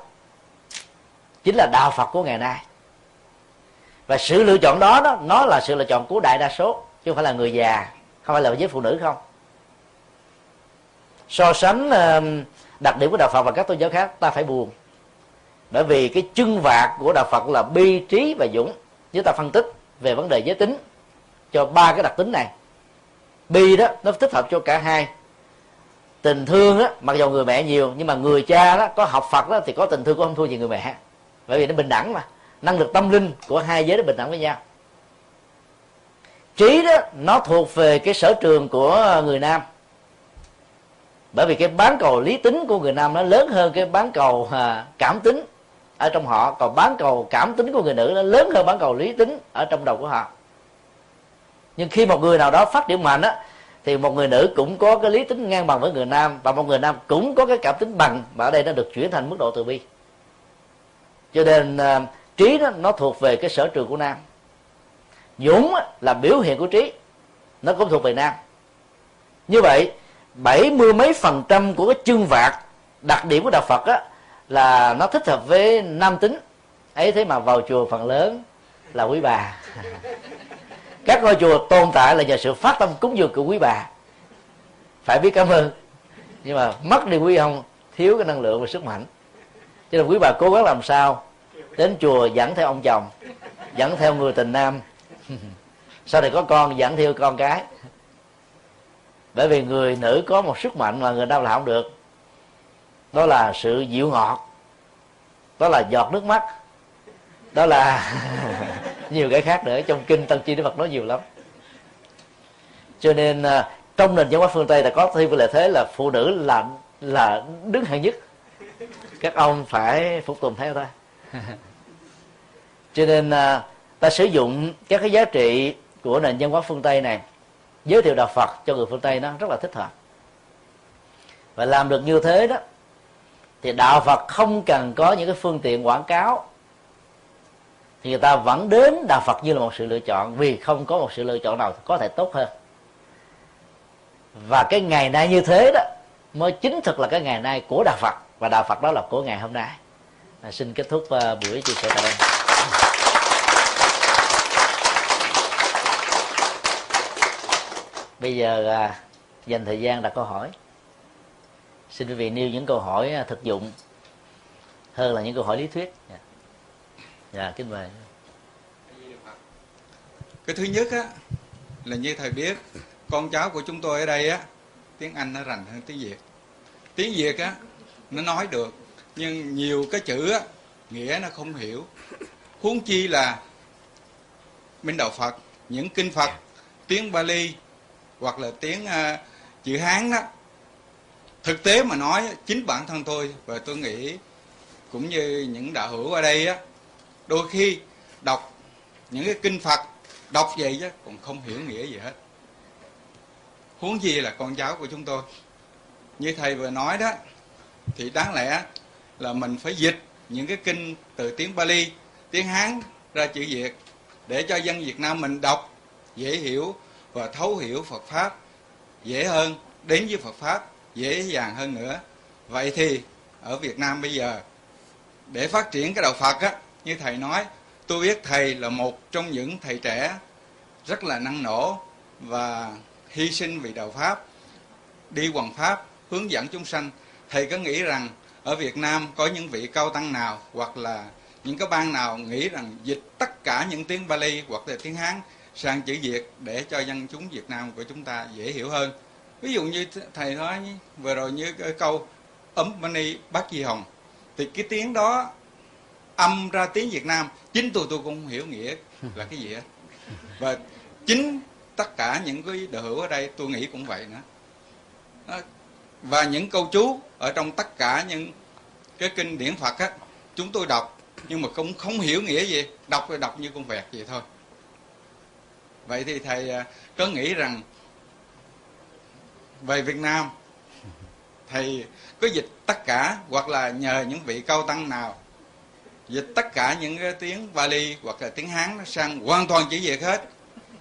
[SPEAKER 1] chính là đạo Phật của ngày nay và sự lựa chọn đó đó, nó là sự lựa chọn của đại đa số, chứ không phải là người già, không phải là với phụ nữ không. So sánh đặc điểm của đạo Phật và các tôn giáo khác, ta phải buồn. Bởi vì cái chân vạc của đạo Phật là bi trí và dũng, nếu ta phân tích về vấn đề giới tính cho ba cái đặc tính này. Bi đó, nó thích hợp cho cả hai. Tình thương á, mặc dù người mẹ nhiều, nhưng mà người cha đó, có học Phật đó thì có tình thương cũng không thua gì người mẹ. Bởi vì nó bình đẳng mà năng lực tâm linh của hai giới đó bình đẳng với nhau. Trí đó, nó thuộc về cái sở trường của người nam. Bởi vì cái bán cầu lý tính của người nam nó lớn hơn cái bán cầu à, cảm tính ở trong họ. Còn bán cầu cảm tính của người nữ nó lớn hơn bán cầu lý tính ở trong đầu của họ. Nhưng khi một người nào đó phát triển mạnh á, thì một người nữ cũng có cái lý tính ngang bằng với người nam, và một người nam cũng có cái cảm tính bằng. Và ở đây nó được chuyển thành mức độ từ bi. Cho nên à, trí đó, nó thuộc về cái sở trường của nam. Dũng là biểu hiện của trí, nó cũng thuộc về nam. Như vậy, bảy mươi mấy phần trăm của cái chương vạc, đặc điểm của đạo phật á, là nó thích hợp với nam tính. Ấy thế mà vào chùa phần lớn là quý bà. Các ngôi chùa tồn tại là nhờ sự phát tâm cúng dường của quý bà. Phải biết cảm ơn. Nhưng mà mất đi quý ông, thiếu cái năng lượng và sức mạnh. Cho nên quý bà cố gắng làm sao đến chùa dẫn theo ông chồng, dẫn theo người tình nam. Sau này có con dẫn theo con cái. Bởi vì người nữ có một sức mạnh mà người nam làm không được. Đó là sự dịu ngọt. Đó là giọt nước mắt. Đó là nhiều cái khác nữa. Trong kinh tăng chi đức phật nói nhiều lắm. Cho nên à, trong nền văn hóa phương tây đã có thêm lợi thế là phụ nữ là là đứng hạng nhất. Các ông phải phục tùng theo thôi cho nên à, ta sử dụng các cái giá trị của nền văn hóa phương tây này, giới thiệu đạo phật cho người phương tây nó rất là thích hợp. Và làm được như thế đó, thì đạo phật không cần có những cái phương tiện quảng cáo, thì người ta vẫn đến đạo phật như là một sự lựa chọn, vì không có một sự lựa chọn nào có thể tốt hơn. Và cái ngày nay như thế đó, mới chính thực là cái ngày nay của đạo phật, và đạo phật đó là của ngày hôm nay à, xin kết thúc uh, buổi chia sẻ tại đây. Bây giờ à, dành thời gian đặt câu hỏi. Xin quý vị nêu những câu hỏi à, thực dụng hơn là những câu hỏi lý thuyết. Dạ, yeah. kính mời.
[SPEAKER 2] Cái thứ nhất á là như thầy biết con cháu của chúng tôi ở đây á tiếng anh nó rành hơn tiếng việt. Tiếng việt á nó nói được nhưng nhiều cái chữ á nghĩa nó không hiểu. Huống chi là minh đạo phật những kinh phật tiếng bali hoặc là tiếng uh, chữ hán đó. Thực tế mà nói chính bản thân tôi và tôi nghĩ cũng như những đạo hữu ở đây á đôi khi đọc những cái kinh phật đọc vậy chứ còn không hiểu nghĩa gì hết. Huống gì là con cháu của chúng tôi. Như thầy vừa nói đó thì đáng lẽ là mình phải dịch những cái kinh từ tiếng Bali, tiếng Hán ra chữ Việt để cho dân Việt Nam mình đọc, dễ hiểu và thấu hiểu Phật pháp, dễ hơn, đến với Phật pháp dễ dàng hơn nữa. Vậy thì ở Việt Nam bây giờ, để phát triển cái đạo Phật á, như thầy nói, tôi biết thầy là một trong những thầy trẻ rất là năng nổ và hy sinh vì đạo pháp, đi hoàng pháp, hướng dẫn chúng sanh. Thầy có nghĩ rằng ở Việt Nam có những vị cao tăng nào hoặc là những cái bang nào nghĩ rằng dịch tất cả những tiếng Bali hoặc là tiếng Hán sang chữ Việt để cho dân chúng Việt Nam của chúng ta dễ hiểu hơn? Ví dụ như thầy nói vừa rồi như cái câu ấm mani bát di hồng thì cái tiếng đó âm ra tiếng việt nam, chính tôi tôi cũng không hiểu nghĩa là cái gì hết. Và chính tất cả những cái đạo hữu ở đây tôi nghĩ cũng vậy nữa. Đó và những câu chú ở trong tất cả những cái kinh điển phật á, chúng tôi đọc, nhưng mà cũng không hiểu nghĩa gì. Đọc thì đọc như con vẹt vậy thôi. Vậy thì thầy à, có nghĩ rằng về việt nam, thầy có dịch tất cả hoặc là nhờ những vị cao tăng nào dịch tất cả những cái tiếng Bali hoặc là tiếng Hán nó sang hoàn toàn chữ Việt hết?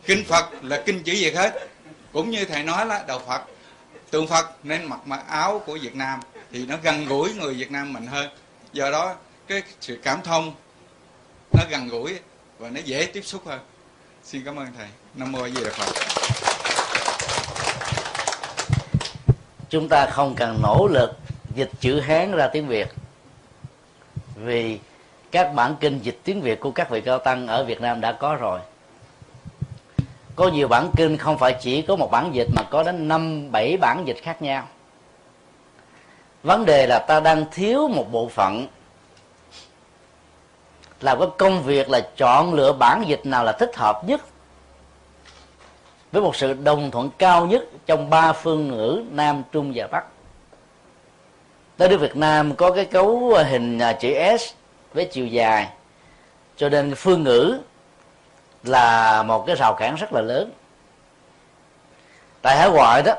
[SPEAKER 2] Kinh Phật là kinh chữ Việt hết. Cũng như thầy nói là đạo Phật tượng Phật nên mặc mặc áo của Việt Nam thì nó gần gũi người Việt Nam mình hơn. Do đó, cái sự cảm thông nó gần gũi và nó dễ tiếp xúc hơn. Xin cảm ơn thầy. Nam mô a di đà phật.
[SPEAKER 1] Chúng ta không cần nỗ lực dịch chữ hán ra tiếng việt. Vì các bản kinh dịch tiếng việt của các vị cao tăng ở việt nam đã có rồi có nhiều bản kinh không phải chỉ có một bản dịch mà có đến năm, bảy bản dịch khác nhau. Vấn đề là ta đang thiếu một bộ phận. Làm cái công việc là chọn lựa bản dịch nào là thích hợp nhất. Với một sự đồng thuận cao nhất trong ba phương ngữ, nam, trung và bắc. Tới nước việt nam có cái cấu hình à, chữ s với chiều dài. Cho nên phương ngữ là một cái rào cản rất là lớn. Tại hải ngoại đó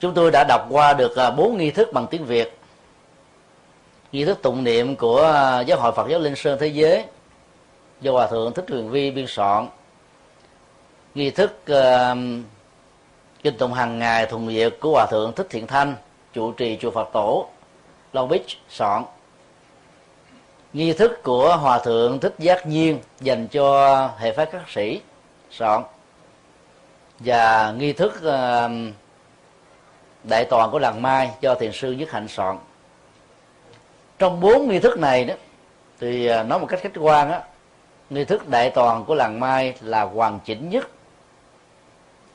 [SPEAKER 1] chúng tôi đã đọc qua được à, bốn nghi thức bằng tiếng việt. Nghi thức tụng niệm của à, giáo hội phật giáo linh sơn thế giới do hòa thượng thích huyền vi biên soạn. Nghi thức uh, kinh tụng hàng ngày thuần việt của hòa thượng thích thiện thanh trụ trì chùa phật tổ long beach soạn nghi thức của hòa thượng thích giác nhiên dành cho hệ phái các sĩ. Soạn. Và nghi thức đại toàn của làng mai cho thiền sư nhất hạnh soạn. Trong bốn nghi thức này đó, thì ờ, nói một cách khách quan á, nghi thức đại toàn của làng mai là hoàn chỉnh nhất,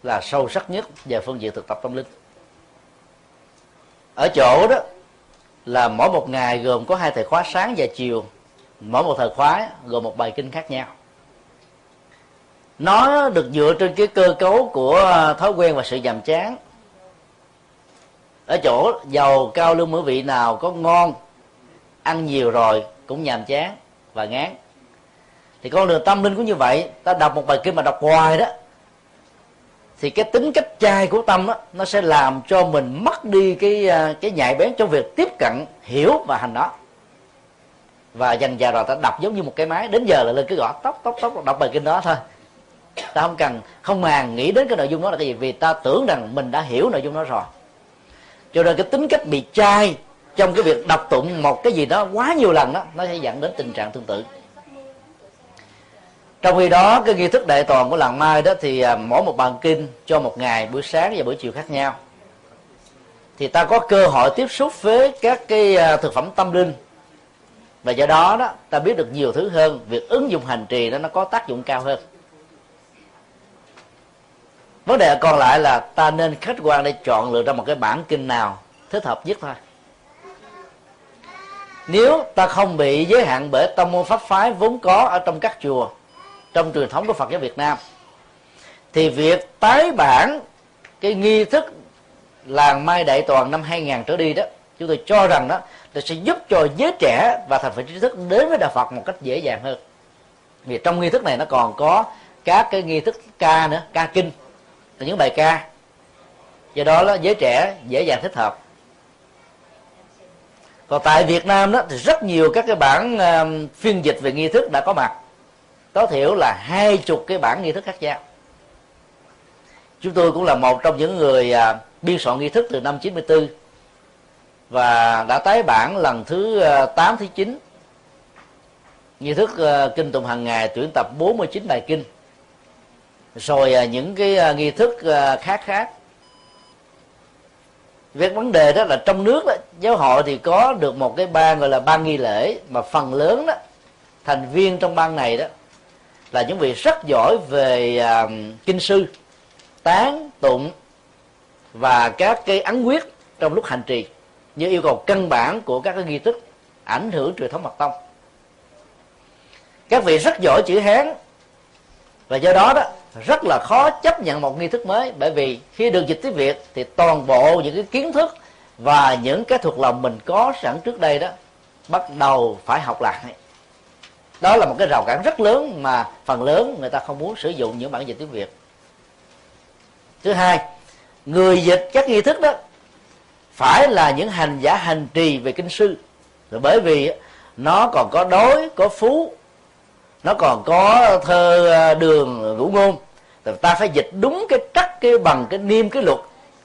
[SPEAKER 1] là sâu sắc nhất về phương diện thực tập tâm linh. Ở chỗ đó là mỗi một ngày gồm có hai thời khóa sáng và chiều. Mỗi một thời khóa gồm một bài kinh khác nhau. Nó được dựa trên cái cơ cấu của thói quen và sự nhàm chán. Ở chỗ giàu, cao, lương, mỹ vị nào có ngon, ăn nhiều rồi cũng nhàm chán và ngán. Thì con đường tâm linh cũng như vậy. Ta đọc một bài kinh mà đọc hoài đó thì cái tính cách chai của tâm á, nó sẽ làm cho mình mất đi cái à, cái nhạy bén trong việc tiếp cận, hiểu và hành đó. Và dần dà rồi ta đọc giống như một cái máy, đến giờ là lên cứ gõ tóc tóc tóc, đọc bài kinh đó thôi. Ta không cần, không màng nghĩ đến cái nội dung đó là cái gì, vì ta tưởng rằng mình đã hiểu nội dung đó rồi. Cho nên cái tính cách bị chai trong cái việc đọc tụng một cái gì đó quá nhiều lần đó nó sẽ dẫn đến tình trạng tương tự trong khi đó, cái nghi thức đại toàn của làng mai đó thì à, mỗi một bàn kinh cho một ngày, buổi sáng và buổi chiều khác nhau. Thì ta có cơ hội tiếp xúc với các cái à, thực phẩm tâm linh. Và do đó đó, ta biết được nhiều thứ hơn, việc ứng dụng hành trì đó nó có tác dụng cao hơn. Vấn đề còn lại là ta nên khách quan để chọn lựa ra một cái bản kinh nào thích hợp nhất thôi. Nếu ta không bị giới hạn bởi tông môn pháp phái vốn có ở trong các chùa trong truyền thống của Phật giáo Việt Nam. Thì việc tái bản cái nghi thức làng mai đại toàn năm 2000 trở đi đó chúng tôi cho rằng đó là sẽ giúp cho giới trẻ và thành phần trí thức đến với đạo Phật một cách dễ dàng hơn. Vì trong nghi thức này nó còn có các cái nghi thức ca nữa ca kinh là những bài ca. Do đó là giới trẻ dễ dàng thích hợp. Còn tại Việt Nam đó thì rất nhiều các cái bản uh, phiên dịch về nghi thức đã có mặt tối thiểu là hai chục cái bản nghi thức khác nhau. Chúng tôi cũng là một trong những người à, biên soạn nghi thức từ năm 94 và đã tái bản lần thứ à, 8 thứ 9 nghi thức à, kinh tụng hàng ngày tuyển tập 49 bài kinh. Rồi những cái nghi thức khác khác. Việc vấn đề đó là trong nước đó, giáo hội thì có được một cái ban gọi là ban nghi lễ mà phần lớn đó thành viên trong ban này đó là những vị rất giỏi về uh, kinh sư tán tụng và các cái ấn quyết trong lúc hành trì như yêu cầu căn bản của các cái nghi thức ảnh hưởng truyền thống mật tông. Các vị rất giỏi chữ hán và do đó đó rất là khó chấp nhận một nghi thức mới bởi vì khi được dịch tiếng việt thì toàn bộ những cái kiến thức và những cái thuộc lòng mình có sẵn trước đây đó bắt đầu phải học lại đó là một cái rào cản rất lớn mà phần lớn người ta không muốn sử dụng những bản dịch tiếng việt. Thứ hai, người dịch các nghi thức đó phải là những hành giả hành trì về kinh sư. Rồi bởi vì nó còn có đối có phú, nó còn có thơ à, đường à, ngũ ngôn rồi ta phải dịch đúng cái trắc, cái bằng, cái niêm, cái luật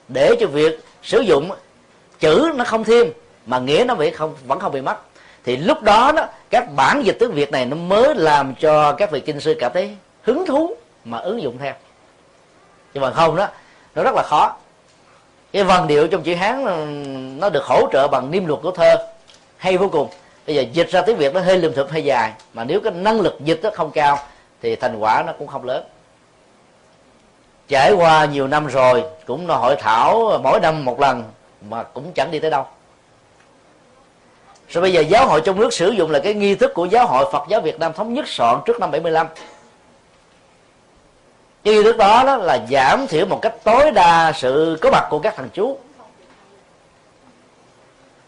[SPEAKER 1] để cho việc sử dụng. Chữ nó không thêm, mà nghĩa nó bị không, vẫn không bị mất thì lúc đó đó các bản dịch tiếng việt này nó mới làm cho các vị kinh sư cảm thấy hứng thú mà ứng dụng theo. Nhưng mà không đó, nó rất là khó. Cái vần điệu trong chữ hán ừ, nó được hỗ trợ bằng niêm luật của thơ, hay vô cùng. Bây giờ dịch ra tiếng việt nó hơi lùm thụp, hơi dài, mà nếu cái năng lực dịch nó không cao, thì thành quả nó cũng không lớn. Trải qua nhiều năm rồi, cũng là hội thảo mỗi năm một lần, mà cũng chẳng đi tới đâu rồi bây giờ giáo hội trong nước sử dụng là cái nghi thức của giáo hội Phật giáo Việt Nam thống nhất soạn trước năm 75 cái nghi thức đó, đó là giảm thiểu một cách tối đa sự có mặt của các thằng chú.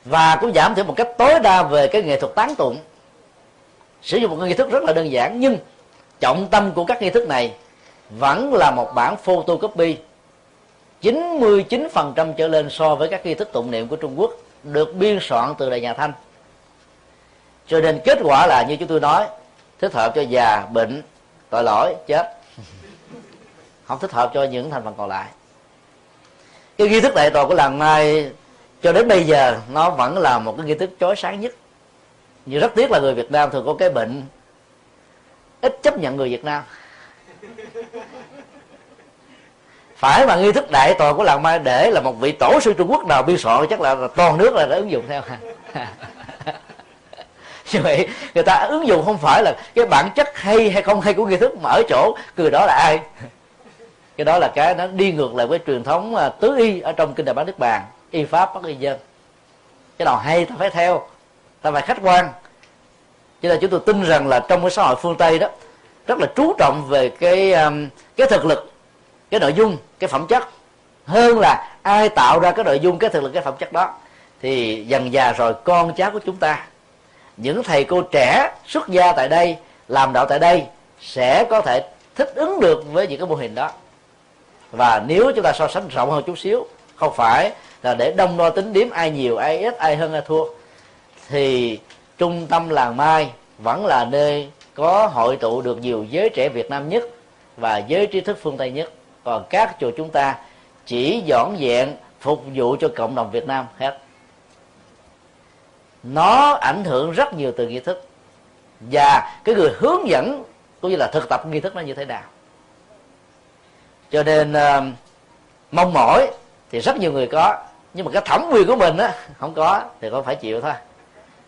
[SPEAKER 1] Và cũng giảm thiểu một cách tối đa về cái nghệ thuật tán tụng. Sử dụng một nghi thức rất là đơn giản nhưng trọng tâm của các nghi thức này vẫn là một bản photocopy. 99% trở lên so với các nghi thức tụng niệm của Trung Quốc được biên soạn từ đại nhà Thanh cho nên kết quả là như chúng tôi nói thích hợp cho già bệnh tội lỗi chết. Không thích hợp cho những thành phần còn lại. Cái nghi thức đại tòa của làng mai cho đến bây giờ nó vẫn là một cái nghi thức chói sáng nhất. Nhưng rất tiếc là người Việt Nam thường có cái bệnh ít chấp nhận người Việt Nam. Phải mà nghi thức đại tội của làng mai để là một vị tổ sư Trung Quốc nào biên soạn chắc là, là toàn nước là đã ứng dụng theo như vậy, người ta ứng dụng không phải là cái bản chất hay hay không hay của nghi thức, mà ở chỗ người đó là ai? Cái đó là cái nó đi ngược lại với truyền thống à, tứ y ở trong kinh đại bát đức bàn, y pháp bất y dân. Cái nào hay ta phải theo, ta phải khách quan. Cho nên chúng tôi tin rằng là trong cái xã hội phương tây đó, rất là chú trọng về cái à, cái thực lực, cái nội dung, cái phẩm chất. Hơn là ai tạo ra cái nội dung, cái thực lực, cái phẩm chất đó, thì dần già rồi con cháu của chúng ta những thầy cô trẻ xuất gia tại đây, làm đạo tại đây sẽ có thể thích ứng được với những cái mô hình đó. Và nếu chúng ta so sánh rộng hơn chút xíu, không phải là để đông đo tính điểm ai nhiều, ai ít, ai hơn, ai thua, thì trung tâm làng mai vẫn là nơi có hội tụ được nhiều giới trẻ Việt Nam nhất và giới trí thức phương Tây nhất. Còn các chùa chúng ta chỉ dọn dẹn phục vụ cho cộng đồng Việt Nam hết nó ảnh hưởng rất nhiều từ nghi thức. Và cái người hướng dẫn cũng như là thực tập nghi thức nó như thế nào. Cho nên uh, mong mỏi thì rất nhiều người có. Nhưng mà cái thẩm quyền của mình á không có thì con phải chịu thôi.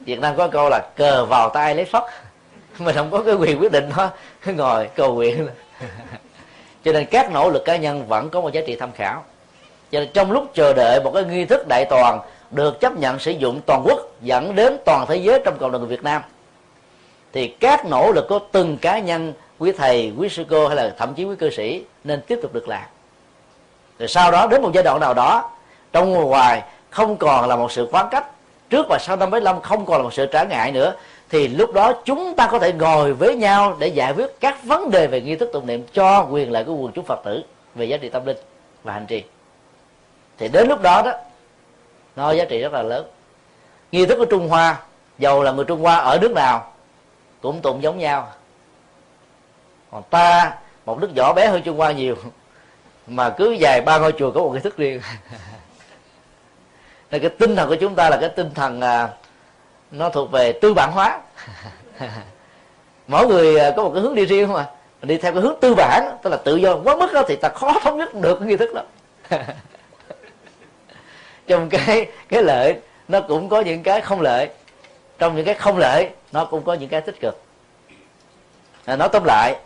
[SPEAKER 1] Việt nam có câu là cờ vào tay lấy phất. Mình không có cái quyền quyết định đó. Ngồi cầu nguyện. Cho nên các nỗ lực cá nhân vẫn có một giá trị tham khảo. Cho nên trong lúc chờ đợi một cái nghi thức đại toàn được chấp nhận sử dụng toàn quốc dẫn đến toàn thế giới trong cộng đồng người Việt Nam. Thì các nỗ lực của từng cá nhân, quý thầy, quý sư cô hay là thậm chí quý cư sĩ nên tiếp tục được làm. Rồi sau đó đến một giai đoạn nào đó, trong ngoài không còn là một sự khoáng cách, trước và sau năm 75 không còn là một sự trở ngại nữa, thì lúc đó chúng ta có thể ngồi với nhau để giải quyết các vấn đề về nghi thức tụng niệm cho quyền lợi của quần chúng phật tử về giá trị tâm linh và hành trì. Thì đến lúc đó đó nó giá trị rất là lớn. Nghi thức của trung hoa dầu là người trung hoa ở nước nào cũng tụng giống nhau. Còn ta một nước nhỏ bé hơn trung hoa nhiều mà cứ dài ba ngôi chùa có một nghi thức riêng. Nên cái tinh thần của chúng ta là cái tinh thần à, nó thuộc về tư bản hóa. Mỗi người à, có một cái hướng đi riêng mà. Đi theo cái hướng tư bản tức là tự do quá mức đó thì ta khó thống nhất được cái nghi thức đó trong cái cái lợi nó cũng có những cái không lợi. Trong những cái không lợi nó cũng có những cái tích cực. À, nói tóm lại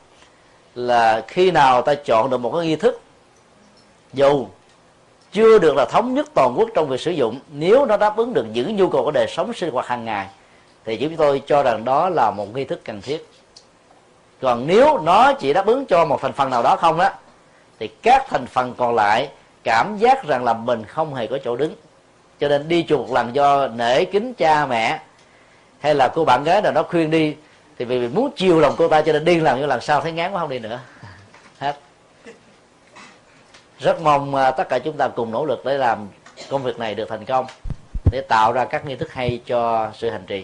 [SPEAKER 1] là khi nào ta chọn được một cái nghi thức dù chưa được là thống nhất toàn quốc trong việc sử dụng nếu nó đáp ứng được những nhu cầu của đời sống sinh hoạt hàng ngày thì chúng tôi cho rằng đó là một nghi thức cần thiết. Còn nếu nó chỉ đáp ứng cho một thành phần nào đó không á thì các thành phần còn lại cảm giác rằng là mình không hề có chỗ đứng. Cho nên đi chùa một lần do nể kính cha mẹ hay là cô bạn gái nào đó khuyên đi, thì vì muốn chiều lòng cô ta cho nên đi lần như lần sau thấy ngán quá không đi nữa. Hết. Rất mong à, tất cả chúng ta cùng nỗ lực để làm công việc này được thành công, để tạo ra các nghi thức hay cho sự hành trì.